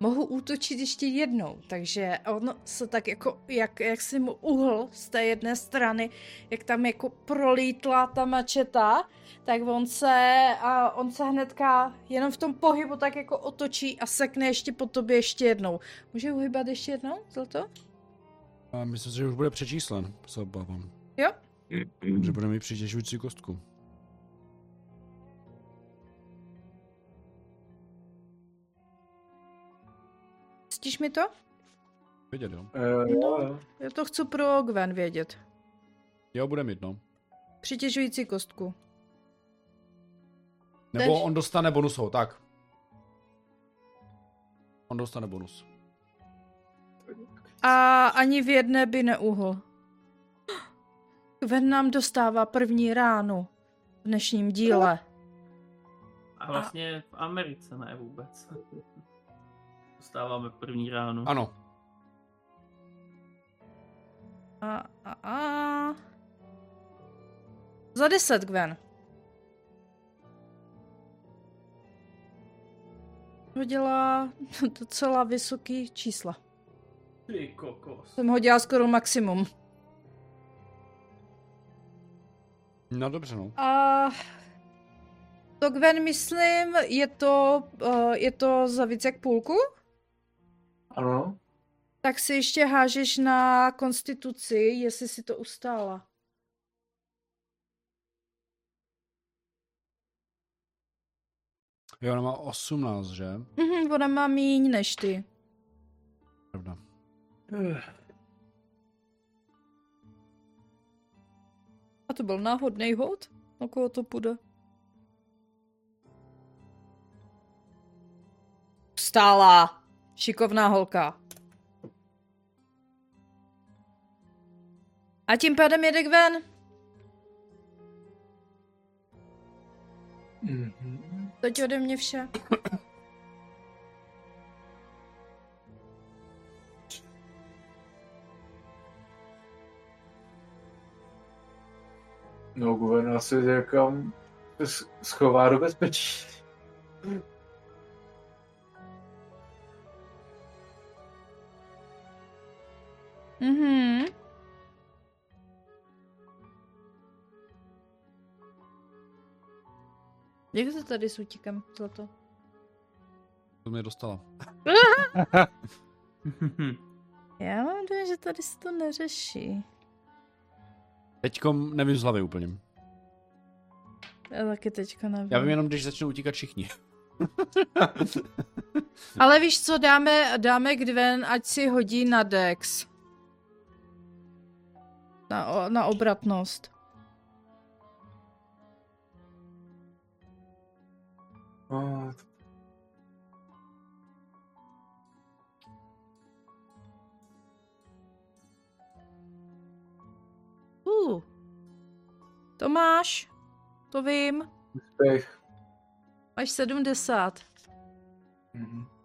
mohu útočit ještě jednou, takže on se tak jako, jak, jak si mu uhl z té jedné strany, jak tam jako prolítla ta mačeta, tak on se, a on se hnedka jenom v tom pohybu tak jako otočí a sekne ještě po tobě ještě jednou. Může uhybat ještě jednou, zlato? A myslím si, že už bude přečíslen, se obávám. Jo? Že bude mít přitěžující kostku. Cítíš mi to? Vidět, jo? Uh, jo, jo. Já to chci pro Gwen vědět. Jo, bude mít, no. Přitěžující kostku. Nebo Tež. on dostane bonus, tak. On dostane bonus. A ani v jedné by neuhl. Gwen nám dostává první ránu v dnešním díle. A vlastně v Americe ne vůbec. Dostáváme první ráno. Ano. A, a, a. Za deset, Gwen. Hodila docela vysoký čísla. Ty kokos. Jsem hodila skoro maximum. No dobře, no. A to Gwen, myslím, je to, uh, je to za víc jak půlku? Ano. Tak si ještě hážeš na konstituci, jestli si to ustála. Jo, ona má 18, že? Mhm, ona má míň než ty. Pravda. A to byl náhodný hod? Na koho to půjde? Vstála! Šikovná holka. A tím pádem jede Gwen. Mhm. Teď ode mě vše. No, Gwen asi někam schová do bezpečí. Mhm. Jak to tady s útíkem, zlato? To mě dostala. Já mám dojem, že tady se to neřeší. Teďkom nevím z hlavy úplně. Já taky teďka nevím. Já vím jenom, když začnou utíkat všichni. Ale víš co, dáme, dáme Gwen, ať si hodí na Dex. Na, na obratnost. Oh, Uh. To máš. To vím. úspěch. Máš 70. Mhm.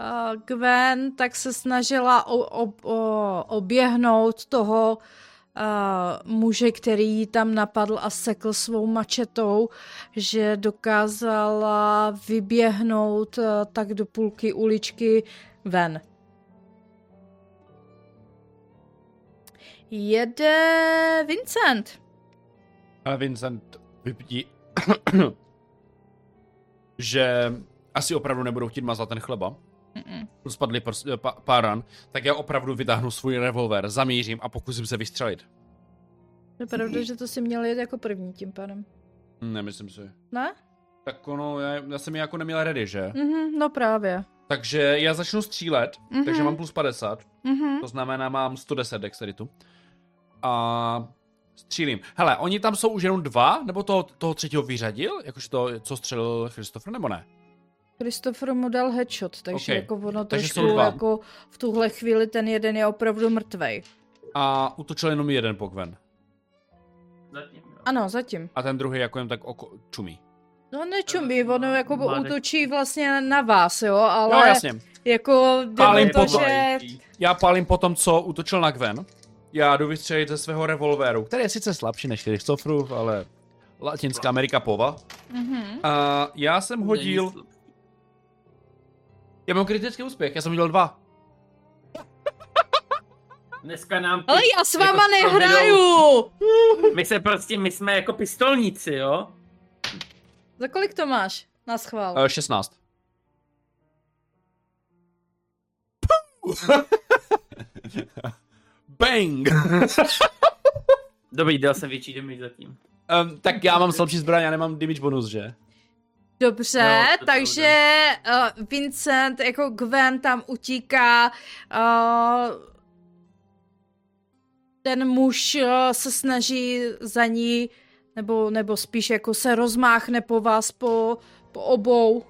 A Gwen tak se snažila o, o, o, oběhnout toho uh, muže, který ji tam napadl a sekl svou mačetou, že dokázala vyběhnout uh, tak do půlky uličky ven. Jede Vincent. Ale Vincent vypítí, že asi opravdu nebudou chtít mazat ten chleba. Mm-mm. Spadli pr- pa, pár ran, tak já opravdu vytáhnu svůj revolver, zamířím a pokusím se vystřelit. Je pravda, že to si měl jet jako první tím pádem. Nemyslím si. Ne? Tak ono, já, já jsem ji jako neměl ready, že? Mhm, no právě. Takže já začnu střílet, Mhm. takže mám plus 50, Mhm. to znamená mám 110 dexteritu. A střílím. Hele, oni tam jsou už jenom dva, nebo toho, toho třetího vyřadil? Jakož to, co střelil Christopher, nebo ne? Christopher mu dal headshot, takže Ok, jako ono takže trošku jsou dva. jako v tuhle chvíli ten jeden je opravdu mrtvej. A útočil jenom jeden pokven. Zatím, jo. Ano, zatím. A ten druhý jako jen tak oko, čumí. No nečumí, ono jako by Mladek. útočí vlastně na vás, jo, ale Jo, jasně. jako Pálím to, potom. že... Já pálím po tom, co útočil na Gwen. Já jdu vystřelit ze svého revolvéru, který je sice slabší než Christopherův, ale Latinská Amerika pova. Mhm. A já jsem hodil Není Já mám kritický úspěch, já jsem udělal dva. Dneska nám... Ale já s váma jako nehraju! My se prostě, my jsme jako pistolníci, jo? Za kolik to máš? Na schvál. Uh, 16. Bang! Dobrý, dal jsem větší damage zatím. Um, tak já mám slabší zbraň, já nemám damage bonus, že? Dobře, Jo, to takže uh, Vincent jako Gwen tam utíká. Uh, ten muž uh, se snaží za ní, nebo, nebo spíš jako se rozmáchne po vás, po, po obou.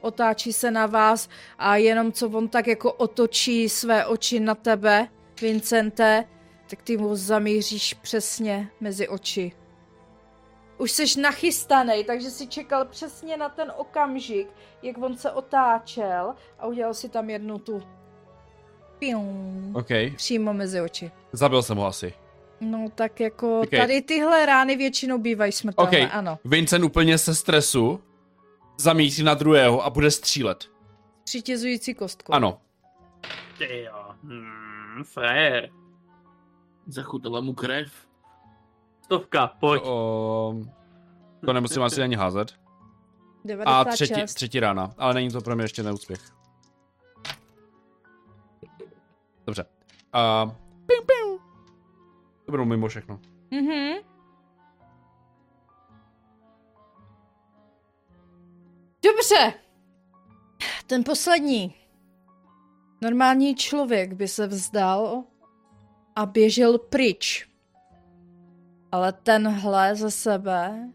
Otáčí se na vás a jenom co on tak jako otočí své oči na tebe, Vincente, tak ty mu zamíříš přesně mezi oči. Už jsi nachystaný, takže si čekal přesně na ten okamžik, jak on se otáčel a udělal si tam jednu tu pium, OK. přímo mezi oči. Zabil jsem ho asi. No tak jako Ok. tady tyhle rány většinou bývají smrtelné, OK. ano. Vincent úplně se stresu zamíří na druhého a bude střílet. Přitězující kostku. Ano. Ty jo, hmm, frajer. Zachutala mu krev. Stovka, pojď. O, to nemusím asi ani házet. A 96. třetí, třetí rána, ale není to pro mě ještě neúspěch. Dobře. A... Piu, piu. To budou mimo všechno. Mhm. Dobře. Ten poslední. Normální člověk by se vzdal a běžel pryč. Ale tenhle ze sebe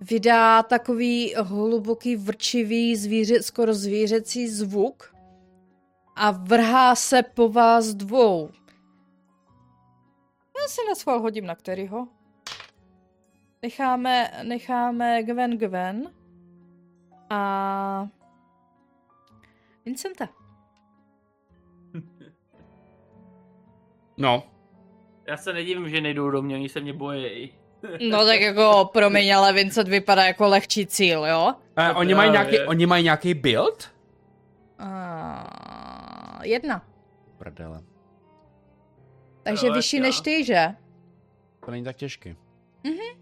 vydá takový hluboký, vrčivý, zvíře, skoro zvířecí zvuk a vrhá se po vás dvou. Já si na schvál hodím na kterýho. Necháme, necháme Gwen Gwen a Vincenta. No. Já se nedivím, že nejdou do mě, oni se mě bojí. No tak jako, promiň, ale Vincent vypadá jako lehčí cíl, jo? Eh, To oni, mají nějaký, oni mají nějaký build? A... Jedna. Prdele. Takže Jo, vyšší já. než ty, že? To není tak těžký. Mhm.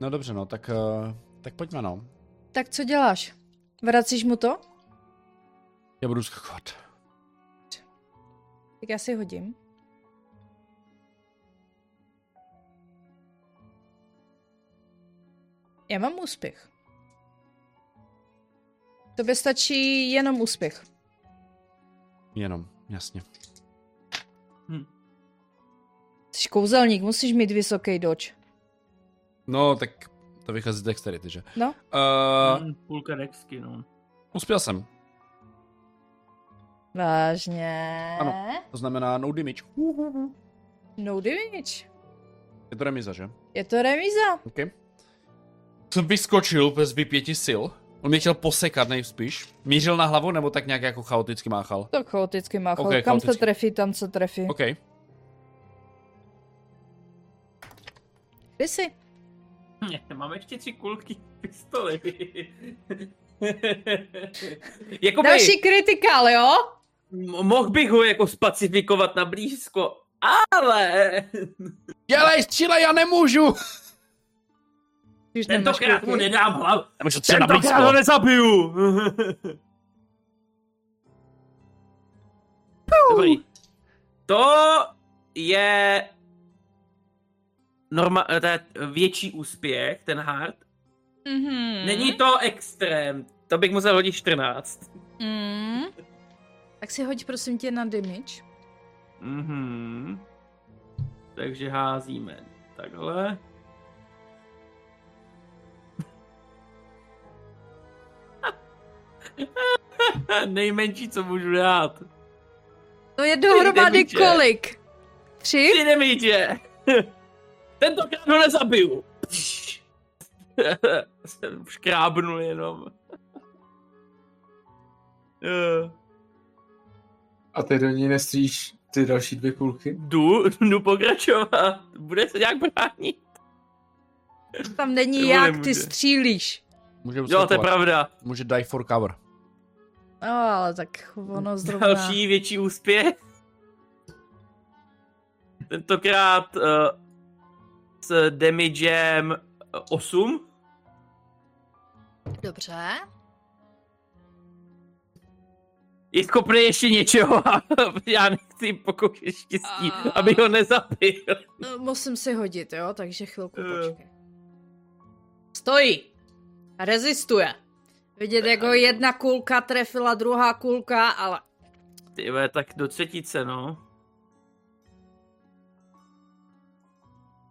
No dobře, no, tak, uh, tak pojďme, no. Tak co děláš? Vracíš mu to? Já budu skakovat. Tak já si hodím. Já mám úspěch. Tobě stačí jenom úspěch. Jenom, jasně. Jsi kouzelník, musíš mít vysoký doč. No, tak to vychází z dexterity, že? No, Uh, Hmm, půlka dexky, no. uspěl jsem. vážně. Ano. To znamená no damage. No damage. Je to remiza, že? Je to remíza. OK. Jsem vyskočil bez vypěti sil. On mě chtěl posekat nejspíš. Mířil na hlavu nebo tak nějak jako chaoticky máchal? To chaoticky má. Ok, Okay, Kam se chaoticky. trefí, tam se trefí. OK. Ty jsi? Ne, mám ještě tři kulky pistoli. Jakoby, Další kritikál, jo? m- mohl bych ho jako spacifikovat na blízko, ale Dělej, střílej, já nemůžu! Když tentokrát mu nedám hlavu. Tentokrát ho nezabiju. Dobrý. To je norma, to je větší úspěch, ten hard. Mhm. Není to extrém, to bych musel hodit 14. Mm. Tak si hoď prosím tě na damage. Mhm. Takže házíme takhle. Nejmenší, co můžu dát. To je dohromady kolik? Tři? Tři damage. Tentokrát ho nezabiju. Jsem škrábnul jenom. A ty do ní nestříš ty další dvě kulky? Jdu, jdu pokračovat. Bude se nějak bránit. Tam není Nebo jak, nemůže. ty střílíš. Může Jo, to je pravda. Může die for cover. No, ale tak ono zrovna... Další větší úspěch. Tentokrát uh, s damagem 8. Dobře. Je schopný ještě něčeho a já nechci pokoušet štěstí, A- aby ho nezabil. No, Musím si hodit, jo, takže chvilku Eh. počkej. Stojí. Rezistuje. Vidět, jak ho jedna kulka trefila druhá kulka, ale... Ty tak do třetice, no.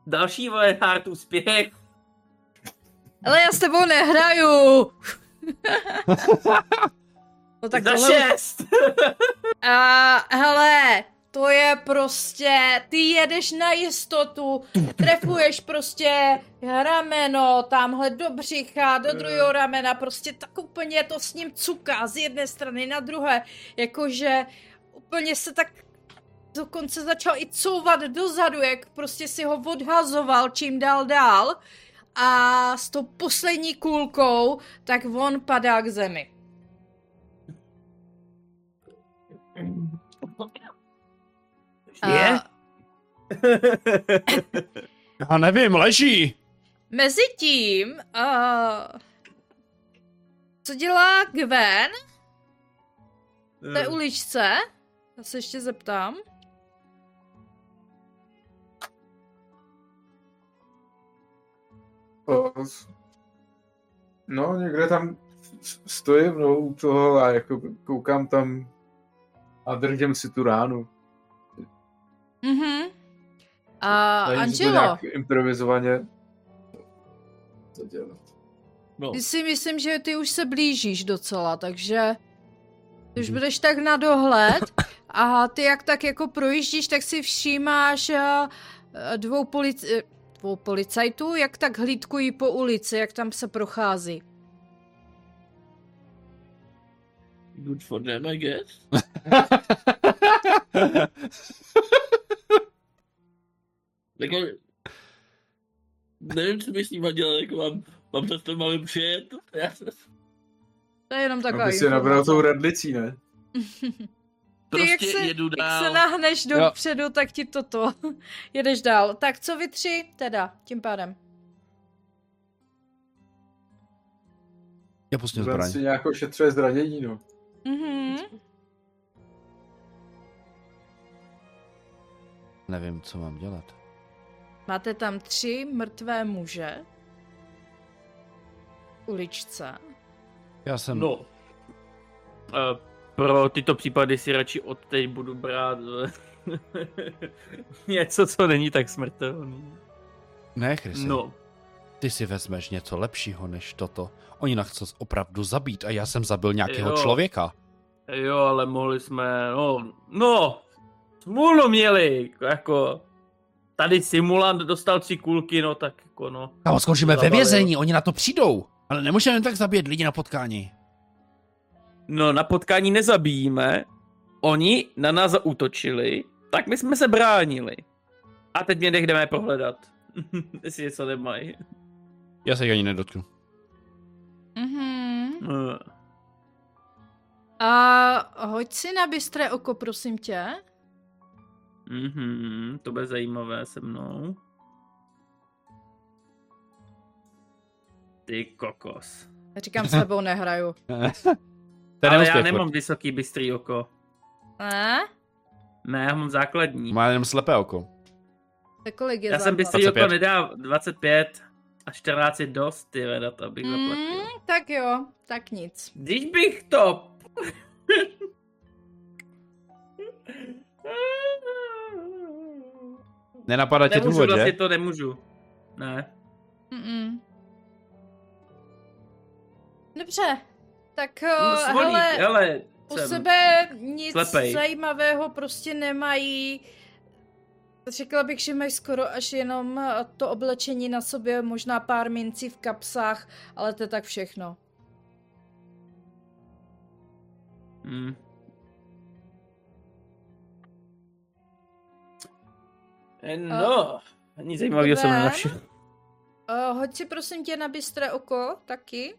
Další vole hard úspěch. Ale já s tebou nehraju! no tak Za tohle... šest. A hele, to je prostě, ty jedeš na jistotu, trefuješ prostě rameno, tamhle do břicha, do druhého ramena, prostě tak úplně to s ním cuká z jedné strany na druhé, jakože úplně se tak dokonce začal i couvat dozadu, jak prostě si ho odhazoval čím dál dál. A s tou poslední kulkou, tak on padá k zemi. Je? A Já nevím, leží. Mezitím, uh, co dělá Gwen v té uličce? Já se ještě zeptám. No, někde tam stojím no, u toho a jako koukám tam a držím si tu ránu. Mhm. A to Angelo, nějak improvizovaně to dělat. No, ty si myslím, že ty už se blížíš docela, takže ty už Mhm. budeš tak na dohled a ty jak tak jako projíždíš, tak si všímáš eh, dvou, polic- eh, dvou policajtů, jak tak hlídkují po ulici, jak tam se prochází. good for them, I guess. Jako, nevím, co bych s nima dělal, jako mám, mám přes to máme přijet. Já se, To je jenom taková Aby si nabral tou radlicí, ne? Ty jak prostě se, jedu jak dál. se nahneš Jo. dopředu, tak ti toto. Jedeš dál. Tak co vy tři? Teda, tím pádem. Já pustím zbraň. si nějak ošetřuje zranění, no. Mhm. Nevím, co mám dělat. Máte tam tři mrtvé muže. Uličce. Já jsem... No. Uh, pro tyto případy si radši od teď budu brát eh, něco, co není tak smrtelný. Ne, Chrisy. No. Ty si vezmeš něco lepšího než toto. Oni nás chcou opravdu zabít a já jsem zabil nějakého Jo. člověka. Jo, ale mohli jsme, no, no, smůlu měli, jako, tady simulant dostal tři kulky, no tak jako no. Kámo, skončíme ve vězení, oni na to přijdou. Ale nemůžeme jen tak zabít lidi na potkání. No, na potkání nezabijíme, oni na nás zaútočili, tak my jsme se bránili. A teď mě jdeme prohledat, jestli něco nemají. Já se jich ani nedotknu. Mhm. No. A hoď si na bystré oko, prosím tě. Mhm, to bude zajímavé se mnou. Ty kokos. Já říkám, s tebou nehraju. To je Ale já nemám furt. vysoký bystrý oko. Ne? Ne, já mám základní. Má jenom slepé oko. Tak kolik je Já jsem bystrý oko 25. nedá 25 a 14 je dost, ty vedat, abych zaplatil. Mm, tak jo, tak nic. Když bych to... Nenapadá tě důvod, vlastně že? to nemůžu. Ne. Mm-mm. Dobře, tak No, uh, svolí, hele, hele, u jsem- sebe nic slepej. zajímavého prostě nemají. Řekla bych, že mají skoro až jenom eh, to oblečení na sobě, možná pár mincí v kapsách, ale to je tak všechno. Hmm. Eh, No, nic zajímavého jsem nenašel. Uh, hoď si prosím tě na bystré oko, taky.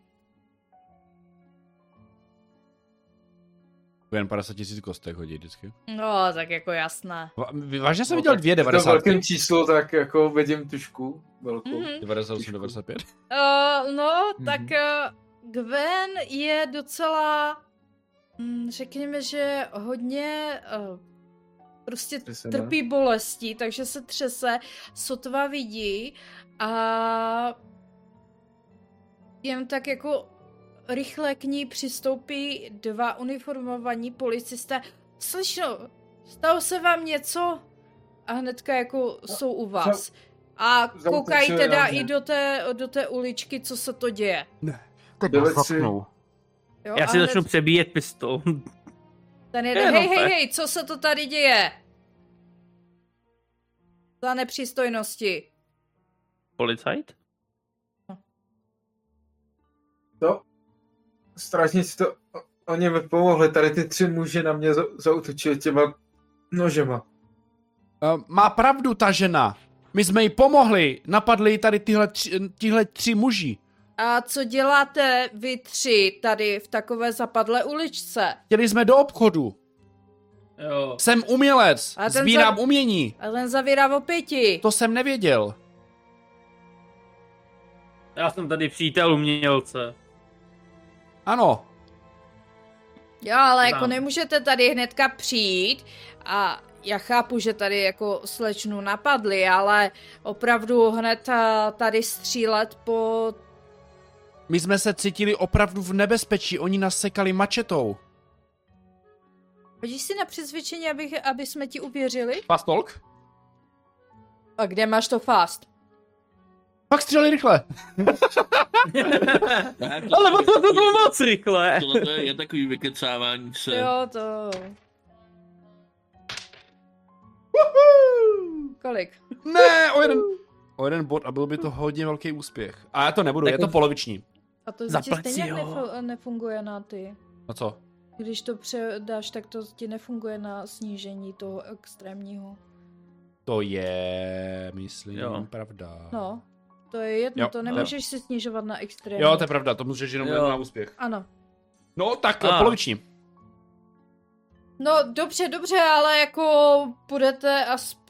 Jen 50 tisíc kostek hodí vždycky. No, tak jako jasné. Va- Vážně jsem No, viděl tak dvě v tom 90. velkém číslo, tak jako vidím tušku velkou. Mhm. 98, 95. Uh, no, Mhm. tak uh, Gwen je docela, mm, řekněme, že hodně uh, prostě Třesená. trpí bolestí, takže se třese, sotva vidí a jen tak jako rychle k ní přistoupí dva uniformovaní policisté. Slyšno, stalo se vám něco? A hnedka jako jsou u vás. A koukají teda i do té, do té uličky, co se to děje. Tři, Jo? Já a si hned začnu přebíjet pistol. Ten jeden, hej, hej, hej, co se to tady děje? Za nepřístojnosti. Policajt? to, strážníci to, o- oni mi pomohli, tady ty tři muži na mě za- zautočili těma nožema. Uh, má pravdu ta žena. My jsme jí pomohli, napadli ji tady tyhle, tři, tyhle tři muži. A co děláte vy tři tady v takové zapadlé uličce? Chtěli jsme do obchodu. Jo. Jsem umělec, A ten sbírám za- umění. A ten zavírá o pěti. To jsem nevěděl. Já jsem tady přítel umělce. Ano, Jo, ale jako Znám. nemůžete tady hnedka přijít a já chápu, že tady jako slečnu napadli, ale opravdu hned tady střílet po... my jsme se cítili opravdu v nebezpečí, oni nás sekali mačetou. Hodíš si na přesvědčení, abych, aby jsme ti uvěřili? Pastolk? A kde máš to fast? Pak střeli rychle. Tak, to- Ale to, to, to bylo moc rychle. Tohle to je, je takový vykecávání se. Jo, to... Kolik? Ne, o jeden, o jeden bod a byl by to hodně velký úspěch. A já to nebudu, je to poloviční. A to ti Zaplať stejně nefo- nefunguje na ty. No co? Když to předáš, tak to ti nefunguje na snížení toho extrémního. To je, myslím, Jo. pravda. No, to je jedno, Jo, to nemůžeš si snižovat na extrémní. Jo, to je pravda, to můžeš jenom Jo. na úspěch. Ano. No, tak A. poloviční. No, dobře, dobře, ale jako půjdete as...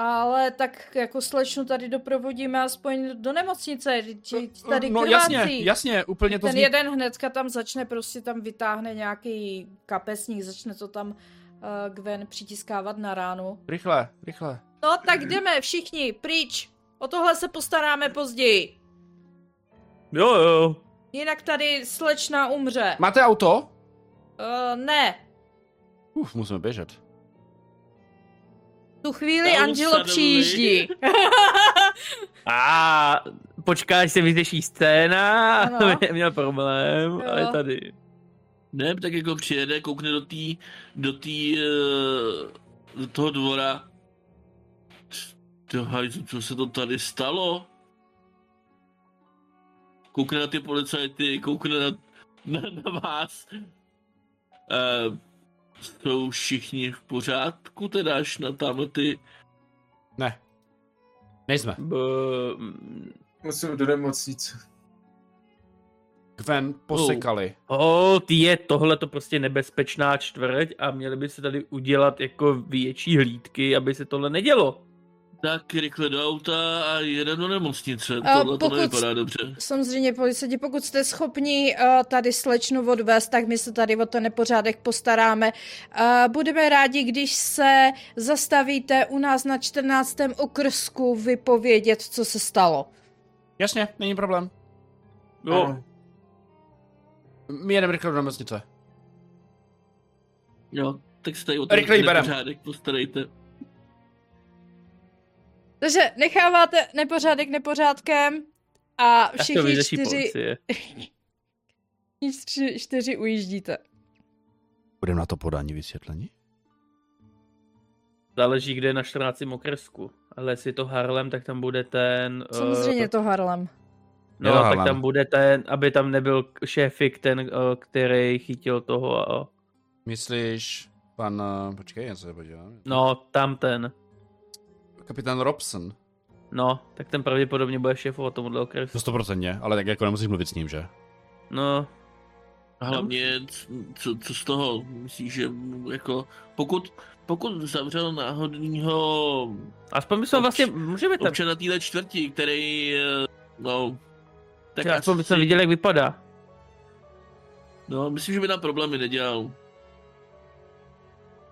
Ale tak jako slečnu tady doprovodíme aspoň do nemocnice, že tady no krvácí. jasně, jasně, úplně to Ten zní... jeden hnedka tam začne, prostě tam vytáhne nějaký kapesník, začne to tam uh, Gwen přitiskávat na ránu. Rychle, rychle. No tak jdeme všichni, pryč. O tohle se postaráme později. Jo, jo. Jinak tady slečna umře. Máte auto? Uh, ne. Uf, musíme běžet. Tu chvíli Tam Angelo suddenly. přijíždí. A počká, až se vyřeší scéna, Ano. měl problém, Jo. ale tady. Ne, tak jako přijede, koukne do té, do té, eh, do toho dvora. To hajzu, co se to tady stalo? Koukne na ty policajty, koukne na, na, na vás. Uh, jsou všichni v pořádku, teda až na tamhle ty... Ne. Nejsme. B- Musím do nemocnice. Gwen posekali. O, ty je tohle to prostě nebezpečná čtvrť a měli by se tady udělat jako větší hlídky, aby se tohle nedělo. Tak rychle do auta a jede do nemocnice. A Tohle to pokud- nevypadá dobře. Samozřejmě policajti, pokud jste schopni uh, tady slečnu odvést, tak my se tady o ten nepořádek postaráme. Uh, budeme rádi, když se zastavíte u nás na 14. okrsku vypovědět, co se stalo. Jasně, není problém. Jo, Ano. My jedeme rychle do nemocnice. Jo, tak se tady o ten berem. nepořádek postarejte. Takže necháváte nepořádek nepořádkem a to všichni vyřeší čtyři, čtyři, čtyři ujíždíte. Budeme na to podání vysvětlení? Záleží, kde je na 14. okresku. Ale jestli je to Harlem, tak tam bude ten... eh, Samozřejmě je to Harlem. No, to tak tam bude ten, aby tam nebyl šéfik ten, eh, který chytil toho. a- Myslíš, pan, eh, počkej, já se podívám. No, tam ten. Kapitán Robson. No, tak ten pravděpodobně bude šéfovat tomuhle okresu. To stoprocentně, ale tak jako nemusíš mluvit s ním, že? No, A hlavně, co, co z toho? Myslíš, že jako, pokud, pokud zavřel náhodného Aspoň bychom Obč- vlastně, můžeme tam, občana téhle čtvrti, který, eh, no, tak tak aspoň asi- bychom viděli, jak vypadá. No, myslím, že by nám problémy nedělal.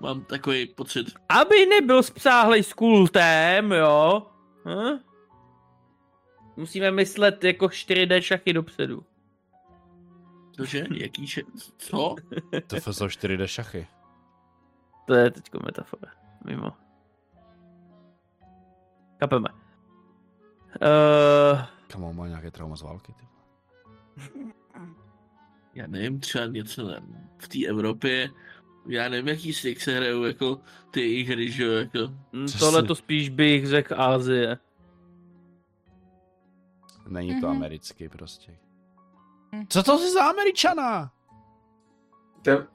Mám takový pocit. Aby nebyl spsáhlej s kultem, jo? Hm? Musíme myslet jako 4D šachy dopředu. Cože? Jaký še... Co? To jsou 4D šachy. To je teďko metafora. Mimo. Kapeme. Uh, Kamo, má nějaké trauma z války, ty. Já nevím, třeba něco v té Evropě, já nevím, jaký si se hrajou jako ty jejich hry, že jo, jako. Co tohle si- to spíš bych řekl Ázie. Není to Mhm. americký prostě. Hm. Co to jsi za američana? Kde...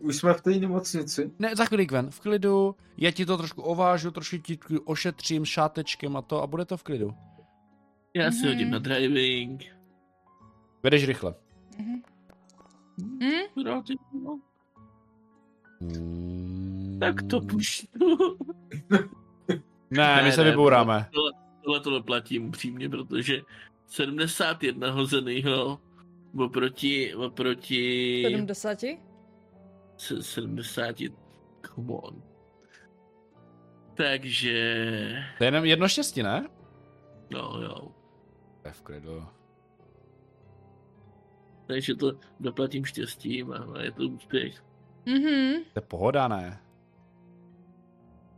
Už jsme v té nemocnici. Ne, za chvíli ven, v klidu, já ti to trošku ovážu, trošku ti ošetřím šátečkem a to a bude to v klidu. Já si Mhm. hodím na driving. Vedeš rychle. Mhm. Hm? No. Mm. Tak to puštu. Ne, my Ne, se ne, vybouráme. Tohle to neplatím upřímně, protože 71 hozenýho oproti, oproti 70? se- 70, come on. Takže, To je jenom jedno štěstí, ne? no jo. To je v klidu. Takže to doplatím štěstím a je to úspěch. Mhm. To je pohoda, ne?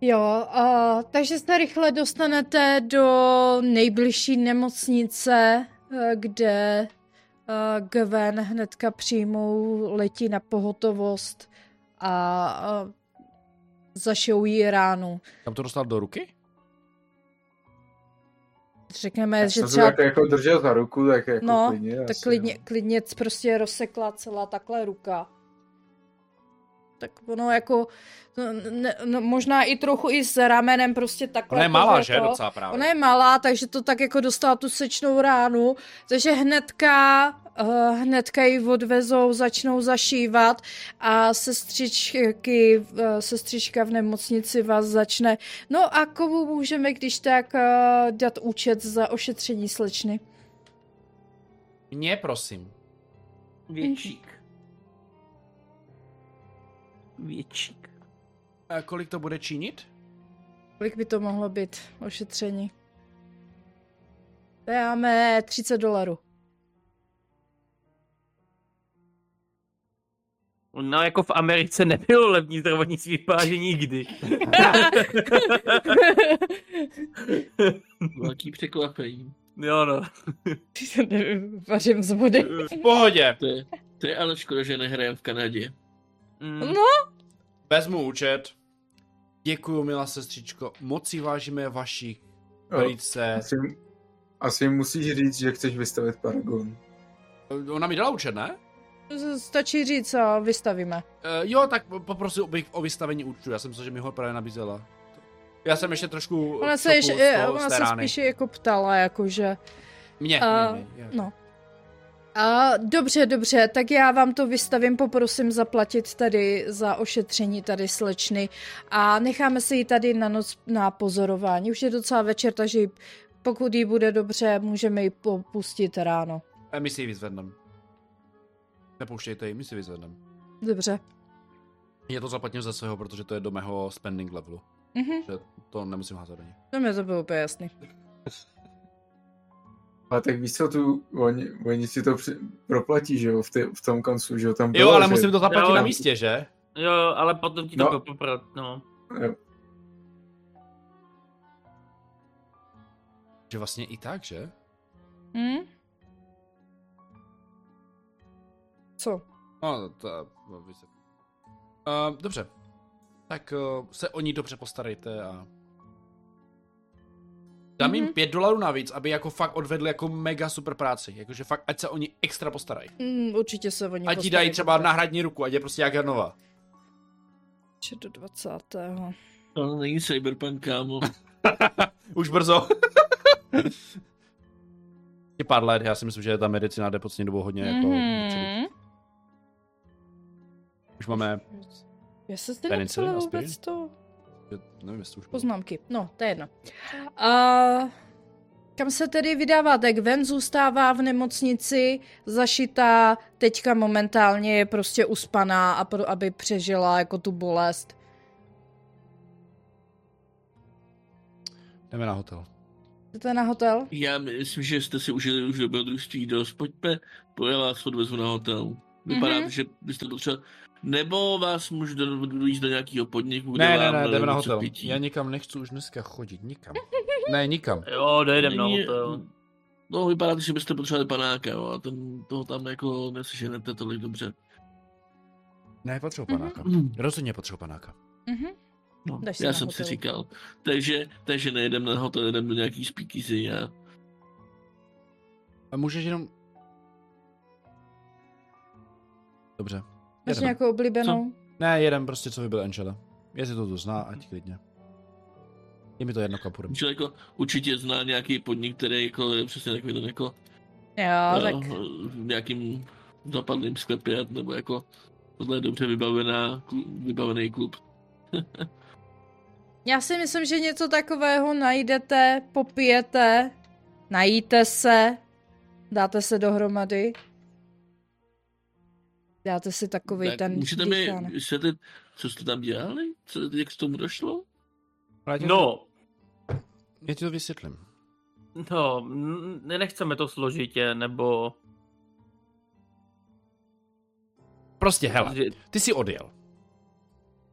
Jo, a, takže se rychle dostanete do nejbližší nemocnice, eh, kde eh, Gwen hnedka přijmou, letí na pohotovost a, a zašijou jí ránu. Kam to dostal do ruky? Řekneme, Já že třeba tak jako držel za ruku, tak jako No, klidně. tak asi, klidně, no. klidně prostě rozsekla celá takhle ruka. Tak ono jako, no, ne, no, možná i trochu i s ramenem prostě takhle. Ona je to, malá, že? to- Docela právě. Ona je malá, takže to tak jako dostala tu sečnou ránu, takže hnedka, uh, hnedka ji odvezou, začnou zašívat a sestřičky, uh, sestřička v nemocnici vás začne. No a komu můžeme, když tak uh, dát účet za ošetření slečny? Mně, prosím. Většík. Většík. A kolik to bude činit? Kolik by to mohlo být ošetření? Dáme 30 dolarů. No jako v Americe nebylo levní zdravotnictví vypadá, nikdy. Velký překvapení. jo no. Vařím z vody. V pohodě. To je, to je ale škoda, že nehrajeme v Kanadě. Mm. No, Vezmu účet. Děkuju, milá sestřičko. Moc si vážíme vaší velice. Asi, asi musíš říct, že chceš vystavit Paragon. Ona mi dala účet, ne? stačí říct a vystavíme. Uh, jo, tak poprosil bych o vystavení účtu. Já jsem myslel, že mi ho právě nabízela. Já jsem ještě trošku Ona se, ještě, z toho, ona se rány. spíše jako ptala, jakože... Mě, A, mě, mě, no. A dobře, dobře, tak já vám to vystavím, poprosím zaplatit tady za ošetření tady slečny a necháme si ji tady na noc na pozorování. Už je docela večer, takže pokud jí bude dobře, můžeme ji popustit ráno. A my si ji vyzvedneme. Nepouštějte ji, my si ji vyzvedneme. Dobře. Já to zaplatím ze svého, protože to je do mého spending levelu. Mhm, Že to nemusím házet do ní. to mi to bylo úplně jasný. A tak víš co, tu, oni, oni si to při, proplatí, že jo, v, ty, v tom koncu, že jo, tam Jo, bylo, ale že... musím to zaplatit Jo. na místě, že? Jo, ale potom ti to No. no. poprat, no. Jo. Že vlastně i tak, že? Hm? Co? No, to... no, Uh, dobře. Tak uh, se o ní dobře postarejte a... Dám jim Mhm. 5 dolarů navíc, aby jako fakt odvedli jako mega super práci. Jakože fakt, ať se oni extra postarají. Mm, určitě se o ní Ať ti dají třeba náhradní ruku, ať je prostě jak Janova. Ještě do 20. To není cyberpunk, kámo. Už brzo. Je pár let, já si myslím, že ta medicína jde poslední dobou hodně jako Mhm. dopředu. Už máme, Já se zde vůbec to nevím, jestli už bylo. poznámky. No, to je jedno. A kam se tedy vydáváte? Gwen zůstává v nemocnici, zašitá, teďka momentálně je prostě uspaná, a pro, aby přežila jako tu bolest. Jdeme na hotel. Jdete na hotel? Já myslím, že jste si užili už dobrodružství dost. Pojďme, pojďme vás odvezu na hotel. Vypadá Mhm. to, že byste potřeba... Nebo vás můžu do, do, jít do nějakého podniku, kde Ne, ne, vám ne, jdeme na hotel. pití. Já nikam nechci už dneska chodit, nikam. Ne, nikam. Jo, dojedem na hotel. No, vypadá to, že byste potřebovali panáka, jo, a ten, toho tam jako neseženete tolik dobře. Ne, potřebuji Mhm. panáka. Mm. Rozhodně potřebuji panáka. Mhm. No, Jdeš si já jsem si hotel. říkal. Takže, takže nejedem na hotel, jedem do nějaký speakeasy a A můžeš jenom... Dobře. Máš Jedeme. nějakou oblíbenou? Ne, jedem prostě, co vybil Angela. Jestli to tu zná, ať klidně. Je mi to jedno, půjdem. že jako určitě zná nějaký podnik, který jako je přesně takový ten jako Jo, tak eh, v nějakým zapadlým sklepě, nebo jako tohle je dobře vybavená, vybavený klub. já si myslím, že něco takového najdete, popijete, najíte se, dáte se dohromady. Dáte si takový Tak ten můžete mi vysvětlit, co jste tam dělali? Co, jak k tomu došlo? To- No, Já ti to vysvětlím. no, nechceme to složitě, nebo... Prostě, hele, ty jsi odjel.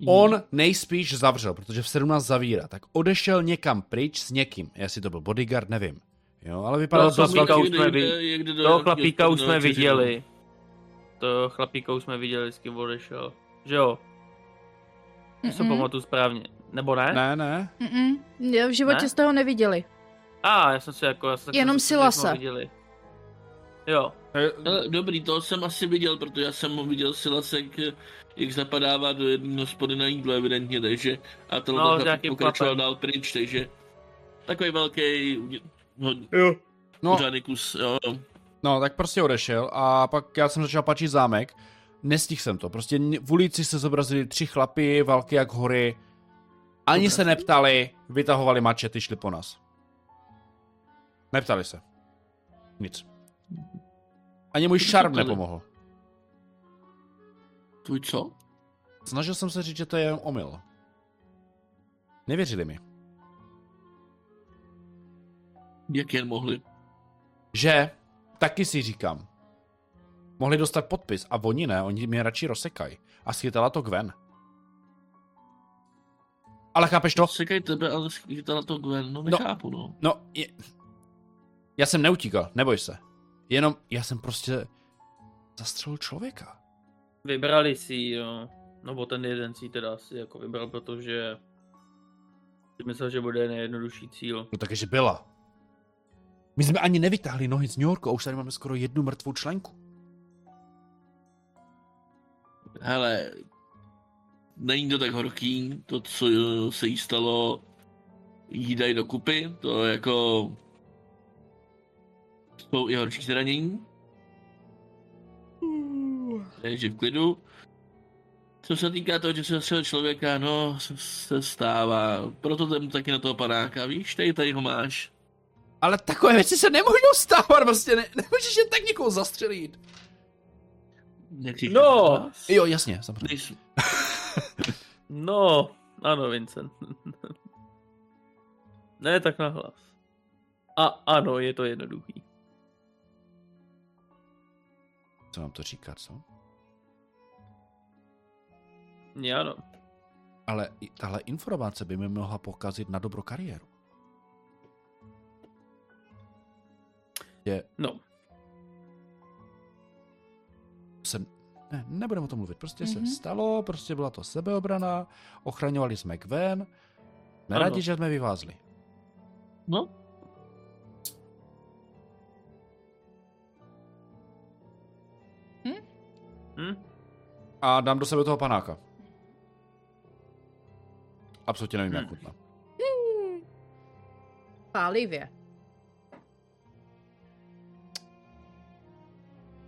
On nejspíš zavřel, protože v 17 zavírá, tak odešel někam pryč s někým. Jestli to byl bodyguard, nevím. Jo, ale vypadá No, to, to dost chlapíka velký. už jsme vi- Toho chlapíka už jsme viděli. To chlapíka už jsme viděli, s kým odešel. Že jo? Mm-mm. Se pamatuju správně. Nebo ne? Ne, ne. Mm-mm. Jo, V životě Ne? jste ho neviděli. A, já jsem si jako... Já jsem tak Jenom si ho viděli. Jo. Ale dobrý, to jsem asi viděl, protože já jsem ho viděl Silasek, jak zapadává do jedné hospody na jídlo evidentně, takže a to No, pokračoval dál pryč, takže takový velký hodně, Jo. No, kus, jo. No, tak prostě odešel a pak já jsem začal pačit zámek. Nestihl jsem to. Prostě v ulici se zobrazili tři chlapy, velké jak hory. Ani se neptali, vytahovali mačety, šli po nás. Neptali se. Nic. Ani můj šarm nepomohl. Tvůj co? Snažil jsem se říct, že to je jen omyl. Nevěřili mi. Jak jen mohli. Že, taky si říkám, mohli dostat podpis a oni ne, oni mě radši rozsekají. A schytala to Gwen. Ale chápeš to? Sekaj tebe, ale schytala to Gwen, no nechápu, no. No, je... já jsem neutíkal, neboj se. Jenom, já jsem prostě zastřelil člověka. Vybrali si ji, jo. Nebo ten jeden si teda asi jako vybral, protože si myslel, že bude nejjednodušší cíl. No takže byla. My jsme ani nevytáhli nohy z New Yorku a už tady máme skoro jednu mrtvou členku. Hele, není to tak horký, to, co se jí stalo, jí dají do kupy, to jako jsou i horší zranění. Takže v klidu. Co se týká toho, že se zastřelil člověka, no, se, stává. Proto jdem taky na toho panáka, víš, tady, tady ho máš. Ale takové věci se nemůžou stávat, prostě ne, nemůžeš jen tak někoho zastřelit. Nekříkej No. Jo, jasně, samozřejmě. Nejsou- No, ano, Vincent. ne tak nahlas. A ano, je to jednoduchý. Co mám to říkat, co? Já ano. Ale tahle informace by mi mohla pokazit na dobro kariéru. Je, No, se, ne, nebudeme o tom mluvit, prostě mm-hmm. Mhm. se stalo, prostě byla to sebeobrana, ochraňovali jsme Gwen, neradi, Ano. že jsme vyvázli. No, hm? A dám do sebe toho panáka. Absolutně nevím, jak Hm. chutná. Pálivě.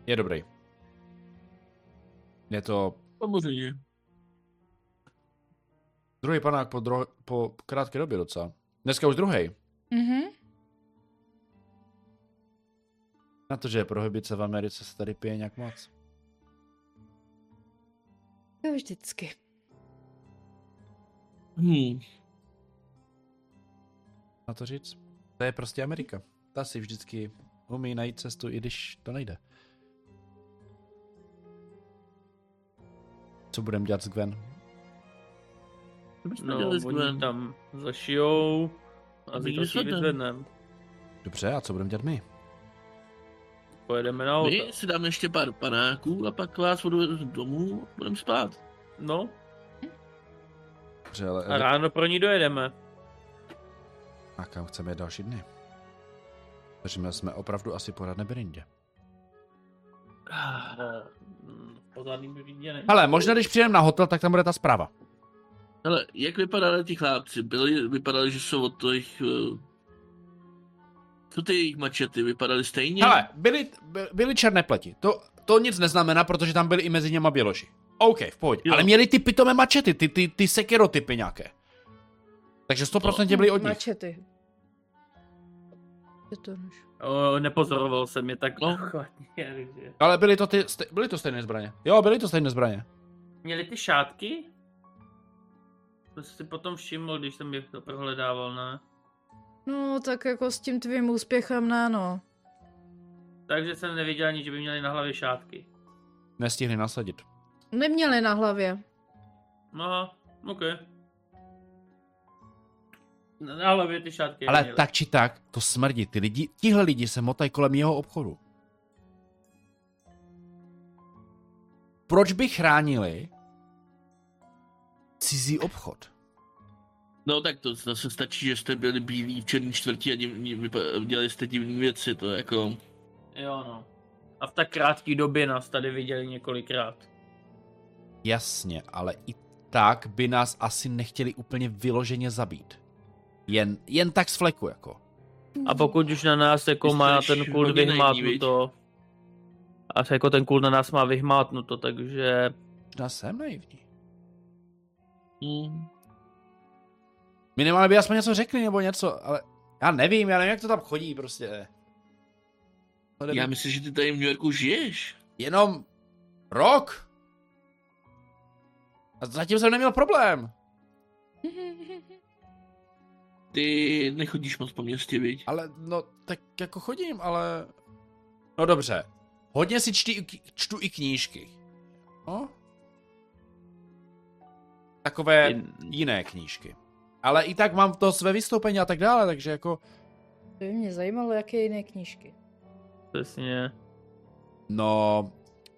Je dobrý. Je to Samozřejmě. Druhý panák po, dro- po krátké době docela. Dneska už druhý. Mhm. Na to, že je prohybice v Americe se tady pije nějak moc. To vždycky. Hmm. Na to říct? To je prostě Amerika. Ta si vždycky umí najít cestu, i když to nejde. Co budeme dělat s Gwen? No, s Gwen? tam zašijou a My zítra si vyzvedneme. Dobře, a co budeme dělat my? Pojedeme na auto. My si dáme ještě pár panáků a pak vás odvedu domů a budeme spát. No, Dobře, ale a ráno pro ní dojedeme. a kam chceme další dny? Takže jsme opravdu asi pořád nebyrindě. No, mm, pořádný by. Ale možná, když přijdeme na hotel, tak tam bude ta zpráva. Ale jak vypadali ti chlápci? Byli, vypadali, že jsou od těch... eh, Co ty jejich mačety? Vypadaly stejně? Hele, byli, by- byli černé pleti. To, to nic neznamená, protože tam byli i mezi něma běloši. OK, v pohodě. Jo. Ale měli ty pitomé mačety, ty, ty, ty sekerotypy nějaké. Takže 100% byli od nich. Mačety. Je to nož. O, nepozoroval jsem je tak No. takže... Ale byly to, ty, byly to stejné zbraně. Jo, byly to stejné zbraně. Měli ty šátky? To jsi si potom všiml, když jsem je to prohledával, ne? No, tak jako s tím tvým úspěchem ne, no. Takže jsem nevěděl ani, že by měli na hlavě šátky. Nestihli nasadit. Neměli na hlavě. Aha, OK. Na hlavě ty šátky Ale měli. tak či tak, to smrdí. Ty lidi, tihle lidi se motají kolem jeho obchodu. Proč by chránili cizí obchod? No tak to zase stačí, že jste byli bílí v černý čtvrti a dělali jste divné věci, to jako... Jo, no. A v tak krátké době nás tady viděli několikrát. Jasně, ale i tak by nás asi nechtěli úplně vyloženě zabít. Jen, jen tak z fleku, jako. A pokud už na nás jako má ten kult vyhmátnuto, a jako ten kult na nás má vyhmátnuto, takže Možná jsem naivní. Hmm. Minimálně by aspoň něco řekli nebo něco, ale já nevím, já nevím, jak to tam chodí prostě. Já myslím, že ty tady v New Yorku žiješ. Jenom rok. A zatím jsem neměl problém. Ty nechodíš moc po městě, viď? Ale no, tak jako chodím, ale... No dobře. Hodně si čti, čtu i knížky. No? Takové Jen- jiné knížky. Ale i tak mám to své vystoupení a tak dále, takže jako... To by mě zajímalo, jaké jiné knížky. přesně. No,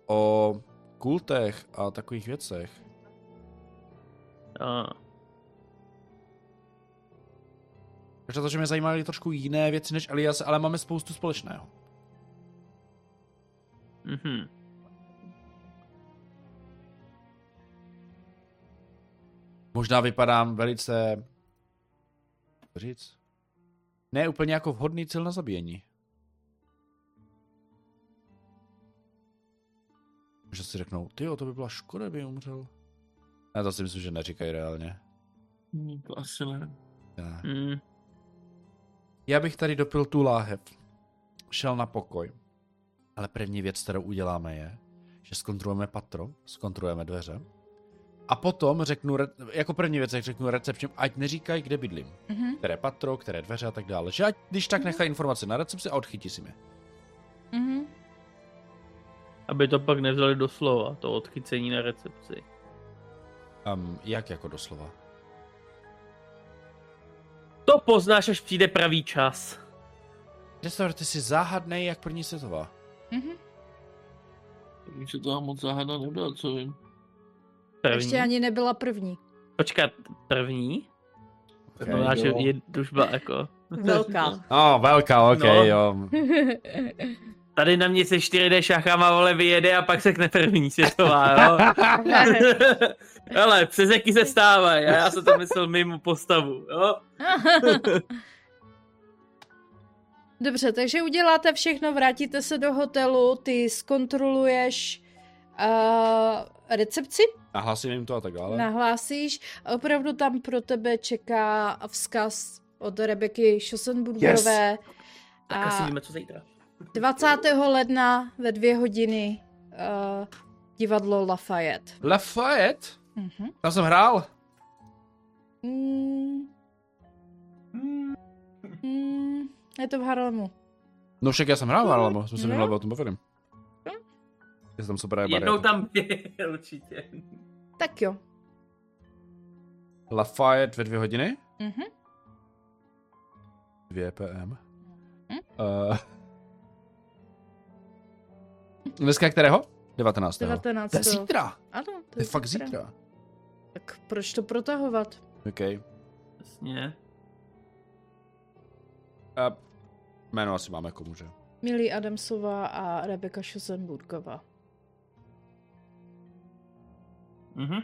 o kultech a takových věcech. A, Takže to, že mě zajímaly trošku jiné věci než Elias, ale máme spoustu společného. mhm. Možná vypadám velice... říct? Ne úplně jako vhodný cíl na zabíjení. Že si řeknou, ty to by byla škoda, by umřel. Já to si myslím, že neříkají reálně. To asi ne. Ne. Mm. Já bych tady dopil tu láhev. Šel na pokoj. Ale první věc, kterou uděláme je, že zkontrolujeme patro, zkontrolujeme dveře. A potom řeknu, jako první věc, jak řeknu recepčním, ať neříkají, kde bydlím. Mhm. Které patro, které dveře a tak dále. Že ať, když tak nechají informace na recepci a odchytí si mě. Mhm. Aby to pak nevzali do slova, to odchycení na recepci. Um, jak jako doslova? To poznáš, až přijde pravý čas. Představ, ty jsi záhadnej jak první světová. Mhm. To tam moc záhada nebyla, co vím. První. Ještě ani nebyla první. Počkat, první? Okay, No, že je, už byla jako... Velká. Oh, velká, ok, No. jo. Tady na mě se 4D šachama vole vyjede a pak sekne první světová, jo? Ale přes jaký se stávají, a já jsem to myslel mimo postavu, jo? Dobře, takže uděláte všechno, vrátíte se do hotelu, ty zkontroluješ recepci, Nahlásím jim to a tak dále. nahlásíš. a Opravdu tam pro tebe čeká vzkaz od Rebeky Schossenburgerové. Tak asi víme, co zítra. 20. ledna ve dvě hodiny uh, divadlo Lafayette. Lafayette? Mhm. Tam jsem hrál. Mm, mm, je to v Harlemu. No však já jsem hrál v Harlemu, jsme se No. minule o tom bavili. Je tam super Jednou bariéra. tam byl určitě. Tak jo. Lafayette ve dvě hodiny? Mhm. 2 PM. Hm? Uh, dneska kterého? 19. 19. To je zítra. Ano, to, To je fakt zítra. Tak proč to protahovat? OK. Jasně. Uh, jméno asi máme komu, že? Milí Adamsová a Rebeka Schussenburgová. Mhm.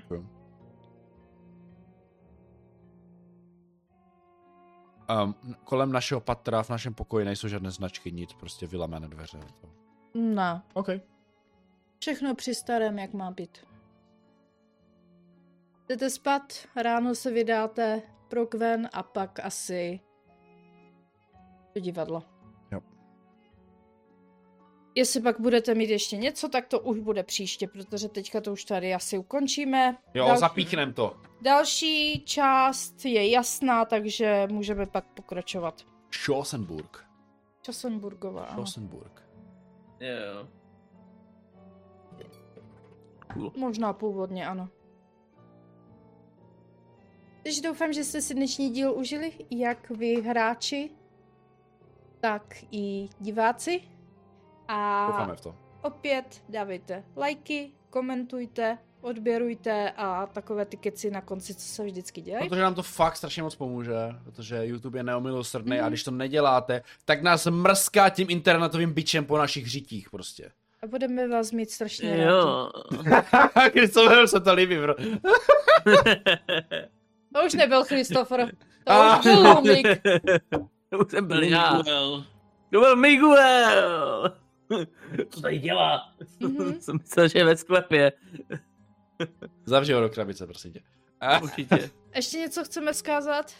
Um, kolem našeho patra, v našem pokoji nejsou žádné značky, nic, prostě vylamené dveře. To. Ne, OK. všechno při starém, jak má být. Jdete spát, ráno se vydáte pro kven a pak asi do divadla. Jo. Jestli pak budete mít ještě něco, tak to už bude příště, protože teďka to už tady asi ukončíme. Jo, Dal- zapíchnem to. Další část je jasná, takže můžeme pak pokračovat. Schossenburg. Ano. Schossenburg. Jo. Možná původně, ano. Takže doufám, že jste si dnešní díl užili, jak vy hráči, tak i diváci. A Doufáme v to. opět dávejte lajky, komentujte, odběrujte a takové ty keci na konci, co se vždycky dělají. Protože nám to fakt strašně moc pomůže, protože YouTube je neomilosrdný Mhm. a když to neděláte, tak nás mrská tím internetovým bičem po našich řitích prostě. A budeme vás mít strašně rádi. Jo. Christopher se to líbí, bro. To už nebyl Christopher, to Ah. už byl Lumik. To už jsem byl já. Miguel. To byl Miguel. Co tady dělá? Mhm. jsem myslel, že je ve sklepě. Zavři ho do krabice, prosím tě. A, Určitě. Ještě něco chceme vzkázat?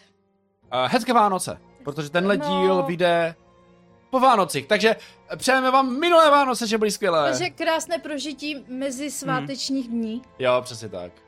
a hezké Vánoce, protože tenhle No. díl vyjde po Vánocích, takže přejeme vám minulé Vánoce, že byly skvělé. Takže krásné prožití mezi svátečních dní. Jo, přesně tak.